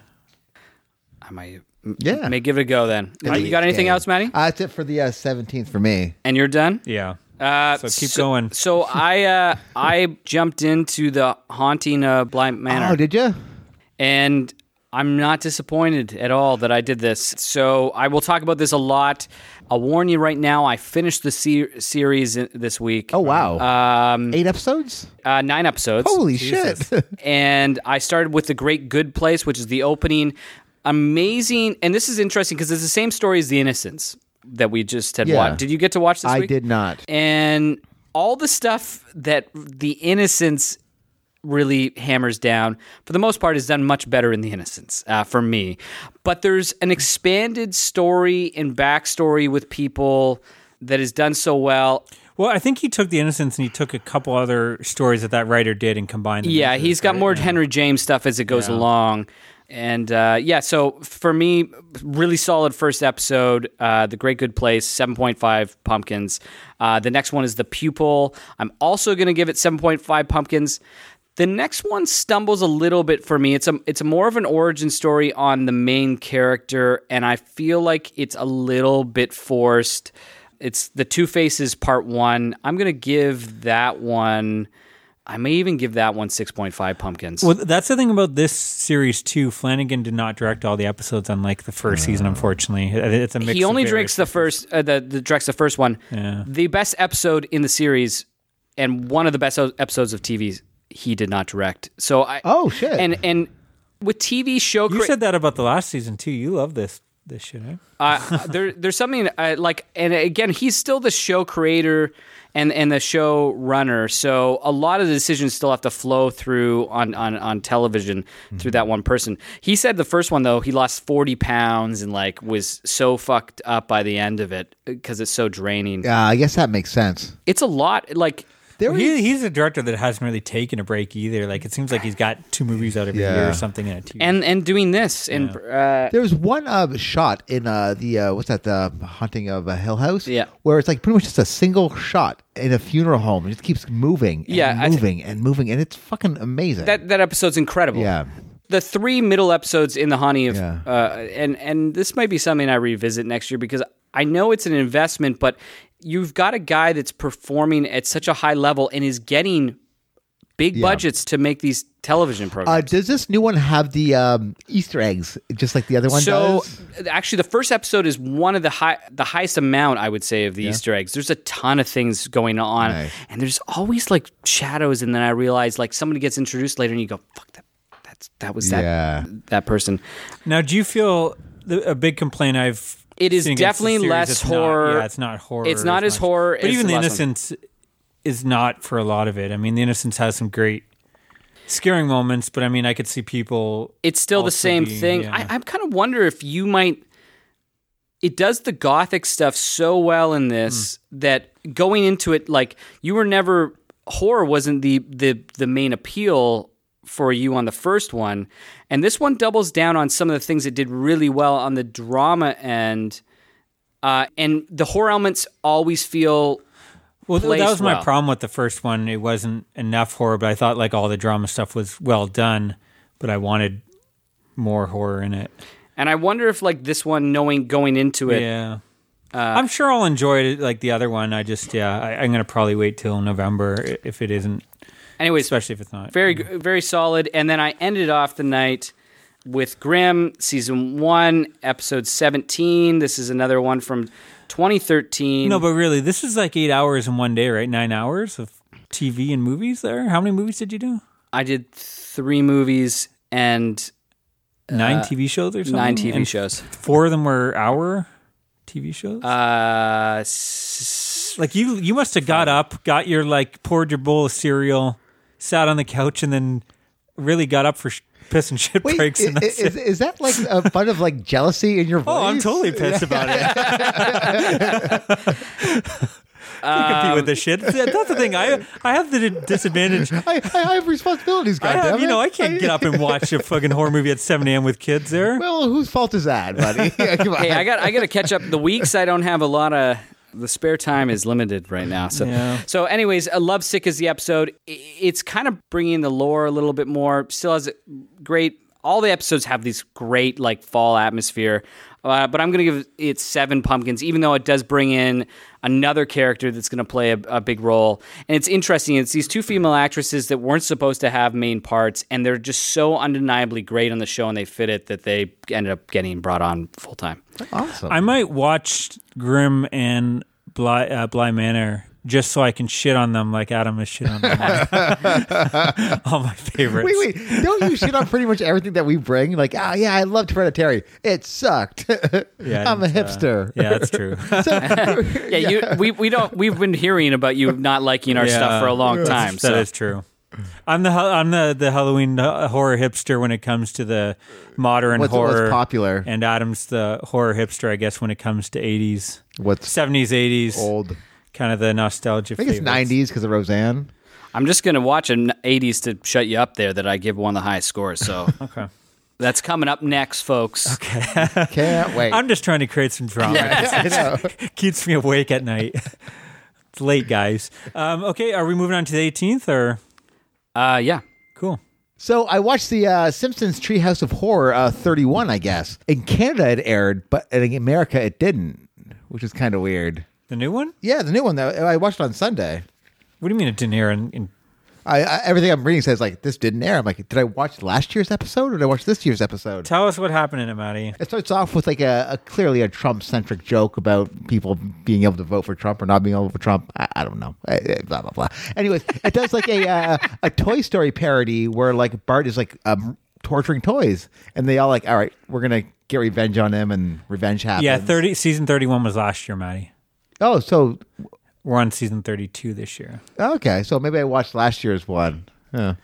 F: I might,
E: Yeah.
F: may give it a go then. you got anything
E: Game.
F: else, Maddie?
E: Uh, that's it for the uh, 17th for me.
F: And you're done?
D: Yeah.
F: Uh,
D: So keep going.
F: So I uh, I jumped into the haunting uh, Bly Manor.
E: Oh, did you?
F: and I'm not disappointed at all that I did this. So I will talk about this a lot. I'll warn you right now. I finished the se- series this week.
E: Oh, wow.
F: Um,
E: Eight episodes?
F: uh, nine episodes.
E: Holy
D: Jesus.
E: shit.
F: and I started with the Great Good Place, which is the opening. Amazing, and this is interesting because it's the same story as The Innocents that we just had
E: Yeah.
F: watched. Did you get to watch this
E: I
F: week?
E: did not.
F: and all the stuff that the innocence really hammers down for the most part is done much better in the innocence uh, for me but there's an expanded story and backstory with people that is done so well
D: Well, I think he took the Innocents and he took a couple other stories that that writer did and combined them.
F: yeah he's got more
D: Yeah.
F: henry james stuff as it goes along and uh, yeah so for me really solid first episode uh, the great good place 7.5 pumpkins uh, the next one is the pupil i'm also going to give it 7.5 pumpkins the next one stumbles a little bit for me. It's a it's more of an origin story on the main character, and I feel like it's a little bit forced. It's the Two Faces Part One. I'm gonna give that one. I may even give that one 6.5 pumpkins.
D: Well, that's the thing about this series too. Flanagan did not direct all the episodes, unlike the first season. Unfortunately, it's a mix.
F: he only
D: of
F: directs the first, uh, the, the directs the first one.
D: Yeah.
F: The best episode in the series, and one of the best episodes of TV, he did not direct. So I
E: Oh, shit.
F: and and with TV show,
D: You
F: crea-
D: said that about the last season too. You love this this shit, eh?
F: uh, there, there's something uh, like, and again, he's still the show creator and and the show runner. So a lot of the decisions still have to flow through on on on television through mm-hmm. that one person. He said the first one though, he lost 40 pounds and like was so fucked up by the end of it because it's so draining.
E: Yeah, I guess that makes sense.
F: It's a lot. Like
E: There
D: Well, he, he's a director that hasn't really taken a break either. Like it seems like he's got two movies out every
E: Yeah.
D: year or something in a TV.
F: and and doing this and uh,
E: There was one uh, shot in uh, the uh, what's that? The haunting of a Hill House.
F: Yeah.
E: where it's like pretty much just a single shot in a funeral home. It just keeps moving. And
F: Yeah, I th-
E: moving and moving, and it's fucking amazing.
F: that that episode's incredible.
E: yeah,
F: the three middle episodes in the honey of
E: Yeah.
F: uh, and and this might be something I revisit next year because I know it's an investment, but you've got a guy that's performing at such a high level and is getting big budgets to make these television
E: uh,
F: programs.
E: does this new one have the um, Easter eggs just like the other one
F: so
E: does?
F: actually, the first episode is one of the high, the highest amount I would say of the Easter eggs. There's a ton of things going on,
E: Nice.
F: and there's always like shadows. And then I realize like somebody gets introduced later, and you go, "Fuck that." That's that was that
E: Yeah.
F: that person.
D: now, do you feel the, a big complaint I've
F: It is
D: seen against the
F: definitely
D: series,
F: less
D: it's not-
F: horror.
D: yeah, it's not horror.
F: It's not as
D: much.
F: horror
D: But
F: as
D: even
F: the one.
D: Innocence is not for a lot of it. I mean, the Innocence has some great scaring moments, but I mean, I could see people.
F: it's still the same
D: being-
F: thing.
D: yeah.
F: I, I kind of wonder if you might. It does the gothic stuff so well in this
D: Hmm.
F: that going into it, like you were never horror wasn't the the the main appeal for you on the first one, and this one doubles down on some of the things it did really well on the drama end. Uh, and the horror elements always feel
D: Well, th- that was my
F: well.
D: problem with the first one. It wasn't enough horror, but I thought like all the drama stuff was well done, but I wanted more horror in it.
F: And I wonder if like this one, knowing going into it,
D: Yeah. I'm sure I'll enjoy it like the other one. I just, yeah, I, I'm going to probably wait till November if it isn't,
F: anyways,
D: especially if it's not.
F: very g- very solid. And then I ended off the night with Grimm, season one, episode seventeen. This is another one from 2013.
D: No, but really, this is like eight hours in one day, right? Nine hours of TV and movies there. How many movies did you do?
F: I did three movies and
D: Nine TV shows or something?
F: Uh, nine TV
D: And
F: shows.
D: Four of them were hour TV shows?
F: Uh, s-
D: Like you, you must have got up, got your like poured your bowl of cereal, sat on the couch, and then really got up for sh- piss and shit
E: Wait,
D: breaks. and
E: i-
D: that's
E: is, that like a fun of like jealousy in your voice?
D: Oh, I'm totally pissed about it. I compete with this shit. That's the thing. I I have the disadvantage.
E: I, I I have responsibilities,
D: I have,
E: goddammit.
D: you know, I can't get up and watch a fucking horror movie at 7 a.m. with kids there.
E: Well, whose fault is that, buddy? Come on.
F: hey, I got I got to catch up. The weeks I don't have a lot of the spare time is limited right now. So
D: Yeah.
F: so anyways, uh, Love Sick is the episode. It's kind of bringing the lore a little bit more. Still has a great. All the episodes have these great like fall atmosphere. Uh, but I'm going to give it seven pumpkins, even though it does bring in another character that's going to play a, a big role. And it's interesting. It's these two female actresses that weren't supposed to have main parts, and they're just so undeniably great on the show, and they fit it that they ended up getting brought on full time.
E: awesome.
D: I might watch Grimm and Bly, uh, Bly Manor just so I can shit on them like Adam has shit on them. All my favorites.
E: Wait, wait! Don't you shit on pretty much everything that we bring? Like, ah, yeah, I loved Hereditary. It sucked.
D: Yeah,
E: I'm a
D: it's, uh,
E: hipster.
D: yeah, that's true.
F: Yeah, you we, we don't we've been hearing about you not liking our stuff for a long time.
D: That
F: So
D: is true. I'm the I'm the the Halloween uh, horror hipster when it comes to the modern
E: What's-
D: horror.
E: what's popular?
D: And Adam's the horror hipster, I guess, when it comes to 80s,
E: What's
D: 70s, 80s,
E: old?
D: Kind of the nostalgia.
E: I think it's '90s because of Roseanne.
F: I'm just gonna watch an 80s to shut you up there that I give one of the highest scores. So
D: Okay.
F: that's coming up next, folks. Okay.
E: Can't wait.
D: I'm just trying to create some drama.
E: I know.
D: Keeps me awake at night. it's late, guys. Um, okay, are we moving on to the 18th or
F: Uh, yeah.
D: cool?
E: So I watched the uh, Simpsons Treehouse of Horror uh, 31, I guess. In Canada it aired, but in America it didn't, which is kind of weird.
D: The new one?
E: Yeah, the new one though. I watched on Sunday.
D: What do you mean it didn't air in, in
E: I, I everything I'm reading says like this didn't air. I'm like, did I watch last year's episode or did I watch this year's episode?
D: Tell us what happened in it, Maddie.
E: It starts off with like a, a clearly a Trump centric joke about people being able to vote for Trump or not being able to vote for Trump. I, I don't know. Blah blah blah. Anyways, it does like a uh, a Toy Story parody where like Bart is like um, torturing toys, and they all like, all right, we're gonna get revenge on him, and revenge happens.
D: Yeah, 30 season 31 was last year, Maddie.
E: Oh, so
D: We're on season 32 this year.
E: okay, so maybe I watched last year's one. Huh.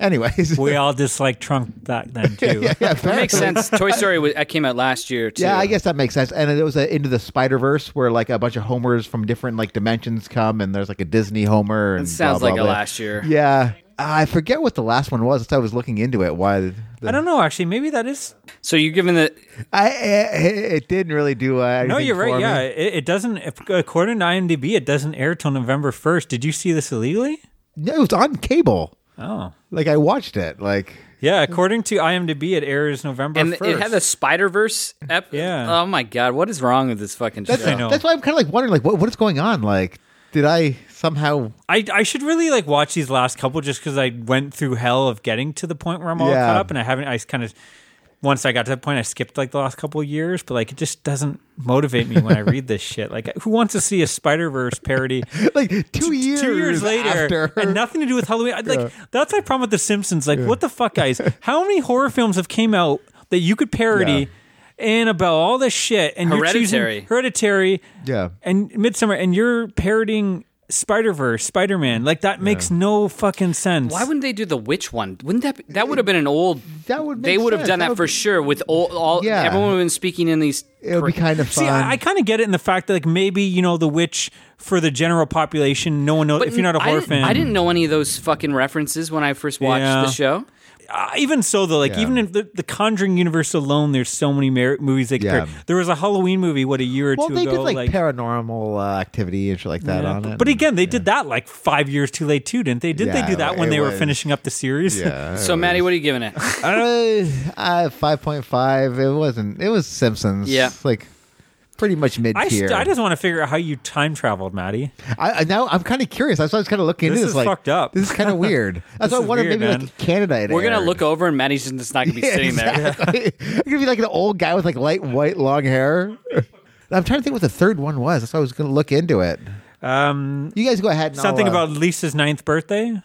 E: Anyways,
D: We all disliked Trump back then too.
E: yeah,
F: That makes sense. Toy Story was, that came out last year too.
E: Yeah, I guess that makes sense. And it was a, into the Spider Verse where like a bunch of Homers from different like dimensions come, and there's like a Disney Homer. And
F: It sounds
E: blah,
F: like
E: blah,
F: a
E: blah.
F: last year.
E: Yeah, I forget what the last one was. I was looking into it. Why? The,
D: I don't know. Actually, maybe that is.
F: So you're giving the
E: I, it, it didn't really do. Uh,
D: No, you're right.
E: for
D: Yeah, it, it doesn't. If, according to IMDb, it doesn't air till November 1st. Did you see this illegally?
E: No, it was on cable.
D: Oh,
E: Like I watched it. Like
D: yeah. According to IMDb, it airs November
F: and
D: 1st.
F: it had the Spider Verse. Ep-
D: Yeah.
F: Oh my god, what is wrong with this fucking
E: that's
F: show?
D: I know.
E: that's why I'm kind of like wondering like what what is going on. Like did I somehow?
D: I, I should really like watch these last couple just because I went through hell of getting to the point where I'm all
E: Yeah.
D: caught up, and I haven't. I kind of once I got to that point, I skipped like the last couple of years, but like it just doesn't motivate me when I read this shit. Like, who wants to see a Spider Verse parody?
E: Like two years,
D: two years later
E: after.
D: and nothing to do with Halloween. I'd Like that's my problem with The Simpsons. Like, what the fuck, guys? How many horror films have came out that you could parody? Annabelle, all this shit, and you're
F: Hereditary.
D: choosing Hereditary,
E: Yeah.
D: and Midsommar, and you're parroting Spider Verse, Spider Man. Like that makes no fucking sense.
F: Why wouldn't they do the witch one? Wouldn't that be, that would have been an old?
E: That would
F: they would have
E: sense.
F: done
E: That
F: that,
E: would
F: for
E: be-
F: sure. With all, all
E: Yeah.
F: everyone would have been speaking in these.
E: It would be kind of fun.
D: See, I, I kind of get it in the fact that like maybe you know the witch for the general population, no one knows. If you're not a horror
F: didn't-
D: fan,
F: I didn't know any of those fucking references when I first watched
D: Yeah.
F: the show.
D: Uh, even so, though, like
E: Yeah.
D: even in the, the Conjuring universe alone, there's so many mer- movies they compare.
E: Yeah.
D: There was a Halloween movie, what a year or
E: well,
D: two
E: they
D: ago.
E: did like, paranormal uh, activity and shit like that
D: yeah.
E: on it.
D: But again, they did that like five years too late too, didn't they? Did they do that when
E: it
D: they were finishing up the series?
E: yeah.
F: So, Maddie, what are you giving it?
E: uh, uh, five point five. It wasn't. It was Simpsons.
F: Yeah.
E: like pretty much mid
D: I,
E: tier.
D: st- I just want to figure out how you time traveled, Maddie.
E: I, I now I'm kind of curious. That's why I was kind of looking
D: This
E: into this.
D: is
E: like,
D: fucked up.
E: This is kind of weird. That's why I
D: is
E: wanted
D: weird,
E: maybe
D: man.
E: like Canada. it
F: We're gonna
E: aired.
F: look over, and Maddie's just not gonna be
E: Yeah,
F: sitting there.
E: exactly. I'm gonna be like an old guy with like light white long hair. I'm trying to think what the third one was. That's why I was gonna look into it.
D: Um,
E: You guys go ahead. And
D: something
E: I'll, uh,
D: about Lisa's ninth birthday.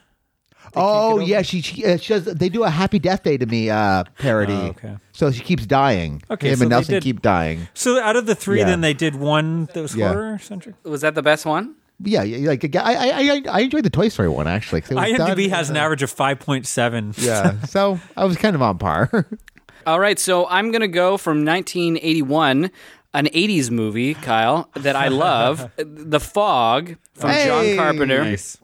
E: Oh yeah, she she, uh, she does. They do a Happy Death Day to me uh, parody.
D: Oh, okay.
E: So she keeps dying.
D: Okay,
E: Him
D: so
E: and
D: they
E: Nelson
D: did-
E: keep dying.
D: So out of the three,
E: Yeah.
D: then they did one that was
E: Yeah.
D: horror centric.
F: Was that the best one?
E: Yeah, yeah, like I I I, I enjoyed the Toy Story one actually. 'cause it was
D: IMDb
E: done-
D: has an average of five point seven.
E: Yeah, so I was kind of on par.
F: All right, so I'm gonna go from 1981, an 80s movie, Kyle, that I love, The Fog from
E: Hey!
F: John Carpenter.
D: Nice.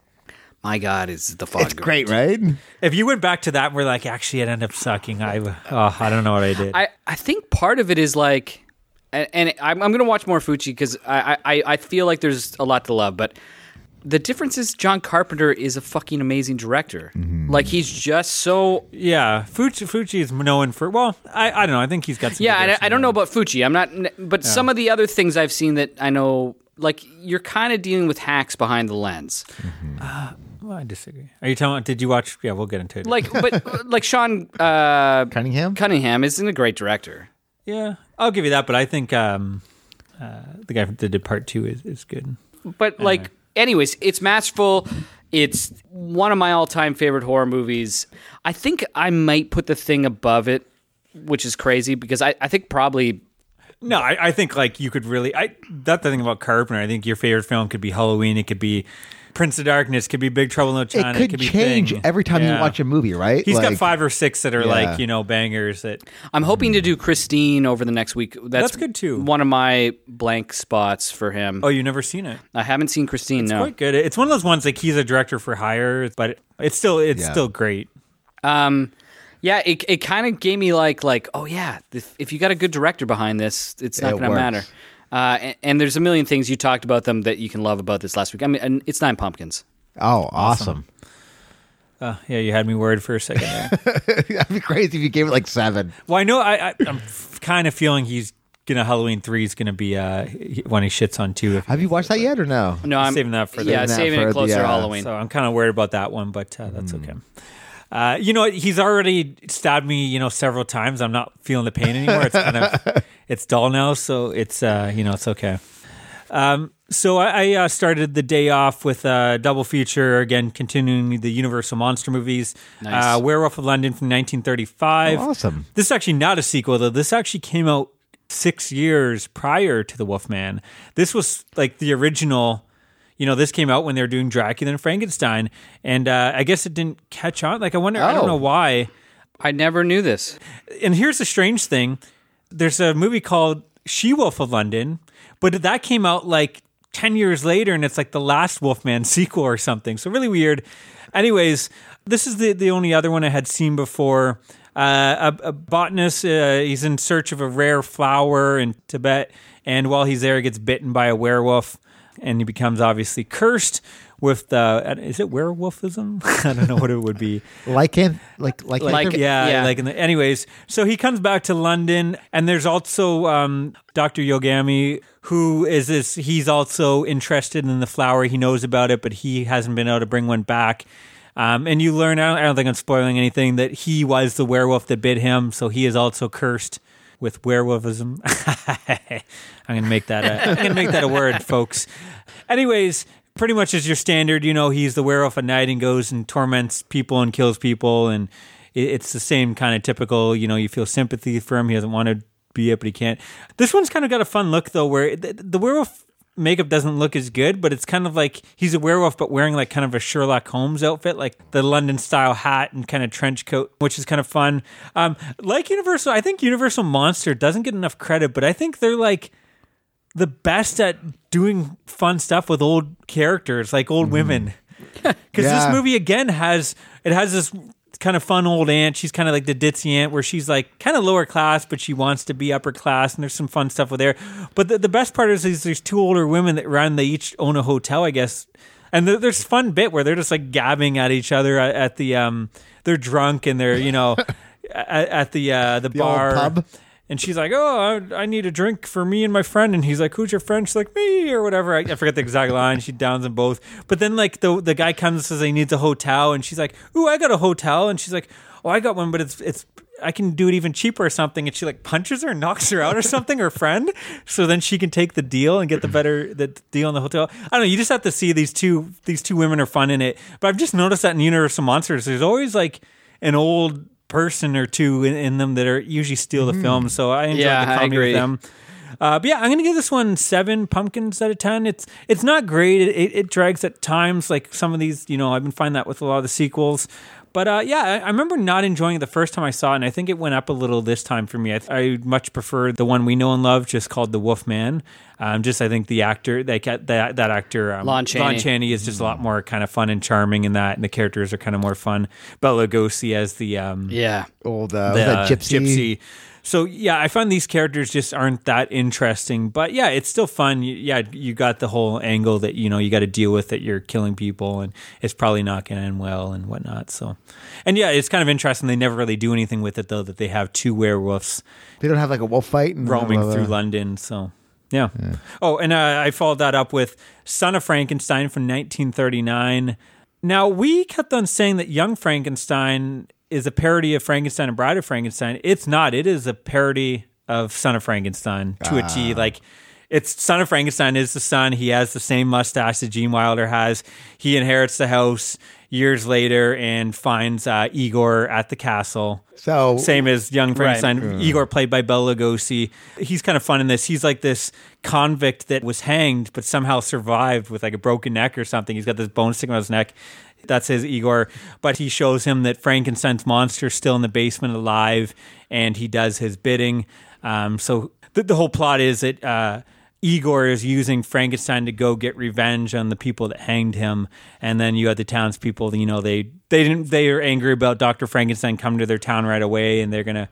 F: My God, is The Fog
E: it's great, right?
D: If you went back to that, and we're like, actually, it ended up sucking. I, oh, I don't know what I did.
F: I, I think part of it is like, and, and I'm, I'm going to watch more Fulci because I, I, I feel like there's a lot to love, but the difference is John Carpenter is a fucking amazing director.
E: Mm-hmm.
F: Like he's just so
D: yeah, Fulci, Fulci is known for. Well, I, I don't know. I think he's got some.
F: yeah. I, I don't know about Fulci. I'm not, but some of the other things I've seen that I know, like you're kind of dealing with hacks behind the lens.
D: Well, I disagree. Are you telling? Did you watch? Yeah, we'll get into it.
F: Like, but like Sean uh,
E: Cunningham.
F: Cunningham isn't a great director.
D: yeah, I'll give you that. But I think um, uh, the guy that did part two is, is good.
F: But like, anyways, it's masterful. It's one of my all-time favorite horror movies. I think I might put the thing above it, which is crazy because I, I think probably
D: No, I, I think like you could really. I that's the thing about Carpenter. I think your favorite film could be Halloween. It could be Prince of Darkness. Could be Big Trouble in Little China.
E: it could
D: be
E: change
D: Thing.
E: every time you watch a movie, right?
D: He's got five or six that are
E: Yeah.
D: like you know bangers. That
F: I'm hoping to do Christine over the next week. That's,
D: That's good, too.
F: One of my blank spots for him.
D: oh, you've never seen it.
F: I haven't seen Christine. no.
D: Quite good. It's one of those ones like he's a director for hire, but it's still it's
E: Yeah.
D: still great.
F: Um, yeah, it, it kind of gave me like like oh yeah, if, if you got a good director behind this, it's not
E: It
F: going to matter. Uh, and, and there's a million things you talked about them that you can love about this last week. I mean, and it's Nine Pumpkins.
E: Oh, awesome!
D: Uh, yeah, you had me worried for a second there.
E: That'd be crazy if you gave it like seven.
D: well, I know I, I I'm f- kind of feeling he's gonna Halloween three is gonna be uh he- when he shits on two. If,
E: Have you watched that yet or no?
F: No, I'm
D: saving that for the-
F: yeah,
E: Saving that
F: saving it closer
E: the,
F: to
E: uh,
F: Halloween.
D: So I'm kind of worried about that one, but uh, that's
E: Hmm.
D: okay. Uh, you know, he's already stabbed me, you know, several times. I'm not feeling the pain anymore. It's kind of, it's dull now, so it's, uh, you know, it's okay. Um, so I, I uh, started the day off with a double feature again, continuing the Universal monster movies.
F: Nice.
D: Uh, Werewolf of London from 1935.
E: Oh, awesome.
D: This is actually not a sequel though. This actually came out six years prior to the Wolfman. This was like the original. You know, this came out when they were doing Dracula and Frankenstein, and uh, I guess it didn't catch on. Like, I wonder. I don't
E: Oh.
D: know why.
F: I never knew this.
D: And here's the strange thing: there's a movie called She Wolf of London, but that came out like ten years later, and it's like the last Wolfman sequel or something. So really weird. Anyways, this is the the only other one I had seen before. Uh, a, a botanist, uh, he's in search of a rare flower in Tibet, and while he's there, he gets bitten by a werewolf, and he becomes obviously cursed with the. Is it werewolfism? I don't know what it would be.
E: Lycan, like like
F: Like-
D: Yeah,
F: Yeah.
D: like in the, anyways. So he comes back to London, and there's also um, Dr. Yogami, who is this. He's also interested in the flower. He knows about it, but he hasn't been able to bring one back. Um, and you learn. I don't, I don't think I'm spoiling anything. That he was the werewolf that bit him, so he is also cursed with werewolfism. I'm gonna make that. A, I'm gonna make that a word, folks. Anyways, pretty much as your standard, you know, he's the werewolf at night and goes and torments people and kills people, and it, it's the same kind of typical. You know, you feel sympathy for him. He doesn't want to be it, but he can't. This one's kind of got a fun look though, where the, the werewolf makeup doesn't look as good, but it's kind of like he's a werewolf, but wearing like kind of a Sherlock Holmes outfit, like the London style hat and kind of trench coat, which is kind of fun. Um, like Universal, I think Universal Monster doesn't get enough credit, but I think they're like the best at doing fun stuff with old characters, like old women. Because
E: Yeah.
D: this movie again has it has this kind of fun old aunt. She's kind of like the ditzy aunt where she's like kind of lower class, but she wants to be upper class, and there's some fun stuff with there. But the, the best part is, is there's two older women that run. They each own a hotel, I guess. And there- there's fun bit where they're just like gabbing at each other at, at the um they're drunk and they're you know at, at the uh the,
E: old
D: bar
E: pub?
D: And she's like, "Oh, I, I need a drink for me and my friend." And he's like, "Who's your friend?" She's like, "Me," or whatever. I, I forget the exact line. She downs them both. But then, like the the guy comes and says he needs a hotel, and she's like, "Ooh, I got a hotel." And she's like, "Oh, I got one, but it's it's." I can do it even cheaper or something, and she like punches her, and knocks her out or something. Her friend, so then she can take the deal and get the better the deal in the hotel. I don't know. You just have to see these two. These two women are fun in it, but I've just noticed that in Universal Monsters, there's always like an old person or two in, in them that are usually steal the film. So I enjoy
F: Yeah,
D: the comedy with them. Uh, but yeah, I'm gonna give this one seven pumpkins out of ten. It's it's not great. It, it, it drags at times, like some of these. You know, I've been finding that with a lot of the sequels. But uh, yeah, I, I remember not enjoying it the first time I saw it, and I think it went up a little this time for me. I, I much prefer the one we know and love, just called The Wolfman. Um, just I think the actor, like that that, that actor, um,
F: Lon Chaney.
D: Lon Chaney is just a lot more kind of fun and charming in that, and the characters are kind of more fun. Bela Lugosi as the um,
F: Yeah.
E: Old uh,
D: the
E: was that
D: uh,
E: gypsy?
D: So yeah, I find these characters just aren't that interesting, but yeah, it's still fun. You- Yeah, you got the whole angle that you know you got to deal with that you're killing people, and it's probably not going to end well and whatnot. So, and yeah, it's kind of interesting. They never really do anything with it though. That they have two werewolves
E: They don't have like a wolf fight and
D: roaming through. London. So yeah. Oh, and uh, I followed that up with Son of Frankenstein from 1939. Now we kept on saying that Young Frankenstein is a parody of Frankenstein and Bride of Frankenstein. It's not. It is a parody of Son of Frankenstein to a
E: Ah.
D: T. Like. It's Son of Frankenstein is the son. He has the same mustache that Gene Wilder has. He inherits the house years later and finds uh, Igor at the castle.
E: So
D: Same as young Frankenstein. Igor, played by Bela Lugosi. He's kind of fun in this. He's like this convict that was hanged, but somehow survived with like a broken neck or something. He's got this bone sticking on his neck. That's his Igor. But he shows him that Frankenstein's monster's still in the basement alive, and he does his bidding. Um, so the, the whole plot is that. Uh, Igor is using Frankenstein to go get revenge on the people that hanged him, and then you had the townspeople. You know, they they didn't they are angry about Doctor Frankenstein coming to their town right away, and they're gonna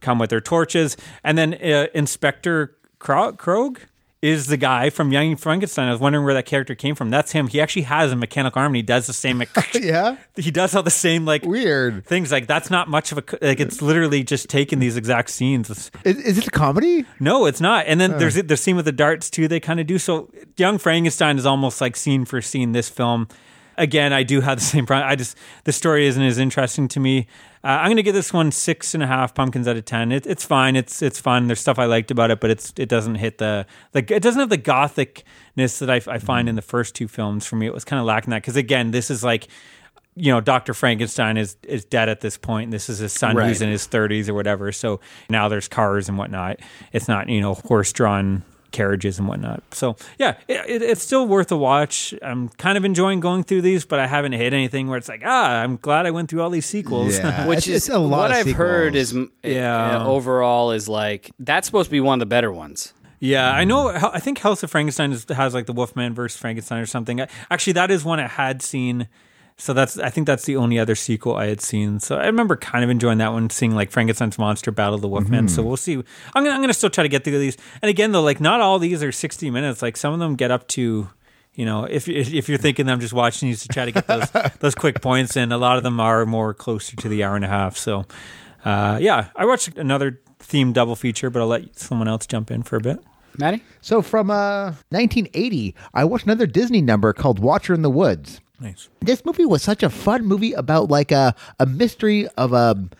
D: come with their torches. And then uh, Inspector Kro- Krogh is the guy from Young Frankenstein. I was wondering where that character came from. That's him. He actually has a mechanical arm, and he does the same.
E: Oh, yeah,
D: he does all the same like
E: weird.
D: things. Like that's not much of a like. It's literally just taking these exact scenes.
E: Is, is it a comedy?
D: no, it's not. And then oh. there's the scene with the darts too. They kind of do so. Young Frankenstein is almost like scene for scene. This film, again, I do have the same problem. I just the story isn't as interesting to me. Uh, I'm going to give this one six and a half pumpkins out of ten. It, it's fine. It's it's fun. There's stuff I liked about it, but it's it doesn't hit the like it doesn't have the gothicness that I, I find in the first two films. For me, it was kind of lacking that because again, this is like you know, Dr. Frankenstein is is dead at this point. This is his son
F: Right.
D: who's in his 30s or whatever. So now there's cars and whatnot. It's not, you know, horse drawn carriages and whatnot. So yeah, it, it, it's still worth a watch. I'm kind of enjoying going through these, but I haven't hit anything where it's like, ah, I'm glad I went through all these sequels.
E: Yeah.
F: Which is
E: a lot
F: what
E: of
F: I've heard is
D: Yeah.
F: yeah. overall is like that's supposed to be one of the better ones.
D: Yeah, I know. I think House of Frankenstein has like the Wolfman versus Frankenstein or something. Actually, that is one I had seen. So that's I think that's the only other sequel I had seen. So I remember kind of enjoying that one, seeing like Frankenstein's monster battle the Wolfman. So we'll see. I'm gonna I'm gonna still try to get through these. And again, though, like not all these are 60 minutes. Like some of them get up to. You know, if if if you're thinking I'm just watching these to try to get those those quick points, and a lot of them are more closer to the hour and a half. So, uh, yeah, I watched another themed double feature, but I'll let someone else jump in for a bit.
F: Maddie?
E: So from uh, 1980, I watched another Disney number called Watcher in the Woods.
D: Nice.
E: This movie was such a fun movie about like a a mystery of um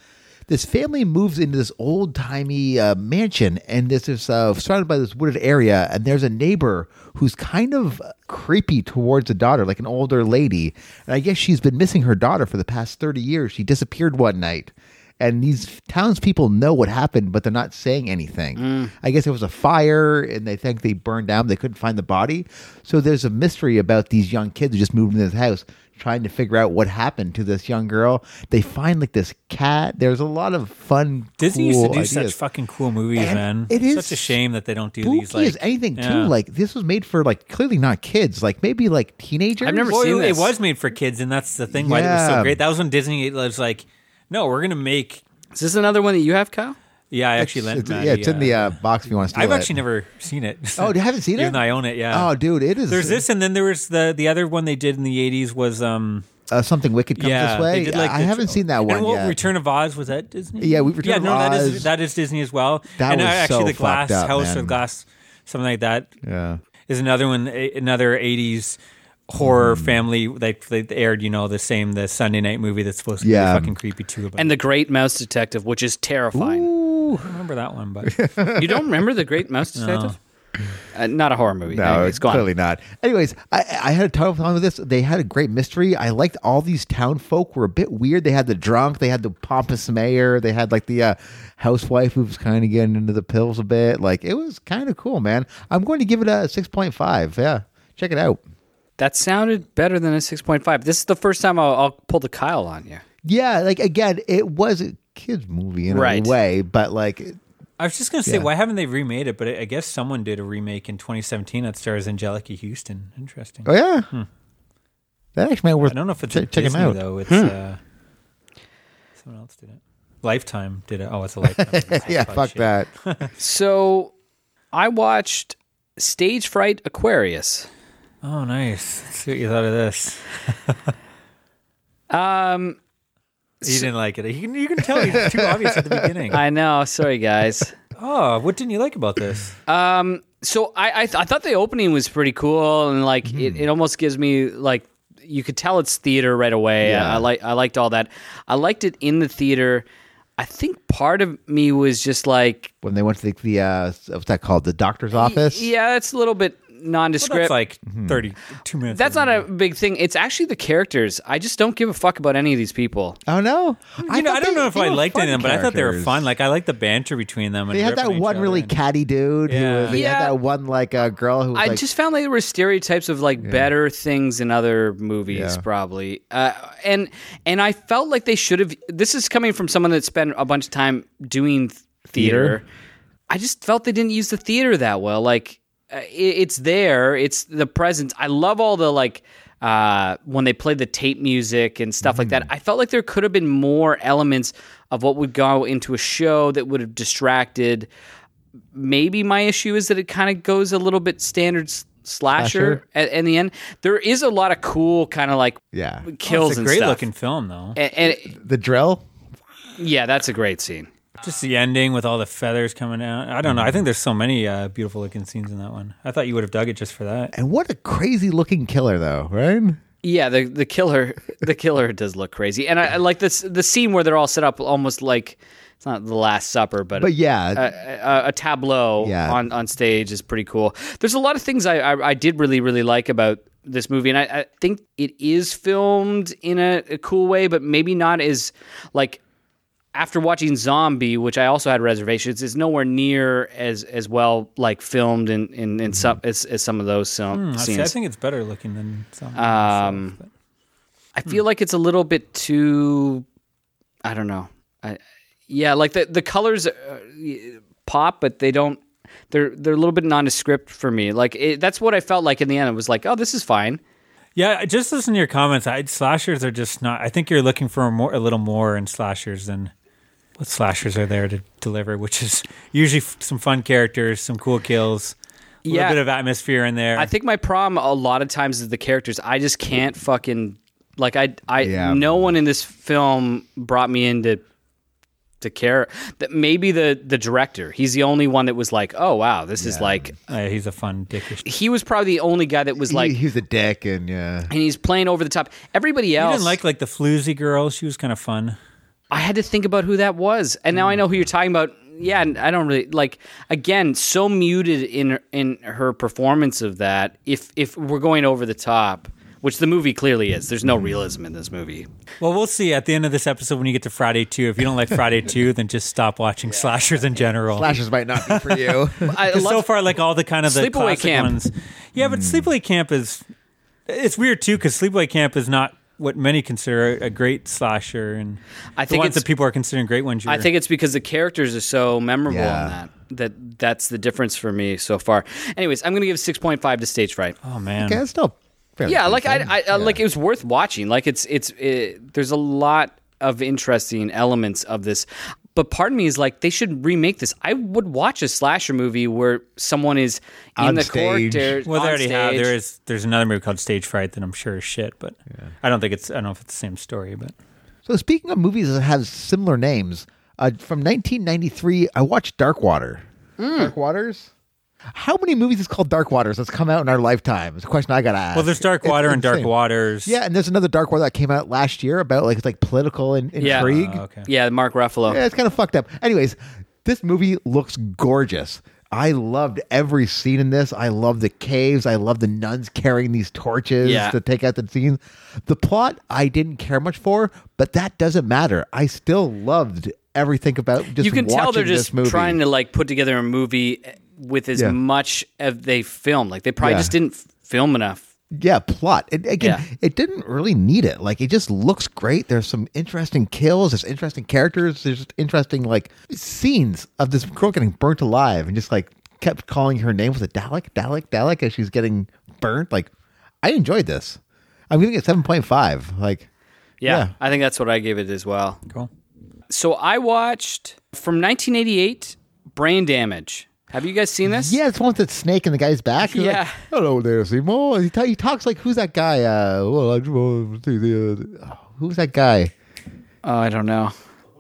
E: this family moves into this old timey uh, mansion and this is uh, surrounded by this wooded area and there's a neighbor who's kind of creepy towards the daughter like an older lady. And I guess she's been missing her daughter for the past 30 years. She disappeared one night and these townspeople know what happened, but they're not saying anything.
F: Mm.
E: I guess it was a fire, and they think they burned down. They couldn't find the body, so there's a mystery about these young kids who just moved into this house, trying to figure out what happened to this young girl. They find like this cat. There's a lot of fun.
D: Disney
E: cool
D: used to do
E: ideas.
D: such fucking cool movies,
E: And
D: man.
E: it is
D: such a shame that they don't do these. Like
E: as anything
D: yeah.
E: too. Like this was made for like clearly not kids, like maybe like teenagers.
F: I've never
D: Well,
F: seen
D: it,
F: this.
D: it was made for kids, and that's the thing why it was so great. That was when Disney was like, "No, we're gonna make."
F: Is this another one that you have, Kyle?
D: Yeah, I actually lent.
E: It's,
D: Maddie,
E: yeah, it's in the
D: uh,
E: uh, box if you want to steal
D: I've
E: it.
D: actually never seen it.
E: Oh, you haven't seen it?
D: Even though I own it, yeah.
E: Oh, dude, it is.
D: There's this, and then there was the the other one they did in the '80s was um
E: uh, something wicked comes
D: yeah
E: this way.
D: did like
E: I
D: the-
E: haven't seen that one
D: and what,
E: yet.
D: Return of Oz was that Disney?
E: Yeah, we- Return
D: yeah,
E: of
D: no, that
E: Oz.
D: is that is Disney as well.
E: That
D: and uh,
E: was
D: actually
E: so
D: the Glass
E: up,
D: House or
E: man.
D: Glass something like that
E: yeah.
D: is another one. Another '80s horror
E: Hmm.
D: family. They they aired, you know, the same the Sunday night movie that's supposed to
E: Yeah.
D: be fucking creepy too. About
F: And The Great Mouse Detective, which is terrifying.
D: I don't remember that one, but
F: You don't remember The Great Mouse Detective? Uh, not a horror movie.
E: No,
F: Anyways,
E: it's
F: go on.
E: clearly not. Anyways, I, I had a ton of fun with this. They had a great mystery. I liked all these town folk were a bit weird. They had the drunk, they had the pompous mayor, they had like the uh, housewife who was kind of getting into the pills a bit. Like it was kind of cool, man. I'm going to give it a six point five. Yeah, check it out.
F: That sounded better than a 6.5. This is the first time I'll, I'll pull the Kyle on you.
E: Yeah, like again, it was a kids movie in
F: Right.
E: a way, but like
D: I was just gonna say,
E: Yeah.
D: why haven't they remade it? But I I guess someone did a remake in 2017 that stars Anjelica Huston. Interesting.
E: oh yeah, that actually might worth.
D: I don't know if it's
E: che-
D: a
E: checking
D: Disney
E: out.
D: though. It's uh, someone else did it. Lifetime did it. Oh, it's a Lifetime.
E: yeah, fuck
D: shit.
E: that.
F: So I watched Stage Fright Aquarius.
D: Oh, nice. Let's see what you thought of this.
F: Um,
D: You didn't like it. You can, you can tell it's too obvious at the beginning.
F: I know. Sorry, guys.
D: oh, what didn't you like about this?
F: Um, so I I, th- I thought the opening was pretty cool, and like
E: Mm-hmm.
F: it, it almost gives me like you could tell it's theater right away.
E: Yeah.
F: I like I liked all that. I liked it in the theater. I think part of me was just like,
E: When they went to the, the uh, what's that called? The doctor's office.
F: yeah, it's a little bit
D: Well,
F: nondescript.
D: that's like
E: Mm-hmm.
D: 32 minutes.
F: That's not a big thing. It's actually the characters. I just don't give a fuck about any of these people.
E: Oh no!
D: You know, I don't
E: they-
D: know if I liked any of them, but I thought they were fun. Like I like the banter between them. And
E: They had that one really
D: and-
E: catty dude.
D: Yeah.
E: Who, they
F: Yeah.
E: had that one like uh, girl who was
F: I
E: like,
F: just found like there were stereotypes of like better things in other movies,
E: Yeah.
F: probably. Uh, and and I felt like they should have. This is coming from someone that spent a bunch of time doing theater.
E: Theater?
F: I just felt they didn't use the theater that well. Like uh, it, it's there, it's the presence. I love all the like. Uh, when they played the tape music and stuff like that,
E: Mm-hmm.
F: I felt like there could have been more elements of what would go into a show that would have distracted maybe my issue is that it kind of goes a little bit standard slasher,
E: Slasher?
F: At, in the end. There is a lot of cool kind of like
E: yeah,
F: kills
D: Oh, it's a
F: and
D: great
F: stuff.
D: looking film, though.
F: And, and it-
E: the drill.
F: yeah, that's a great scene.
D: Just the ending with all the feathers coming out. I don't know. I think there's so many uh, beautiful looking scenes in that one. I thought you would have dug it just for that.
E: And what a crazy looking killer, though, right?
F: Yeah, the the killer the killer does look crazy, and I, I like this the scene where they're all set up almost like it's not the Last Supper, but.
E: But yeah,
F: a, a, a tableau
E: Yeah.
F: on, on stage is pretty cool. There's a lot of things I, I, I did really, really like about this movie, and I, I think it is filmed in a, a cool way, but maybe not as like after watching Zombie, which I also had reservations, is nowhere near as as well like filmed in in, in some as, as some of those some
D: Hmm, see,
F: scenes.
D: I think it's better looking than some.
F: Um, I feel like it's a little bit too. I don't know. I, yeah, like the the colors uh, pop, but they don't. They're they're a little bit nondescript for me. Like it, that's what I felt like in the end. It was like, oh, this is fine.
D: Yeah, just listen to your comments. I, slashers are just not. I think you're looking for a, more, a little more in slashers than what slashers are there to deliver, which is usually f- some fun characters, some cool kills, a
F: Yeah.
D: little bit of atmosphere in there.
F: I think my problem a lot of times is the characters. I just can't fucking like I I
E: Yeah.
F: no one in this film brought me into to care that maybe the the director he's the only one that was like oh wow this is like
D: Uh, he's a fun dickish.
F: he was probably the only guy that was like
E: he, he was a dick, and yeah,
F: and he's playing over the top everybody else
D: You
F: else
D: didn't like like the floozy girl. She was kind of fun.
F: I had to think about who that was, and now I know who you're talking about. Yeah, and I don't really like. Again, so muted in in her performance of that. If if we're going over the top, which the movie clearly is. There's no realism in this movie.
D: Well, we'll see at the end of this episode when you get to Friday 2. If you don't like Friday 2, then just stop watching slashers in general.
E: Slashers might not be for you.
F: I
D: Because so far, like all the kind of the
F: Sleepaway
D: classic
F: Camp.
D: ones. Yeah, but Sleepaway Camp is. It's weird too because Sleepaway Camp is not what many consider a great slasher, and
F: I
D: the
F: think
D: ones
F: it's-
D: that people are considering great ones.
F: I
D: you're-
F: think it's because the characters are so memorable
E: Yeah.
F: in that. That that's the difference for me so far. Anyways, I'm going to give 6.5 to Stage Fright.
D: Oh man,
E: okay, that's still. fairly
F: yeah, like I. I
E: Yeah.
F: like it was worth watching. Like it's it's it, there's a lot of interesting elements of this. But part of me is like they should remake this. I would watch a slasher movie where someone is in
E: On
F: the
E: stage.
F: character.
D: Well, they
F: on
D: already have. There is. There's another movie called Stage Fright that I'm sure is shit, but I don't think it's. I don't know if it's the same story, but
E: So speaking of movies that have similar names, uh, from 1993, I watched Dark Water.
F: Hmm.
E: Dark Waters. How many movies is called Dark Waters that's come out in our lifetime? It's a question I got to ask.
D: well, there's Dark
E: It's
D: Water and Dark. Waters.
E: Yeah, and there's another Dark Water that came out last year about like it's like political in-
F: Yeah.
E: intrigue.
D: Oh, okay.
F: yeah, Mark Ruffalo.
E: Yeah, it's kind of fucked up. Anyways, this movie looks gorgeous. I loved every scene in this. I love the caves. I love the nuns carrying these torches
F: Yeah.
E: to take out the scenes. The plot I didn't care much for, but that doesn't matter. I still loved everything about just
F: you can tell they're just trying to like put together a movie with as
E: Yeah.
F: much as they filmed. Like they probably
E: Yeah.
F: just didn't film enough.
E: yeah, plot. It, again,
F: Yeah.
E: it didn't really need it. Like it just looks great. There's some interesting kills. There's interesting characters. There's just interesting like scenes of this girl getting burnt alive and just like kept calling her name was it Dalek, Dalek, Dalek as she's getting burnt. Like I enjoyed this. I'm giving it seven point five. Like
F: Yeah,
E: Yeah.
F: I think that's what I gave it as well.
D: Cool.
F: So I watched from 1988 Brain Damage. Have you guys seen this?
E: yeah, it's one with the snake in the guy's back. He's like,
F: Yeah.
E: Hello there, Seymour. He, ta- he talks like who's that guy? Uh, well, I just want to see the, uh, who's that guy?
F: Oh, I don't know.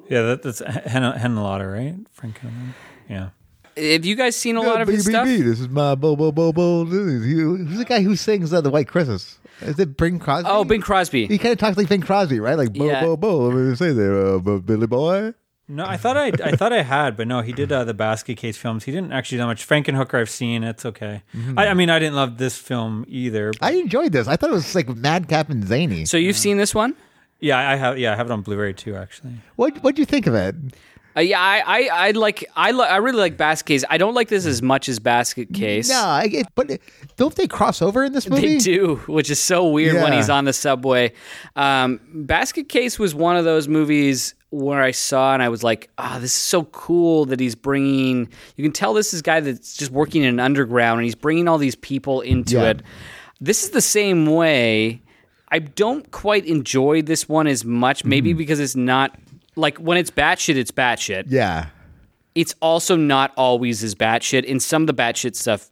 D: Yeah, that, that's Hen- Henenlotter, right? Frank Henenlotter. Yeah.
F: Have you guys seen a lot of his stuff?
E: This is my bo bo bo bo. Who's the guy who sings uh, the White Christmas? Is it Bing Crosby?
F: Oh, Bing Crosby.
E: He kind of talks like Bing Crosby, right? Like bo
F: Yeah.
E: bo bo. Let me say there, uh, Billy boy.
D: No, I thought I I thought I had, but no, he did uh, the basket case films. He didn't actually do that much. Frankenhooker, I've seen. It's okay. I, I mean, I didn't love this film either.
E: I enjoyed this. I thought it was like Madcap and Zany.
F: So you've seen this one?
D: yeah, I have. Yeah, I have it on Blu-ray too. Actually,
E: What What'd you think of it?
F: Uh, yeah, I, I, I like, I, li- I really like Basket Case. I don't like this as much as Basket Case.
E: No, I get, but don't they cross over in this movie?
F: They do, which is so weird when he's on the subway. Um, Basket Case was one of those movies where I saw and I was like, "Ah, this is so cool that he's bringing." You can tell this is a guy that's just working in an underground and he's bringing all these people into
E: Yeah.
F: it. This is the same way. I don't quite enjoy this one as much, maybe because it's not like when it's batshit, it's batshit
E: Yeah.
F: it's also not always as batshit. And some of the batshit stuff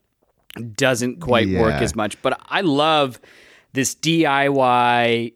F: doesn't quite work as much. But I love this DIY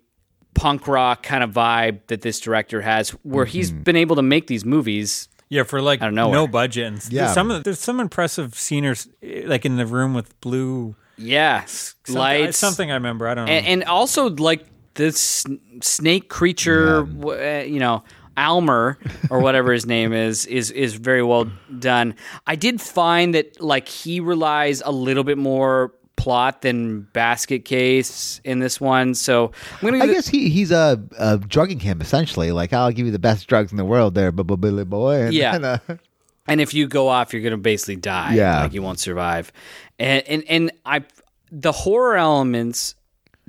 F: punk rock kind of vibe that this director has, where he's
E: Mm-hmm.
F: been able to make these movies.
D: yeah, for like
F: I don't know
D: no
F: where.
D: budget. And
E: Yeah.
D: there's some of- there's some impressive sceners, eh, like in the room with blue
F: Yeah,
D: something,
F: lights,
D: Something I remember. I don't know.
F: and, and also like this snake creature, w uh, you know. Aylmer or whatever his name is is is very well done. I did find that like he relies a little bit more plot than Basket Case in this one. So.
E: I guess he he's uh, uh drugging him essentially. Like I'll give you the best drugs in the world, there, bu- bu- Billy boy. And,
F: Yeah.
E: and, uh,
F: and if you go off, you're gonna basically die.
E: Yeah.
F: like you won't survive. And and and I, the horror elements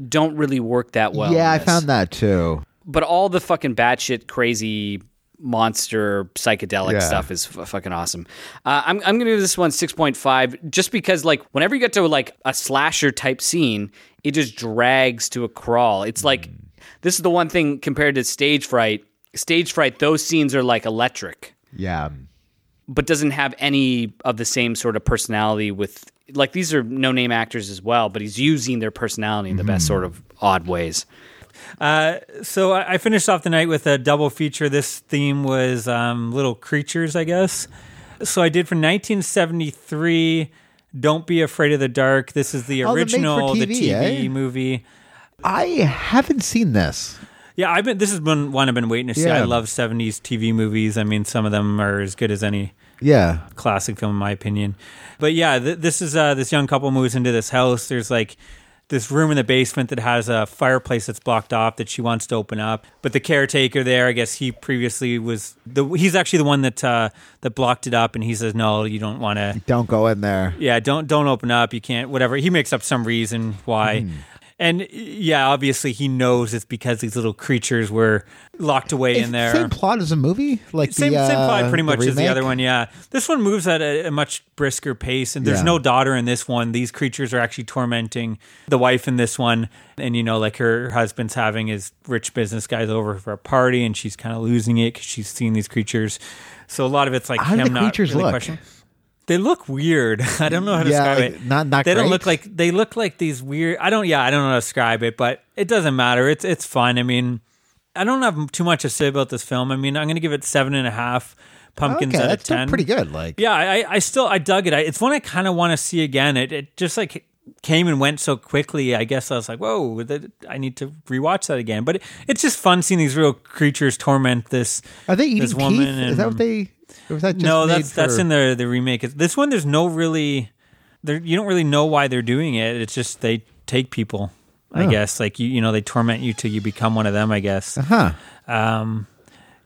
F: don't really work that well.
E: yeah, I found that too.
F: but all the fucking batshit crazy monster psychedelic
E: Yeah.
F: stuff is f- fucking awesome. Uh, I'm I'm gonna give this one six point five just because like whenever you get to like a slasher type scene, it just drags to a crawl. It's like this is the one thing compared to stage fright. Stage fright, those scenes are like electric,
E: Yeah.
F: but doesn't have any of the same sort of personality with like these are no name actors as well, but he's using their personality in the best sort of odd ways.
D: Uh, so I, I finished off the night with a double feature. This theme was um, little creatures, I guess. So I did from 1973. Don't be afraid of the dark. This is the
E: Oh, the
D: original, the TV
E: eh?
D: movie.
E: I haven't seen this.
D: Yeah, I've been. This has been one I've been waiting to see.
E: Yeah.
D: I love 70s TV movies. I mean, some of them are as good as any
E: Yeah.
D: classic film in my opinion. But yeah, th- this is uh, this young couple moves into this house. There's like this room in the basement that has a fireplace that's blocked off that she wants to open up. But the caretaker there, I guess he previously was the he's actually the one that uh, that blocked it up, and he says no, you don't want to.
E: Don't go in there.
D: Yeah, don't don't open up. You can't. Whatever. He makes up some reason why.
E: Hmm.
D: And yeah, obviously he knows it's because these little creatures were locked away
E: It's
D: in there.
E: Same plot as a movie, like
D: Same,
E: the,
D: same plot
E: uh,
D: pretty much as the other one, yeah. This one moves at a, a much brisker pace, and there's
E: Yeah.
D: no daughter in this one. These creatures are actually tormenting the wife in this one, and you know, like her husband's having his rich business guys over for a party, and she's kind of losing it because she's seeing these creatures. So a lot of it's like
E: How
D: him
E: the
D: not
E: creatures
D: really
E: look?
D: They look weird. I don't know how to
E: Yeah,
D: describe
E: like,
D: it.
E: not- not
D: they don't look like they look like these weird. I don't. Yeah, I don't know how to describe it, but it doesn't matter. It's it's fun. I mean, I don't have too much to say about this film. I mean, I'm going to give it seven and a half pumpkins
E: Okay,
D: out of ten.
E: pretty good. Like,
D: Yeah, I, I still I dug it. I, it's one I kind of want to see again. It it just like came and went so quickly. I guess I was like, whoa, that, I need to rewatch that again. But it, it's just fun seeing these real creatures torment this.
E: are they eating
D: this
E: teeth?
D: woman
E: Is that what they? Or was that just
D: no, that's that's in the the remake. This one, there's no really, there you don't really know why they're doing it. It's just they take people. I
E: Oh.
D: guess like you you know they torment you till you become one of them. I guess.
E: Huh.
D: Um,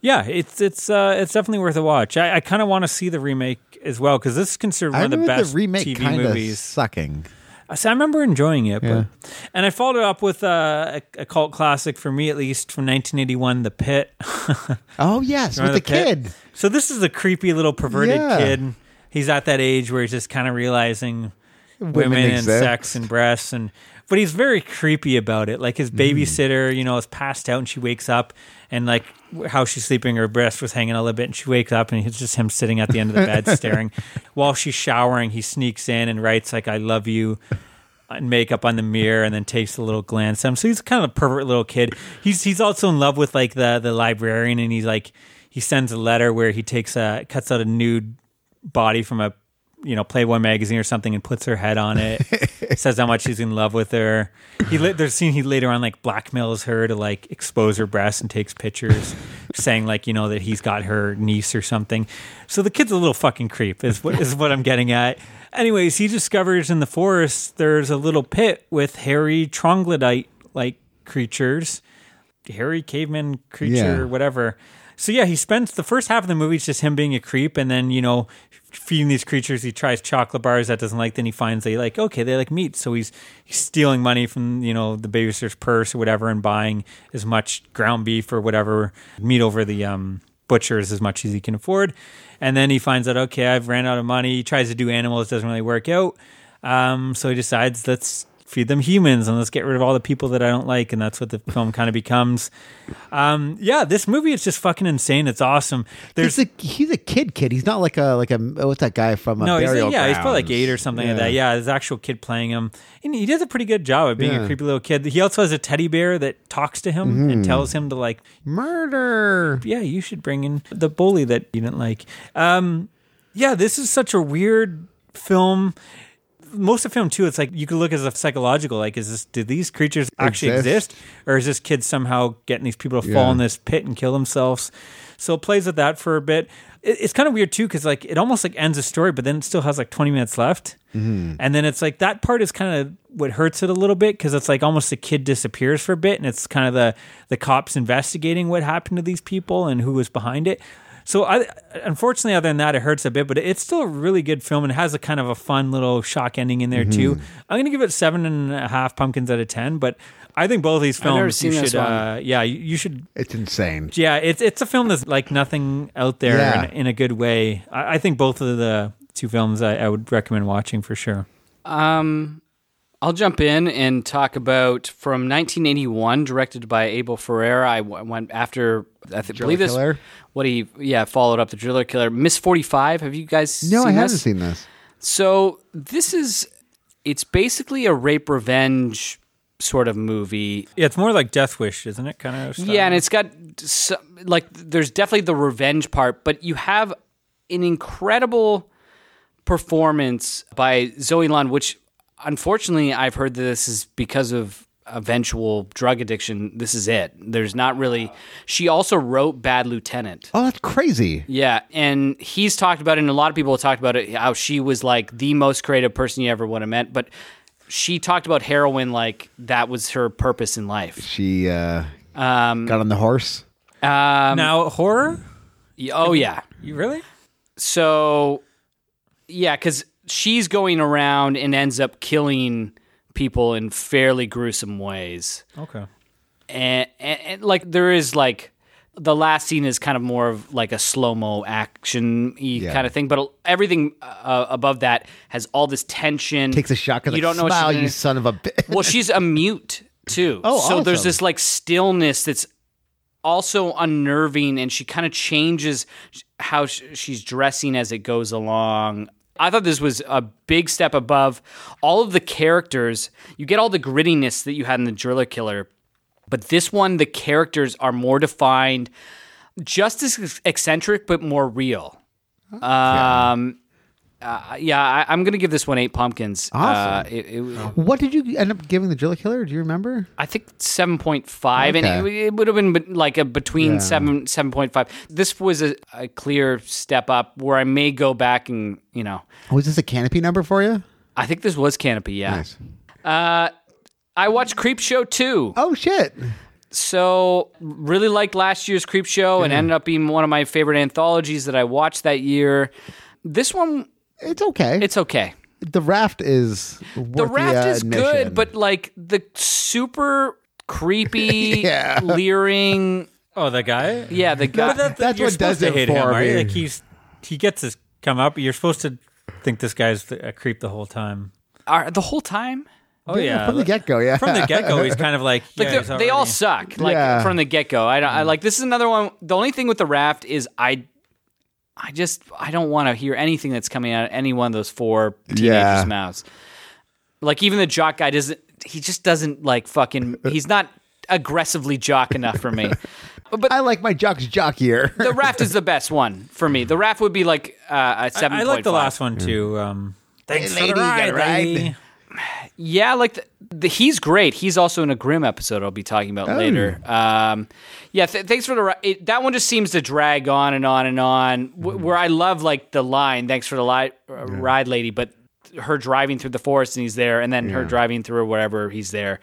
D: yeah, it's it's uh, it's definitely worth a watch. I, I kind of want to see the remake as well because this is considered
E: I
D: one of the best
E: the remake
D: TV
E: kind of
D: movies.
E: sucking.
D: So I remember enjoying it,
E: Yeah.
D: but and I followed it up with uh, a, a cult classic for me at least from 1981, The Pit.
E: Oh yes, with
D: Remember
E: the, kid.
D: So this is a creepy little perverted
E: Yeah.
D: kid. He's at that age where he's just kind of realizing women, and
E: exist.
D: sex and breasts and but he's very creepy about it. Like his
E: Mm.
D: babysitter, you know, is passed out and she wakes up and like how she's sleeping, her breast was hanging a little bit and she wakes up and it's just him sitting at the end of the bed staring. While she's showering, he sneaks in and writes like I love you and makeup on the mirror and then takes a little glance at him. So he's kind of a pervert little kid. He's he's also in love with like the the librarian and he's like he sends a letter where he takes a cuts out a nude body from a you know Playboy magazine or something and puts her head on it. says how much he's in love with her. He there's a scene he later on like blackmails her to like expose her breasts and takes pictures, saying like you know that he's got her niece or something. So the kid's a little fucking creep is what is what I'm getting at. Anyways, he discovers in the forest there's a little pit with hairy troglodyte like creatures, hairy caveman creature
E: Yeah.
D: whatever. So yeah, he spends the first half of the movie it's just him being a creep, and then you know feeding these creatures. He tries chocolate bars that doesn't like. Then he finds they like okay, they like meat. So he's he's stealing money from you know the babysitter's purse or whatever, and buying as much ground beef or whatever meat over the um, butchers as much as he can afford. And then he finds out okay, I've ran out of money. He tries to do animals, doesn't really work out. Um, so he decides let's feed them humans and let's get rid of all the people that I don't like, and that's what the film kind of becomes. Um, yeah, this movie is just fucking insane. It's awesome. There's
E: He's a he's a kid kid. He's not like a like a what's that guy from a
D: no, he's
E: burial
D: yeah, he's probably like eight or something like that. Yeah, his actual kid playing him, and he does a pretty good job of being
E: Yeah.
D: a creepy little kid. He also has a teddy bear that talks to him
E: Mm-hmm.
D: and tells him to like,
E: murder.
D: yeah, you should bring in the bully that you didn't like. Um, yeah, this is such a weird film. Most of the film too, it's like you could look as a psychological. Like, is this do these creatures actually
E: Exist?
D: exist, or is this kid somehow getting these people to fall in this pit and kill themselves? So it plays with that for a bit. It, it's kind of weird too, because like it almost like ends a story, but then it still has like twenty minutes left,
E: Mm-hmm.
D: and then it's like that part is kind of what hurts it a little bit because it's like almost the kid disappears for a bit, and it's kind of the the cops investigating what happened to these people and who was behind it. So I, unfortunately, other than that, it hurts a bit, but it's still a really good film and it has a kind of a fun little shock ending in there too.
E: Mm-hmm.
D: I'm going to give it seven and a half pumpkins out of ten, but I think both of these films,
F: never seen
D: you
F: this
D: should,
F: one.
D: uh, yeah, you, you should,
E: It's insane.
D: yeah, it's it's a film that's like nothing out there
E: Yeah.
D: in, in a good way. I, I think both of the two films I, I would recommend watching for sure.
F: Um, I'll jump in and talk about from 1981, directed by Abel Ferrara. I w- went after I th- believe this
E: Killer?
F: what he yeah followed up the Driller Killer. Miss 45. Have you guys?
E: No,
F: seen
E: I haven't
F: this?
E: seen this.
F: So this is it's basically a rape revenge sort of movie.
D: Yeah, it's more like Death Wish, isn't it? Kind of.
F: Yeah, and it's got some, like there's definitely the revenge part, but you have an incredible performance by Zoe Lund, which unfortunately I've heard that this is because of eventual drug addiction. This is it. There's not really. She also wrote Bad Lieutenant.
E: Oh, that's crazy.
F: Yeah, and he's talked about it, and a lot of people have talked about it, how she was like the most creative person you ever would have met. But she talked about heroin like that was her purpose in life.
E: She uh,
F: Um,
E: got on the horse.
D: now horror.
F: oh yeah.
D: You really?
F: So yeah, because she's going around and ends up killing people in fairly gruesome ways.
D: Okay.
F: and, and, and like there is like the last scene is kind of more of like a slow mo action
E: Yeah.
F: kind of thing, but everything uh, above that has all this tension.
E: Takes a shot.
F: You
E: Like,
F: don't know. what
E: Smile, you son of a bitch.
F: well, she's a mute too.
E: Oh,
F: so there's this like stillness that's also unnerving, and she kind of changes how she's dressing as it goes along. I thought this was a big step above all of the characters. You get all the grittiness that you had in the Driller Killer, but this one, the characters are more defined, just as eccentric but more real. Um, uh, yeah, I, I'm gonna give this one eight pumpkins.
E: Awesome.
F: Uh, it- it-
E: What did you end up giving the Driller Killer? Do you remember?
F: I think seven point five, and it, it would have been like a between
E: Yeah.
F: seven seven point five. This was a, a clear step up where I may go back and you know,
E: Was this a canopy number for you?
F: I think this was Canopy. Yeah,
E: Nice.
F: uh, I watched Creep Show too,
E: Oh shit!
F: so really liked last year's Creep Show, and ended up being one of my favorite anthologies that I watched that year. This one,
E: It's okay.
F: it's okay.
E: the raft is worth
F: The raft
E: uh,
F: is
E: admission.
F: good, but like the super creepy,
E: Yeah.
F: leering.
D: Oh, the guy.
F: Yeah, the guy.
D: But that,
E: That's what does
D: to
E: it
D: hate him,
E: for
D: right?
E: me.
D: Like he's he gets his come up. You're supposed to think this guy's a creep the whole time.
F: Are, the whole time.
D: Oh yeah,
E: from the get go. Yeah,
D: from the get go, he's kind of like,
F: Like
D: yeah,
F: they're- they all suck. Like
E: Yeah.
F: from the get go. I, don't- I like this is another one. The only thing with the raft is I, I just I don't want to hear anything that's coming out of any one of those four teenagers'
E: Yeah.
F: mouths. Like even the jock guy doesn't. He just doesn't like fucking. He's not aggressively jock enough for me. But
E: I like my jocks jockier.
F: the raft is the best one for me. The raft would be like uh, a seven.
D: I like the last one too. Um, thanks
E: Hey,
D: for the
E: lady, you
D: ride,
E: got a ride?
D: lady.
F: Yeah, like the, the, he's great. He's also in a Grimm episode I'll be talking about later. Um, yeah, th- thanks for the it, that one. Just seems to drag on and on and on. W- Where I love like the line, "Thanks for the li- uh, ride, lady," but her driving through the forest and he's there, and then her driving through wherever he's there.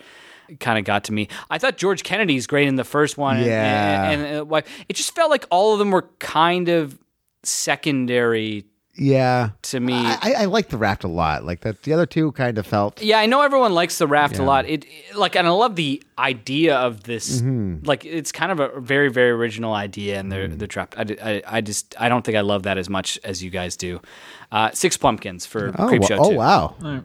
F: Kind of got to me. I thought George Kennedy's great in the first one. and-
E: Yeah.
F: and, and, uh, why- it just felt like all of them were kind of secondary
E: yeah,
F: to me.
E: I, I, I like the raft a lot. Like that, the other two kind of felt.
F: Yeah, I know everyone likes the raft a lot. It it- like, and I love the idea of this.
E: Mm-hmm.
F: Like, it's kind of a very, very original idea, and they're they're trapped. I, d- I, I just I don't think I love that as much as you guys do. Uh, Six pumpkins for
E: Oh,
F: Creep
E: wa-
F: Show.
E: oh
F: too.
E: wow!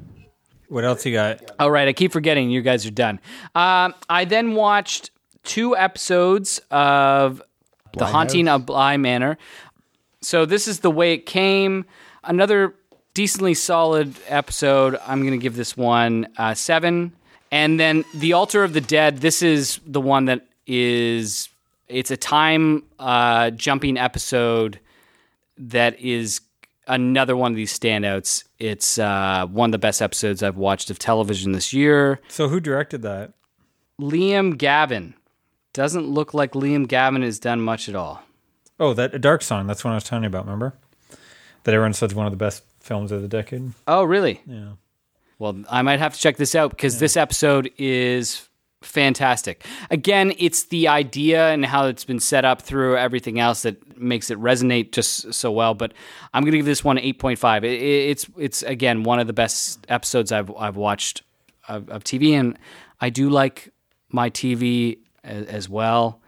D: What else you got?
F: All right, I keep forgetting you guys are done. Um, I then watched two episodes of The Haunting of Bly Manor. So this is the way it came. Another decently solid episode. I'm going to give this one uh, seven. And then The Altar of the Dead. This is the one that is. It's a time uh, jumping episode that is another one of these standouts. It's uh, one of the best episodes I've watched of television this year.
D: So who directed that?
F: Liam Gavin. Doesn't look like Liam Gavin has done much at all.
D: Oh, that a Dark Song. That's what I was telling you about. Remember that everyone said is one of the best films of the decade.
F: Oh, really?
D: Yeah.
F: Well, I might have to check this out because this episode is fantastic. Again, it's the idea and how it's been set up through everything else that makes it resonate just so well. But I'm going to give this one 8.5. It, it- it's it's again one of the best episodes I've I've watched of, of TV, and I do like my TV as, as well.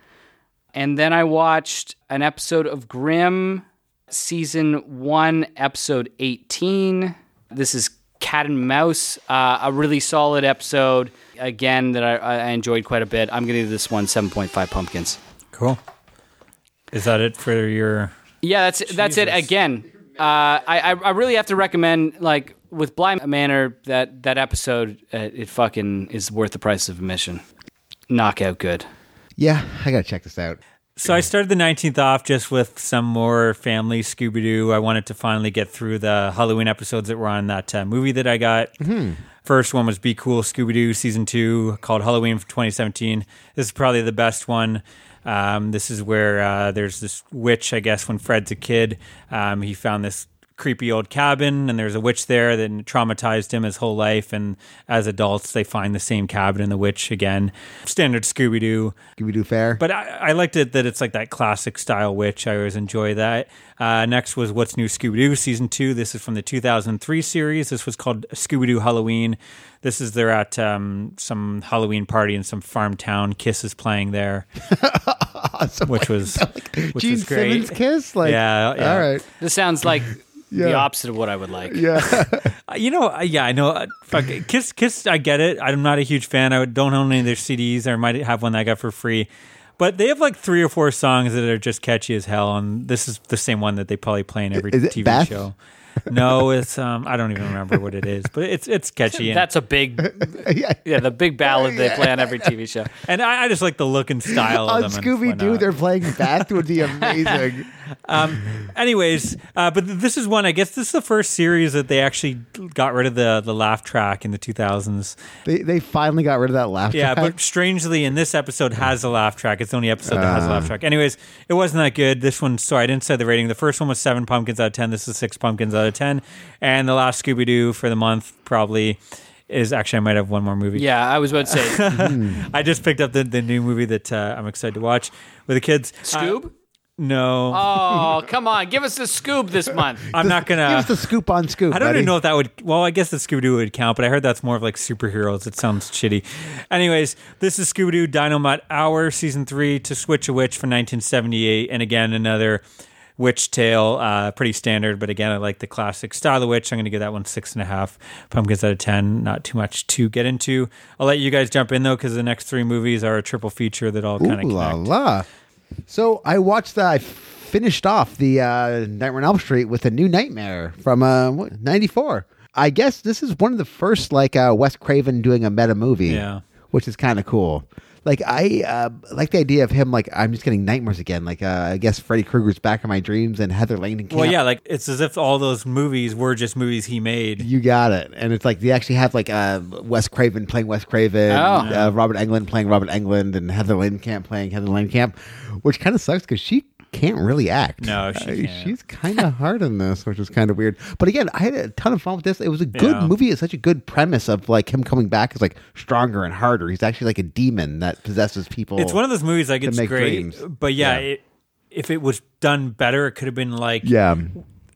F: And then I watched an episode of Grimm, season one, episode 18. This is Cat and Mouse, uh, a really solid episode. Again, that I, I enjoyed quite a bit. I'm going to give this one 7.5 pumpkins.
D: Cool. Is that it for your?
F: Yeah, that's that's it. Again, uh, I I I really have to recommend like with Bly Manor that that episode. Uh, it fucking is worth the price of admission. Knockout good.
E: Yeah, I gotta check this out.
D: So I started the 19th off just with some more family Scooby Doo. I wanted to finally get through the Halloween episodes that were on that uh, movie that I got. First one was Be Cool Scooby Doo season two, called Halloween from 2017. This is probably the best one. Um, this is where uh, there's this witch, I guess, when Fred's a kid. Um, he found this creepy old cabin, and there's a witch there that traumatized him his whole life. And as adults, they find the same cabin and the witch again. Standard Scooby Doo.
E: Scooby Doo fair.
D: But I, I liked it that it's like that classic style witch. I always enjoy that. Uh, next was What's New Scooby Doo season two. This is from the 2003 series. This was called Scooby Doo Halloween. This is they're at um, some Halloween party in some farm town. Kiss is playing there, which was which
E: Gene
D: was great.
E: Simmons kiss? Like,
D: Yeah, yeah.
E: All right.
F: This sounds like the opposite of what I would like.
E: Yeah.
D: Uh, You know, uh, yeah, I know. Uh, fuck, Kiss, Kiss, I get it. I'm not a huge fan. I don't own any of their CDs. I might have one that I got for free. But they have like three or four songs that are just catchy as hell, and this is the same one that they probably play in every TV
E: Beth?
D: show. No, it's um, I don't even remember what it is, but it's it's catchy. And,
F: That's a big,
E: yeah.
F: yeah, the big ballad they play on every TV show.
D: and I, I just like the look and style
E: On
D: of them. and
E: Scooby Doo, they're playing Beth would be amazing.
D: Anyways, uh, but this is one. I guess this is the first series that they actually got rid of the the laugh track in the 2000s.
E: they they finally got rid of that laugh track.
D: Yeah,
E: track.
D: but strangely, in this episode has a laugh track. It's the only episode that has a laugh track. Anyways, it wasn't that good. This one, sorry, I didn't say the rating. The first one was seven pumpkins out of ten. This is six pumpkins out of ten. And the last Scooby Doo for the month probably is actually I might have one more movie.
F: Yeah, I was about to say
D: I just picked up the, the new movie that uh, I'm excited to watch with the kids. Uh,
F: Scoob.
D: no,
F: Oh, come on, give us a scoop this month.
D: I'm not gonna.
E: Give us the scoop on scoop.
D: I don't
E: buddy.
D: even know if that would. Well, I guess the Scooby Doo would count, but I heard that's more of like superheroes. It sounds shitty. Anyways, this is Scooby Doo Dynamite Hour season three to Switch a Witch from 1978, and again another witch tale. Uh, pretty standard, but again I like the classic style of witch. I'm going to give that one six and a half pumpkins out of ten. Not too much to get into. I'll let you guys jump in though, because the next three movies are a triple feature that all kind of
E: Ooh la la. So I watched. Uh, I finished off the uh, Nightmare on Elm Street with a new Nightmare from uh, what, '94. I guess this is one of the first like uh, Wes Craven doing a meta movie.
D: Yeah.
E: which is kind of cool. Like I uh, like the idea of him. Like I'm just getting nightmares again. Like uh, I guess Freddy Krueger's back in my dreams and Heather Langdon.
D: Well, yeah, like it's as if all those movies were just movies he made.
E: You got it. And it's like they actually have like uh, Wes Craven playing Wes Craven,
F: Oh.
E: uh, Robert Englund playing Robert Englund, and Heather Langenkamp playing Heather Langenkamp, which kind of sucks because she can't really act.
D: No, she
E: Uh. She's kind of hard in this, which is kind of weird. But again, I had a ton of fun with this. It was a good
D: Yeah.
E: movie. It's such a good premise of like him coming back as like stronger and harder. He's actually like a demon that possesses people.
D: It's one of those movies like it's great,
E: dreams.
D: but yeah,
E: Yeah.
D: It, if it was done better, it could have been like
E: yeah.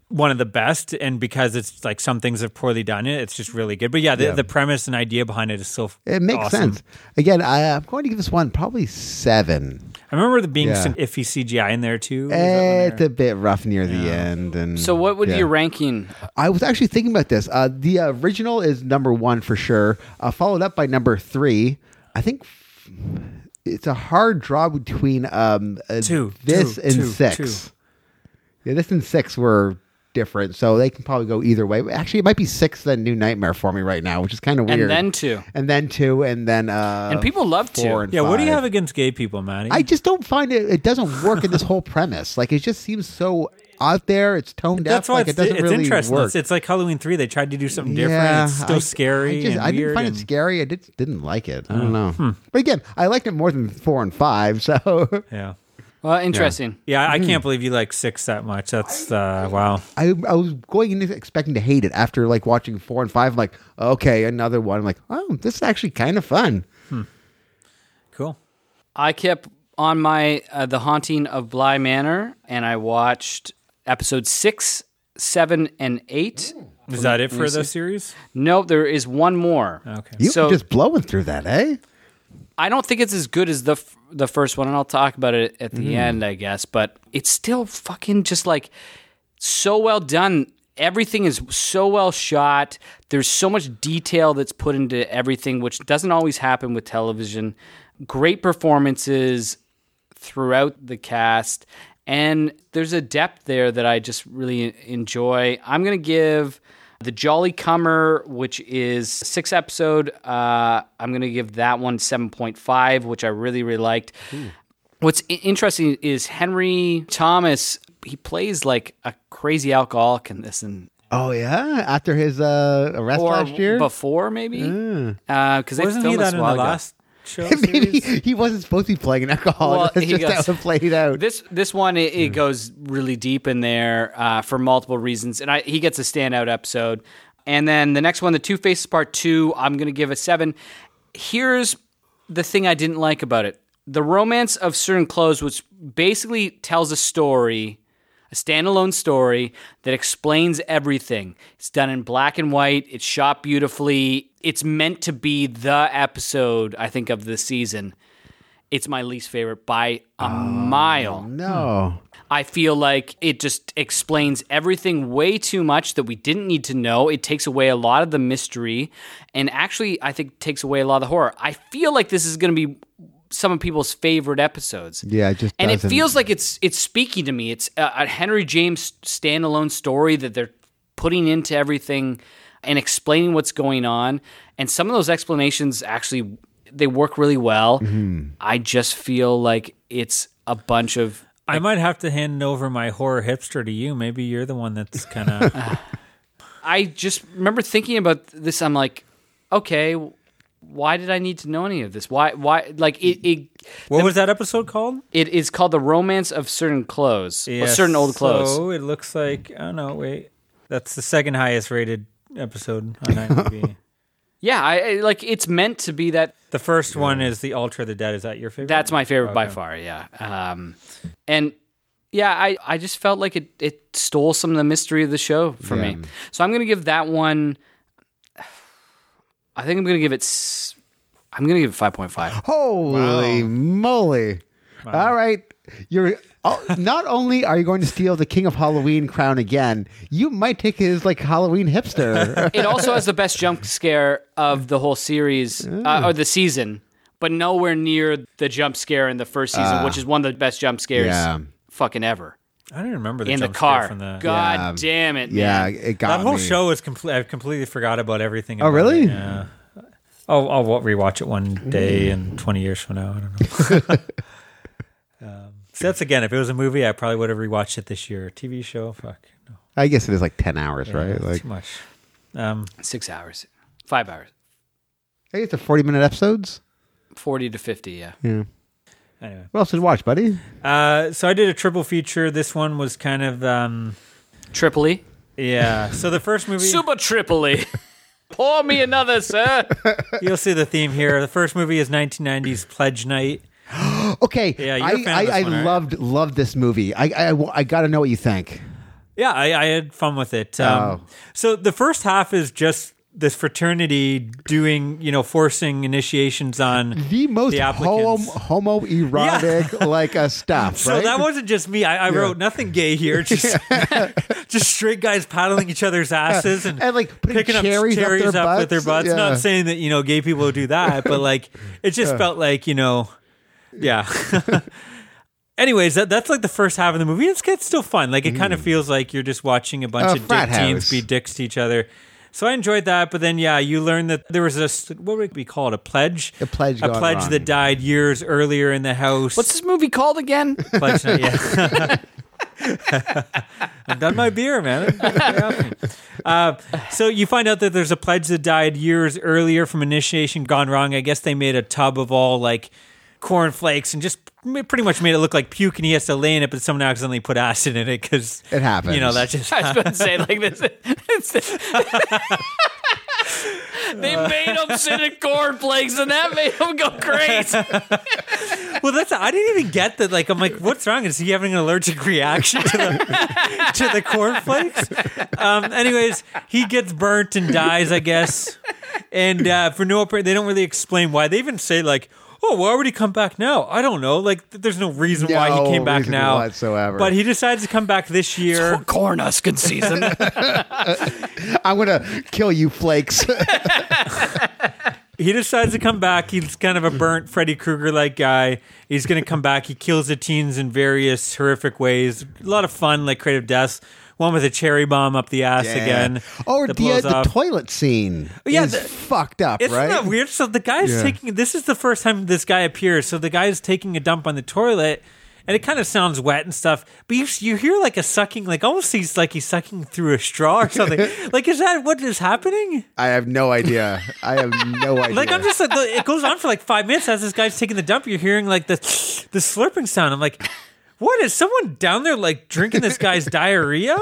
D: one of the best. And because it's like some things have poorly done it, it's just really good. But yeah, the,
E: Yeah.
D: the premise and idea behind it is so
E: It makes
D: awesome.
E: sense. Again, I, I'm going to give this one probably seven.
D: I remember there being
E: Yeah.
D: some iffy CGI in there too. Is that when
E: It's a bit rough near the end, and
F: So, what would
E: yeah.
F: your ranking?
E: I was actually thinking about this. Uh, the original is number one for sure, uh, followed up by number three. I think f- it's a hard draw between um, uh,
D: Two,
E: this
D: two,
E: and
D: two,
E: six.
D: two.
E: Yeah, this and six were different, so they can probably go either way. Actually, it might be six then New Nightmare for me right now, which is kind of weird.
F: And then two.
E: and then two, and then uh,
F: And people love
E: four
F: two.
E: and
D: Yeah, what do you have against gay people, Maddie?
E: I just don't find it. It doesn't work in this whole premise. Like it just seems so out there. It's tone deaf.
D: That's why
E: like
D: it's,
E: it doesn't
D: it's
E: really
D: interesting.
E: work.
D: It's, it's like Halloween three. They tried to do something different.
E: Yeah,
D: it's still
E: I-
D: scary
E: I, just,
D: and
E: I didn't
D: weird.
E: find
D: and-
E: it scary. I did, didn't like it. I don't know.
F: Hmm.
E: But again, I liked it more than four and five. So
D: Yeah,
F: Well, interesting.
D: yeah.
E: Hmm.
D: I can't believe you like six that much. That's uh, wow.
E: I, I was going in expecting to hate it after like watching four and five. I'm like, okay, another one. I'm like, oh, this is actually kind of fun.
D: Cool.
F: I kept on my uh, The Haunting of Bly Manor, and I watched episode six, seven, and eight.
D: Is that it for the series?
F: No, there is one more.
D: Okay.
E: You
F: So-
E: were just blowing through that, eh?
F: I don't think it's as good as the f- the first one, and I'll talk about it at the mm-hmm. end, I guess. But it's still fucking just like so well done. Everything is so well shot. There's so much detail that's put into everything, which doesn't always happen with television. Great performances throughout the cast, and there's a depth there that I just really enjoy. I'm gonna give the Jolly Corner, which is six episode. Uh, I'm gonna give that one seven point five, which I really really liked. What's i- interesting is Henry Thomas. He plays like a crazy alcoholic in this, and
E: Oh yeah, after his uh, arrest
F: or
E: last year.
F: before maybe, because they
D: Wasn't
F: filmed
D: he
F: this
D: that in
F: while
D: the
F: ago.
D: last show?
E: Maybe
D: series?
E: he wasn't supposed to be playing an alcoholic.
F: Well,
E: That's
F: he
E: just
F: goes-
E: how it played out.
F: This this one it, it goes really deep in there uh, for multiple reasons, and I, he gets a standout episode. And then the next one, the Two Faces Part Two, I'm going to give a seven. Here's the thing I didn't like about it: the romance of certain clothes, which basically tells a story, a standalone story that explains everything. It's done in black and white. It's shot beautifully. It's meant to be the episode, I think, of the season. It's my least favorite by a oh, mile.
E: no. Hmm.
F: I feel like it just explains everything way too much that we didn't need to know. It takes away a lot of the mystery and actually I think takes away a lot of the horror. I feel like this is going to be some of people's favorite episodes.
E: Yeah, it just
F: and
E: doesn't-
F: it feels like it's it's speaking to me. It's a, a Henry James standalone story that they're putting into everything and explaining what's going on. And some of those explanations actually they work really well.
E: Mm-hmm.
F: I just feel like it's a bunch of
D: I might have to hand over my horror hipster to you. Maybe you're the one that's kind of.
F: I just remember thinking about this. I'm like, okay, why did I need to know any of this? Why? Why? Like it. It,
D: what was that episode called?
F: it is called the romance of certain clothes, or certain old clothes.
D: So it looks like. Oh no, wait. That's the second highest rated episode on IMDb.
F: Yeah, I, I like. It's meant to be that.
D: the first one is the Altar of the Dead. Is that your favorite?
F: That's my favorite by far. Yeah. Um, and yeah, I I just felt like it it stole some of the mystery of the show for me. So I'm gonna give that one. I think I'm gonna give it. s- I'm gonna give it five point five.
E: Holy moly! All right, you're. Oh, not only are you going to steal the King of Halloween crown again, you might take his like Halloween hipster.
F: it also has the best jump scare of the whole series uh, or the season, but nowhere near the jump scare in the first season, which is one of the best jump scares
E: Yeah.
F: fucking ever.
D: I don't remember the
F: in the
D: jump scare
F: car.
D: from the.
F: God
E: Yeah.
F: damn it!
E: yeah, it got
D: that whole
E: me.
D: show is complete. I've completely forgot about everything.
E: Oh, really?
D: it, Yeah. I'll, I'll rewatch it one day in 20 years from now. I don't know. um, so that's again, if it was a movie, I probably would have rewatched it this year. TV show, fuck. No.
E: I guess it is like ten hours,
D: Yeah,
E: right? Like
D: too much. Um,
F: Six hours, five hours,
E: I guess they're forty-minute episodes.
F: forty to fifty. Yeah.
E: Yeah.
D: Anyway.
E: What else did you watch, buddy?
D: Uh, so I did a triple feature. This one was kind of, um,
F: Tripoli,
D: yeah. So the first movie,
F: super Tripoli. Pour me another, sir.
D: you'll see the theme here. The first movie is 1990s Pledge Night.
E: Okay,
D: Yeah, you're
E: I
D: a fan of
E: I,
D: this
E: I
D: one, right?
E: loved loved this movie. I I, I got to know what you think.
D: Yeah, I, I had fun with it. Um,
E: Oh.
D: So the first half is just this fraternity doing, you know, forcing initiations on.
E: The most
D: The
E: homo homoerotic like uh, stuff.
D: So
E: right?
D: that wasn't just me. I, I wrote nothing gay here. Just, just straight guys paddling each other's asses and,
E: And, like,
D: picking
E: cherries
D: up
E: up
D: cherries
E: their
D: up with their
E: butts.
D: butts.
E: Yeah.
D: Not saying that you know gay people do that, but like it just felt like you know, yeah. Anyways, that, that's like the first half of the movie. It's, it's still fun. Like it kind of feels like you're just watching a bunch
E: A
D: of dick teens be dicks to each other. So I enjoyed that, but then yeah, you learn that there was this what would we call it a pledge,
E: A pledge
D: a pledge
E: wrong.
D: that died years earlier in the house.
F: What's this movie called again?
D: pledge night? Yeah. I've done my beer, man. Uh, so you find out that there's a pledge that died years earlier from initiation gone wrong. I guess they made a tub of all like cornflakes and just pretty much made it look like puke, and he has to lay in it, but someone accidentally put acid in it because
E: It happens.
D: You know that just
F: I was going to say like this. They made him sit in cornflakes, and that made him go crazy.
D: Well, that's I didn't even get that. Like, I'm like, what's wrong? Is he having an allergic reaction to the to the cornflakes? Um, anyways, he gets burnt and dies, I guess. And uh, for no apparent, they don't really explain why. They even say like, "Oh, why would he come back now?" I don't know. Like, th- there's no reason why he came back
E: reason
D: now
E: whatsoever.
D: But he decides to come back this year.
F: Corn husking season.
E: I'm gonna kill you, flakes.
D: he decides to come back. He's kind of a burnt Freddy Krueger like guy. He's going to come back. He kills the teens in various horrific ways. A lot of fun, like creative deaths. One with a cherry bomb up the ass again.
E: Oh,
D: that
E: the, uh, the toilet scene.
D: Yeah,
E: is
D: the-
E: fucked up,
D: Isn't
E: right?
D: that weird? So the guy's
E: Yeah.
D: taking. This is the first time this guy appears. So the guy is taking a dump on the toilet, and it kind of sounds wet and stuff. But you you hear like a sucking, like almost seems like he's sucking through a straw or something. like is that what is happening?
E: I have no idea. I have no idea.
D: Like I'm just like it goes on for like five minutes as this guy's taking the dump. You're hearing like the the slurping sound. I'm like, what is someone down there like drinking this guy's diarrhea?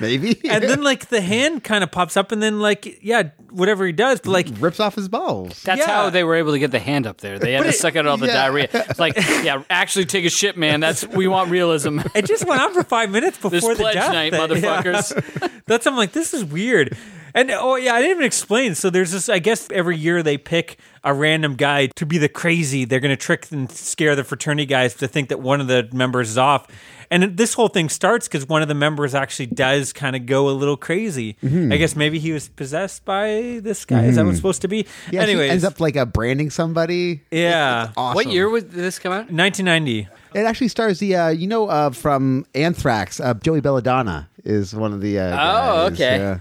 E: maybe.
D: And then like the hand kind of pops up, and then like yeah, whatever he does, but like
E: rips off his balls.
F: That's
D: Yeah.
F: how they were able to get the hand up there. They had to suck out all the
E: yeah.
F: diarrhea. It's like, yeah, actually take a shit, man. That's we want realism.
D: it just went on for five minutes before
F: This
D: the
F: pledge
D: death.
F: night,
D: Yeah.
F: motherfuckers.
D: That's I'm like, this is weird. And oh yeah, I didn't even explain. So there's this. I guess every year they pick a random guy to be the crazy. They're going to trick and scare the fraternity guys to think that one of the members is off. And this whole thing starts because one of the members actually does kind of go a little crazy.
E: Mm-hmm.
D: I guess maybe he was possessed by this guy. Is that what's supposed to be?
E: Yeah,
D: Anyways,
E: he ends up like a branding somebody.
D: yeah,
E: Awesome.
F: What year would this come out?
D: 1990.
E: It actually stars the uh, you know uh, from Anthrax. Uh, Joey Belladonna is one of the. Uh,
F: Oh,
E: guys,
F: okay.
E: yeah.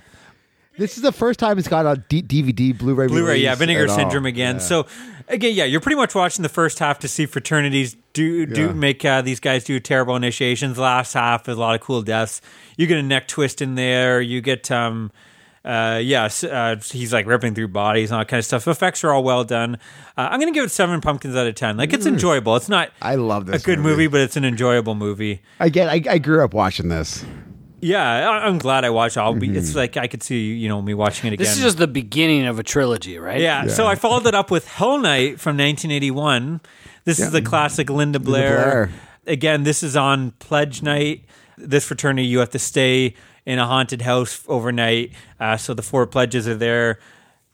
E: This is the first time it's got a D- DVD, Blu-ray,
D: Blu-ray, yeah, Vinegar
E: at all.
D: Syndrome again. So again, yeah, you're pretty much watching the first half to see fraternities do do
E: Yeah.
D: make uh, these guys do terrible initiations. Last half is a lot of cool deaths. You get a neck twist in there. You get um. Uh, yes, uh, he's like ripping through bodies and all that kind of stuff. effects are all well done. Uh, I'm going to give it seven pumpkins out of ten. Like it's enjoyable. It's not
E: Mm. I love this
D: a good
E: movie.
D: movie, but it's an enjoyable movie.
E: Again, I, I grew up watching this.
D: Yeah, I- I'm glad I watched. I'll be.
E: Mm-hmm.
D: It's like I could see you know me watching it again.
F: This is just the beginning of a trilogy, right?
D: Yeah, so I followed it up with Hell Night from 1981. This is the classic Linda Blair.
E: Blair.
D: Again, this is on Pledge Night. This fraternity, you have to stay in a haunted house overnight. Uh, so the four pledges are there.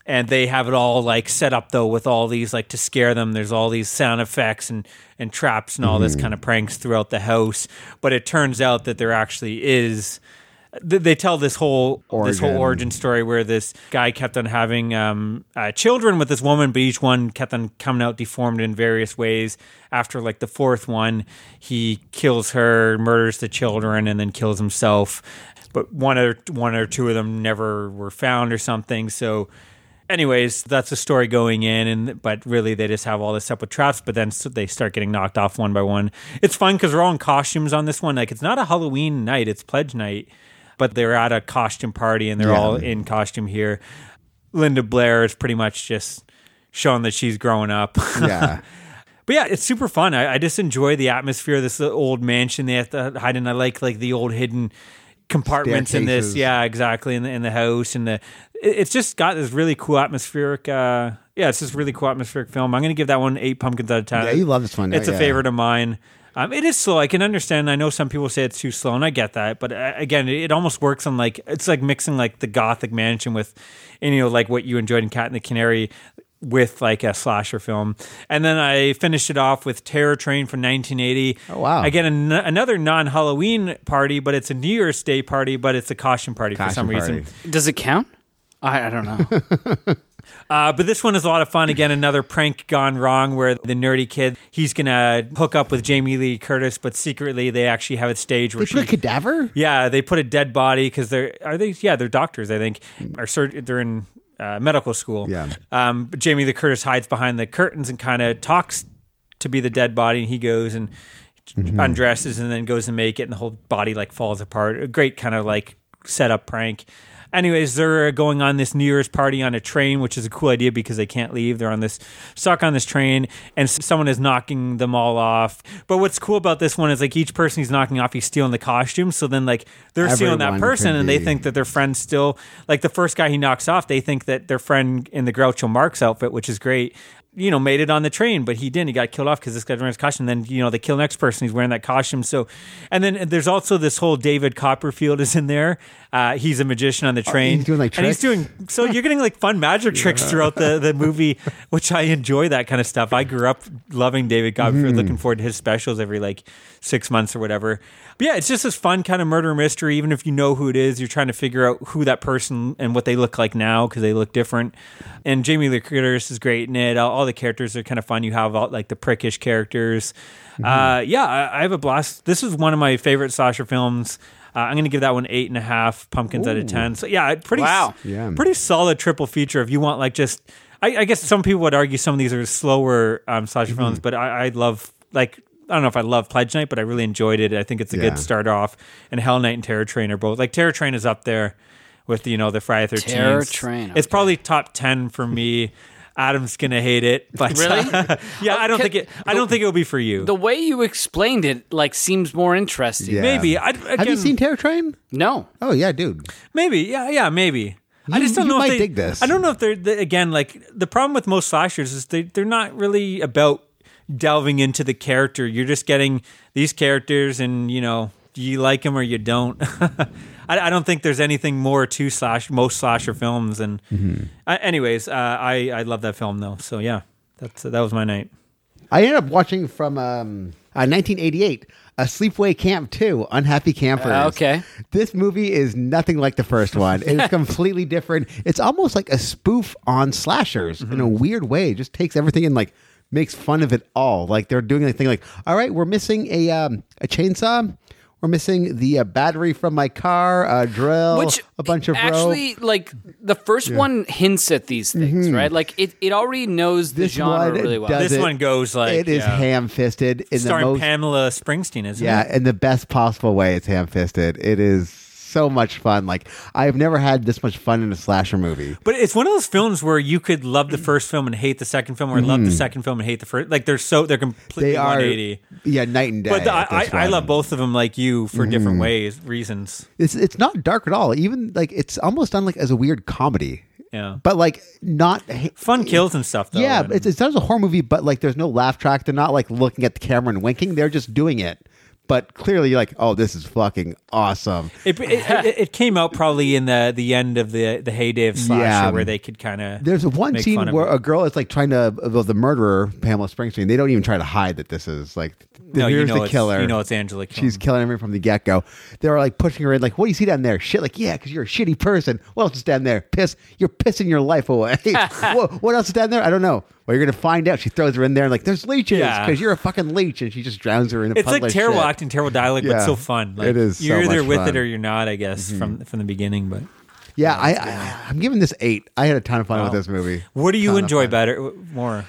D: And they have it all like set up though with all these like to scare them. There's all these sound effects and, and traps and all this kind of pranks throughout the house. But it turns out that there actually is they tell this whole this whole
E: Origin.
D: origin story where this guy kept on having um, uh, children with this woman, but each one kept on coming out deformed in various ways. After like the fourth one, he kills her, murders the children, and then kills himself. But one or one or two of them never were found or something. So. Anyways, that's the story going in, and but really they just have all this up with traps. But then they start getting knocked off one by one. It's fun because they're all in costumes on this one. Like it's not a Halloween night; it's pledge night but they're at a costume party and they're
E: Yeah.
D: all in costume here. Linda Blair is pretty much just showing that she's growing up.
E: Yeah.
D: but yeah, it's super fun. I, I just enjoy the atmosphere of this old mansion they have to hide in. I like like the old hidden compartments in this. Yeah, exactly. In the in the house and the it's just got this really cool atmospheric. uh Yeah, it's just really cool atmospheric film. I'm going to give that one eight pumpkins out of ten.
E: Yeah, you love this one,
D: It's
E: yeah.
D: a favorite of mine. Um, it is slow. I can understand. I know some people say it's too slow, and I get that. But uh, again, it, it almost works on like it's like mixing like the gothic mansion with, and, you know, like what you enjoyed in Cat and the Canary with like a slasher film. And then I finished it off with Terror Train from 1980.
E: Oh, wow.
D: Again, an- another non-Halloween party, but it's a New Year's Day party, but it's a costume party for some
E: party.
D: reason.
F: Does it count? I, I don't know.
D: Uh, but this one is a lot of fun. Again, another prank gone wrong where the nerdy kid he's gonna hook up with Jamie Lee Curtis, but secretly they actually have a stage where
E: They put a cadaver?
D: Yeah, they put a dead body because they're are they? Yeah, they're doctors. I think are sur- they're in uh, medical school.
E: Yeah.
D: Um, but Jamie Lee Curtis hides behind the curtains and kind of talks to be the dead body, and he goes and undresses and then goes and make it, and the whole body like falls apart. A great kind of like setup prank. Anyways, they're going on this New Year's party on a train, which is a cool idea because they can't leave. They're on this stuck on this train, and someone is knocking them all off. But what's cool about this one is like each person he's knocking off, he's stealing the costume. So then like they're stealing that person, and they think that their friend's still like the first guy he knocks off. They think that their friend in the Groucho Marx outfit, which is great. You know, made it on the train, but he didn't. He got killed off because this guy's wearing his costume. Then you know they kill the next person. He's wearing that costume. So, and then there's also this whole David Copperfield is in there. Uh, he's a magician on the train.
E: Oh, he's doing, like,
D: and he's doing so you're getting like fun magic tricks throughout the, the movie, which I enjoy that kind of stuff. I grew up loving David Copperfield, looking forward to his specials every like six months or whatever. But yeah, it's just this fun kind of murder mystery. Even if you know who it is, you're trying to figure out who that person and what they look like now because they look different. And Jamie Lee Curtis is great in it. All, all the characters are kind of fun. You have all, like the prickish characters. Uh, yeah, I, I have a blast. This is one of my favorite slasher films. Uh, I'm going to give that one eight and a half pumpkins out of ten. So yeah, pretty
F: Wow.
E: Yeah.
D: pretty solid triple feature. If you want like just, I, I guess some people would argue some of these are slower um, slasher films, but I, I love like I don't know if I love Pledge Night, but I really enjoyed it. I think it's a
E: Yeah.
D: good start off. And Hell Night and Terror Train are both like Terror Train is up there with you know the Friday Thirteenth.
F: Terror Train,
D: It's probably top ten for me. Adam's gonna hate it, but
F: Really?
D: Uh, yeah, I don't think it. I don't think it will be for you.
F: The way you explained it, like, seems more interesting.
E: Yeah.
D: maybe. I, again,
E: Have you seen Terror Train?
F: No.
E: Oh yeah, dude.
D: Maybe, yeah, yeah, maybe. I just don't
E: you
D: know
E: might
D: if they
E: dig this.
D: I don't know if they're the, again like the problem with most slashers is they they're not really about delving into the character. You're just getting these characters, and you know you like them or you don't. I, I don't think there's anything more to slash most slasher films. And
E: Mm-hmm.
D: uh, anyways, uh, I I love that film though. So yeah, that's that was my night.
E: I ended up watching from um, uh, 1988, A Sleepaway Camp 2, Unhappy Campers.
F: Uh, okay.
E: This movie is nothing like the first one. It is completely different. It's almost like a spoof on slashers in a weird way. It just takes everything and like makes fun of it all. Like they're doing a thing like, all right, we're missing a um, a chainsaw. We're missing the uh, battery from my car, a drill,
F: Which
E: a bunch of rope.
F: actually, like the first one hints at these things, right? Like it, it already knows the
E: Mm-hmm. This
F: genre
E: one
F: really well.
D: This
E: it-
D: one goes like
E: it is
D: yeah.
E: ham fisted in the
D: starring
E: most
D: Pamela Springsteen, isn't
E: Yeah,
D: it?
E: in the best possible way. It's ham fisted. It is so much fun. Like I've never had this much fun in a slasher movie.
D: But it's one of those films where you could love the first film and hate the second film, or love the second film and hate the first. Like they're so they're completely
E: Mm-hmm. They are
D: 180.
E: yeah, night and day.
D: But the, I, I, I love both of them like you for different
E: Mm-hmm.
D: ways, reasons.
E: It's it's not dark at all. Even like it's almost done like as a weird comedy,
D: Yeah,
E: but like not.
D: fun kills and stuff. Though,
E: yeah,
D: and-
E: it's it's not as a horror movie, but like there's no laugh track. They're not like looking at the camera and winking. They're just doing it. But clearly, you're like, oh, this is fucking awesome.
D: It, it, it, it came out probably in the the end of the the heyday of slasher,
E: Yeah.
D: where they could kind of.
E: There's one scene where a girl is like trying to well, the murderer Pamela Springsteen. They don't even try to hide that this is like
D: no, you
E: here's
D: know
E: the killer.
D: You know it's Angela.
E: She's killing everyone from the get go. They're like pushing her in, like, "What do you see down there?" Shit, like, "Yeah, because you're a shitty person." What else is down there? Piss. You're pissing your life away. what, what else is down there? I don't know. Well, you're gonna find out. She throws her in there, and like, "There's leeches,"
D: Yeah.
E: because you're a fucking leech, and she just drowns her in a.
D: It's
E: puddle
D: like
E: of
D: terrible
E: shit.
D: acting, terrible dialogue,
E: Yeah.
D: but so fun. Like,
E: It is
D: You're either
E: much
D: with
E: fun. Mm-hmm.
D: it or you're not. I guess from from the beginning. But
E: Yeah, I, I, I'm giving this eight. I had a ton of fun with this movie.
D: what do you enjoy better more?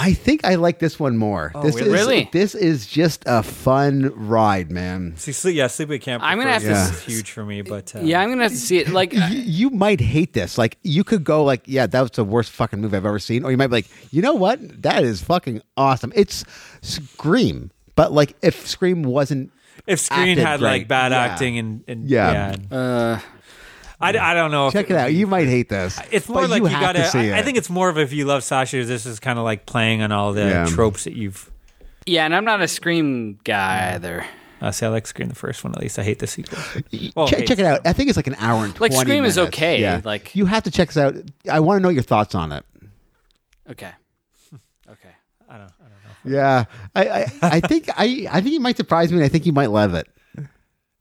E: I think I like this one more. this is
F: really?
E: this is just a fun ride, man.
D: See, sleep, yeah, Sleepaway Camp.
F: I'm gonna
D: first
F: have
E: to
D: is
E: s-
D: huge for me, but uh,
F: yeah, I'm gonna have to see it. Like,
E: you, you might hate this. Like you could go like, yeah, that was the worst fucking movie I've ever seen, or you might be like, you know what, that is fucking awesome. It's Scream, but like if Scream wasn't,
D: if Scream
E: acted
D: had like bad
E: Yeah.
D: acting and, and
E: Yeah.
D: yeah,
F: uh,
D: I, I don't know. if
E: check it out. You might hate this.
D: It's more
E: but
D: like you,
E: have
D: gotta.
E: to see
D: I,
E: it.
D: I think it's more of if you love slasher, this is kind of like playing on all the
E: Yeah.
D: tropes that you've.
F: yeah, and I'm not a scream guy either.
D: Uh, see, I like Scream the first one at least. I hate the sequel. Well,
E: check, check it out. I think it's like an hour and
F: Like,
E: 20
F: Scream is okay,
E: Yeah.
F: like-
E: you have to check this out. I want to know your thoughts on it.
F: Okay, okay.
D: I don't. I don't know.
E: Yeah, I, I, I think I, I think you might surprise me, and I think you might love it.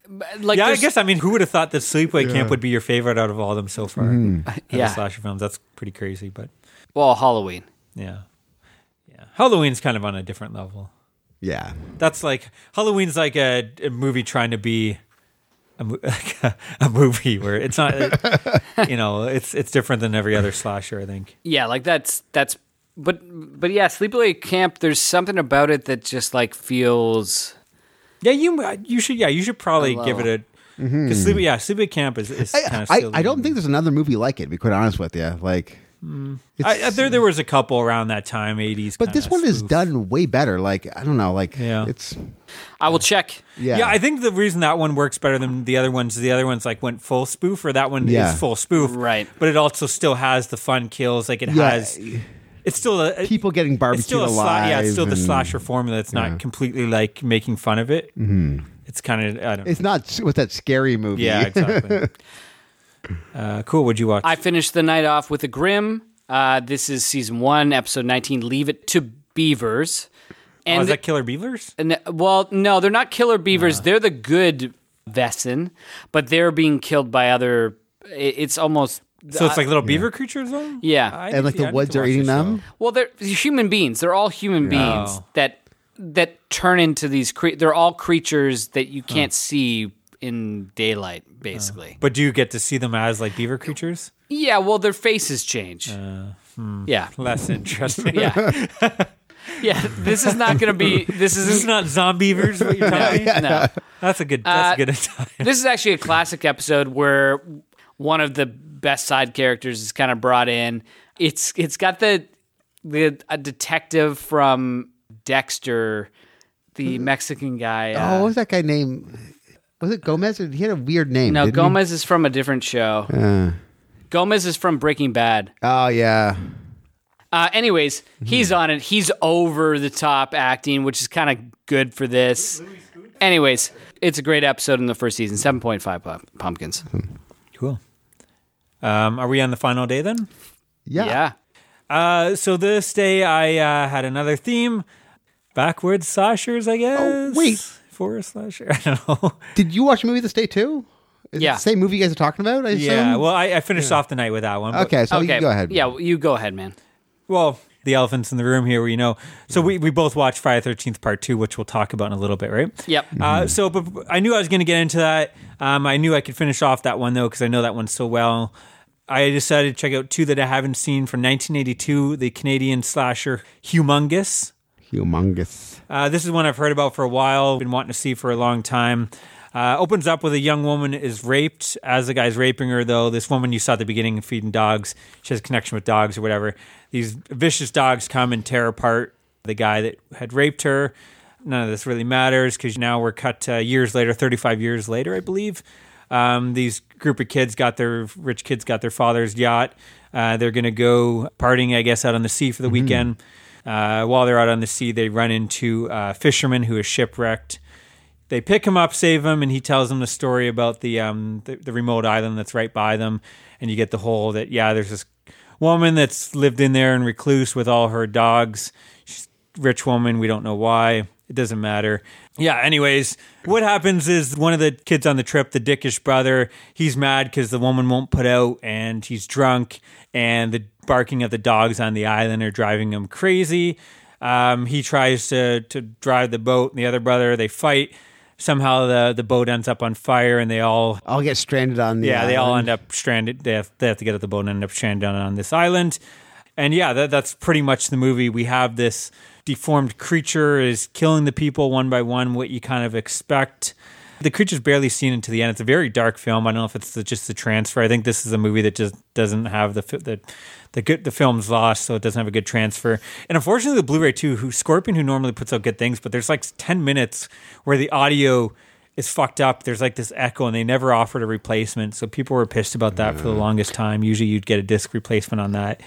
F: But, Like,
D: yeah, I guess. I mean, who would have thought that Sleepaway Camp would be your favorite out of all of them so far?
E: Mm-hmm.
D: Out of
F: Yeah.
D: slasher films. That's pretty crazy, but
F: Well, Halloween.
D: yeah, yeah. Halloween's kind of on a different level.
E: Yeah,
D: That's like Halloween's like a, a movie trying to be a, like a, a movie where it's not, you know, it's it's different than every other slasher. I think.
F: Yeah, like that's that's. But but yeah, Sleepaway Camp. There's something about it that just like feels.
D: Yeah, you you should yeah you should probably
F: Hello.
D: give it a because sleep yeah Sleepaway Camp is, is kind
E: Mm-hmm. I,
D: of
E: I. I don't think there's another movie like it. To be quite honest with you, like,
D: I, there there was a couple around that time eighties,
E: but this one is done way better. Like, I don't know, like,
D: Yeah.
E: it's
F: I will check.
E: yeah,
D: Yeah. I think the reason that one works better than the other ones, the other ones like went full spoof, or that one
E: Yeah.
D: is full spoof,
F: Right.
D: But it also still has the fun kills. Like it
E: Yeah.
D: has, it's still a
E: people getting
D: It's
E: barbecued
D: still a
E: alive.
D: sla- yeah, it's still the slasher formula. It's not completely like making fun of it. Mm-hmm. It's kind of I don't. know.
E: It's not s- with that scary movie.
D: Yeah, exactly. uh, cool. What'd you watch?
F: I finished the night off with a Grimm. Uh, this is season one, episode 19. Leave it to beavers.
D: oh,
F: And
D: is that Killer Beavers?
F: And, well, no, they're not killer beavers. They're the good Wesen, but they're being killed by other. It's almost
D: So it's like little beaver creatures, though.
F: Yeah.
D: I
E: and like
D: to- I
E: the
D: need
E: woods
D: to
E: are
D: watch
E: eating
D: this
E: them.
F: well, they're human beings. They're all human beings
D: Oh.
F: that that turn into these. Cre- they're all creatures that you can't see in daylight, basically.
D: But do you get to see them as like beaver creatures?
F: Yeah, well, their faces change.
D: Uh, hmm.
F: yeah,
D: Less interesting.
F: yeah. Yeah, this is not going to be. This
D: This is
F: is
D: not Zombeavers. What you're telling me?
F: no.
D: That's a good. That's
F: Uh,
D: a good Italian.
F: This is actually a classic episode where one of the best side characters is kind of brought in. It's it's got the the a detective from Dexter, the Mexican guy.
E: Oh,
F: uh,
E: what was that guy named? Was it Gomez? He had a weird name.
F: no,
E: didn't he?
F: Gomez is from a different show.
E: Uh,
F: Gomez is from Breaking Bad.
E: oh yeah.
F: Uh, anyways,
E: Mm-hmm.
F: he's on it. He's over the top acting, which is kind of good for this. Anyways, it's a great episode in the first season. Seven point five pumpkins.
D: Cool. Um, are we on the final day then?
E: Yeah.
F: yeah.
D: Uh, so this day I uh, had another theme. Backwards slashers, I guess.
E: Oh, wait.
D: Forest slasher. I don't know.
E: Did you watch a movie this day too? Is
F: Yeah.
E: It the same movie you guys are talking about? I
D: yeah.
E: assume?
D: Well, I, I finished off the night with that one. but-
E: Okay, so
F: okay.
E: you go ahead.
F: Yeah, you go ahead, man.
D: Well, the elephants in the room here, where you know. So we, we both watched Friday Thirteenth Part Two, which we'll talk about in a little bit, right?
F: Yep.
D: Uh, so, but I knew I was going to get into that. Um, I knew I could finish off that one though because I know that one so well. I decided to check out two that I haven't seen from 1982, the Canadian slasher Humongous.
E: Humongous.
D: Uh, this is one I've heard about for a while, been wanting to see for a long time. Uh, opens up with a young woman is raped. As the guy's raping her, though, this woman you saw at the beginning feeding dogs, she has a connection with dogs or whatever. These vicious dogs come and tear apart the guy that had raped her. None of this really matters because now we're cut uh, years later, 35 years later, I believe. Um, these group of kids got their rich kids got their father's yacht. Uh, they're going to go partying, I guess, out on the sea for the weekend. Uh, while they're out on the sea, they run into a fisherman who is shipwrecked. They pick him up, save him, and he tells them the story about the um the, the remote island that's right by them. And you get the whole that yeah, there's this woman that's lived in there and recluse with all her dogs. She's rich woman. We don't know why. It doesn't matter. Yeah. Anyways, what happens is one of the kids on the trip, the dickish brother, he's mad because the woman won't put out, and he's drunk, and the barking of the dogs on the island are driving him crazy. Um, he tries to to drive the boat, and the other brother they fight. Somehow the the boat ends up on fire, and they all
E: I'll get stranded on the.
D: yeah, they all end up stranded. They have, they have to get out the boat and end up stranded on, on this island. And yeah, that, that's pretty much the movie. We have this deformed creature is killing the people one by one, what you kind of expect. The creature's barely seen into the end. It's a very dark film. I don't know if it's the, just the transfer. I think this is a movie that just doesn't have the the the good the film's lost, so it doesn't have a good transfer. And unfortunately, the Blu-ray too. Who Scorpion, who normally puts out good things, but there's like ten minutes where the audio is fucked up. There's like this echo, and they never offered a replacement. So people were pissed about that for the longest time. Usually, you'd get a disc replacement on that.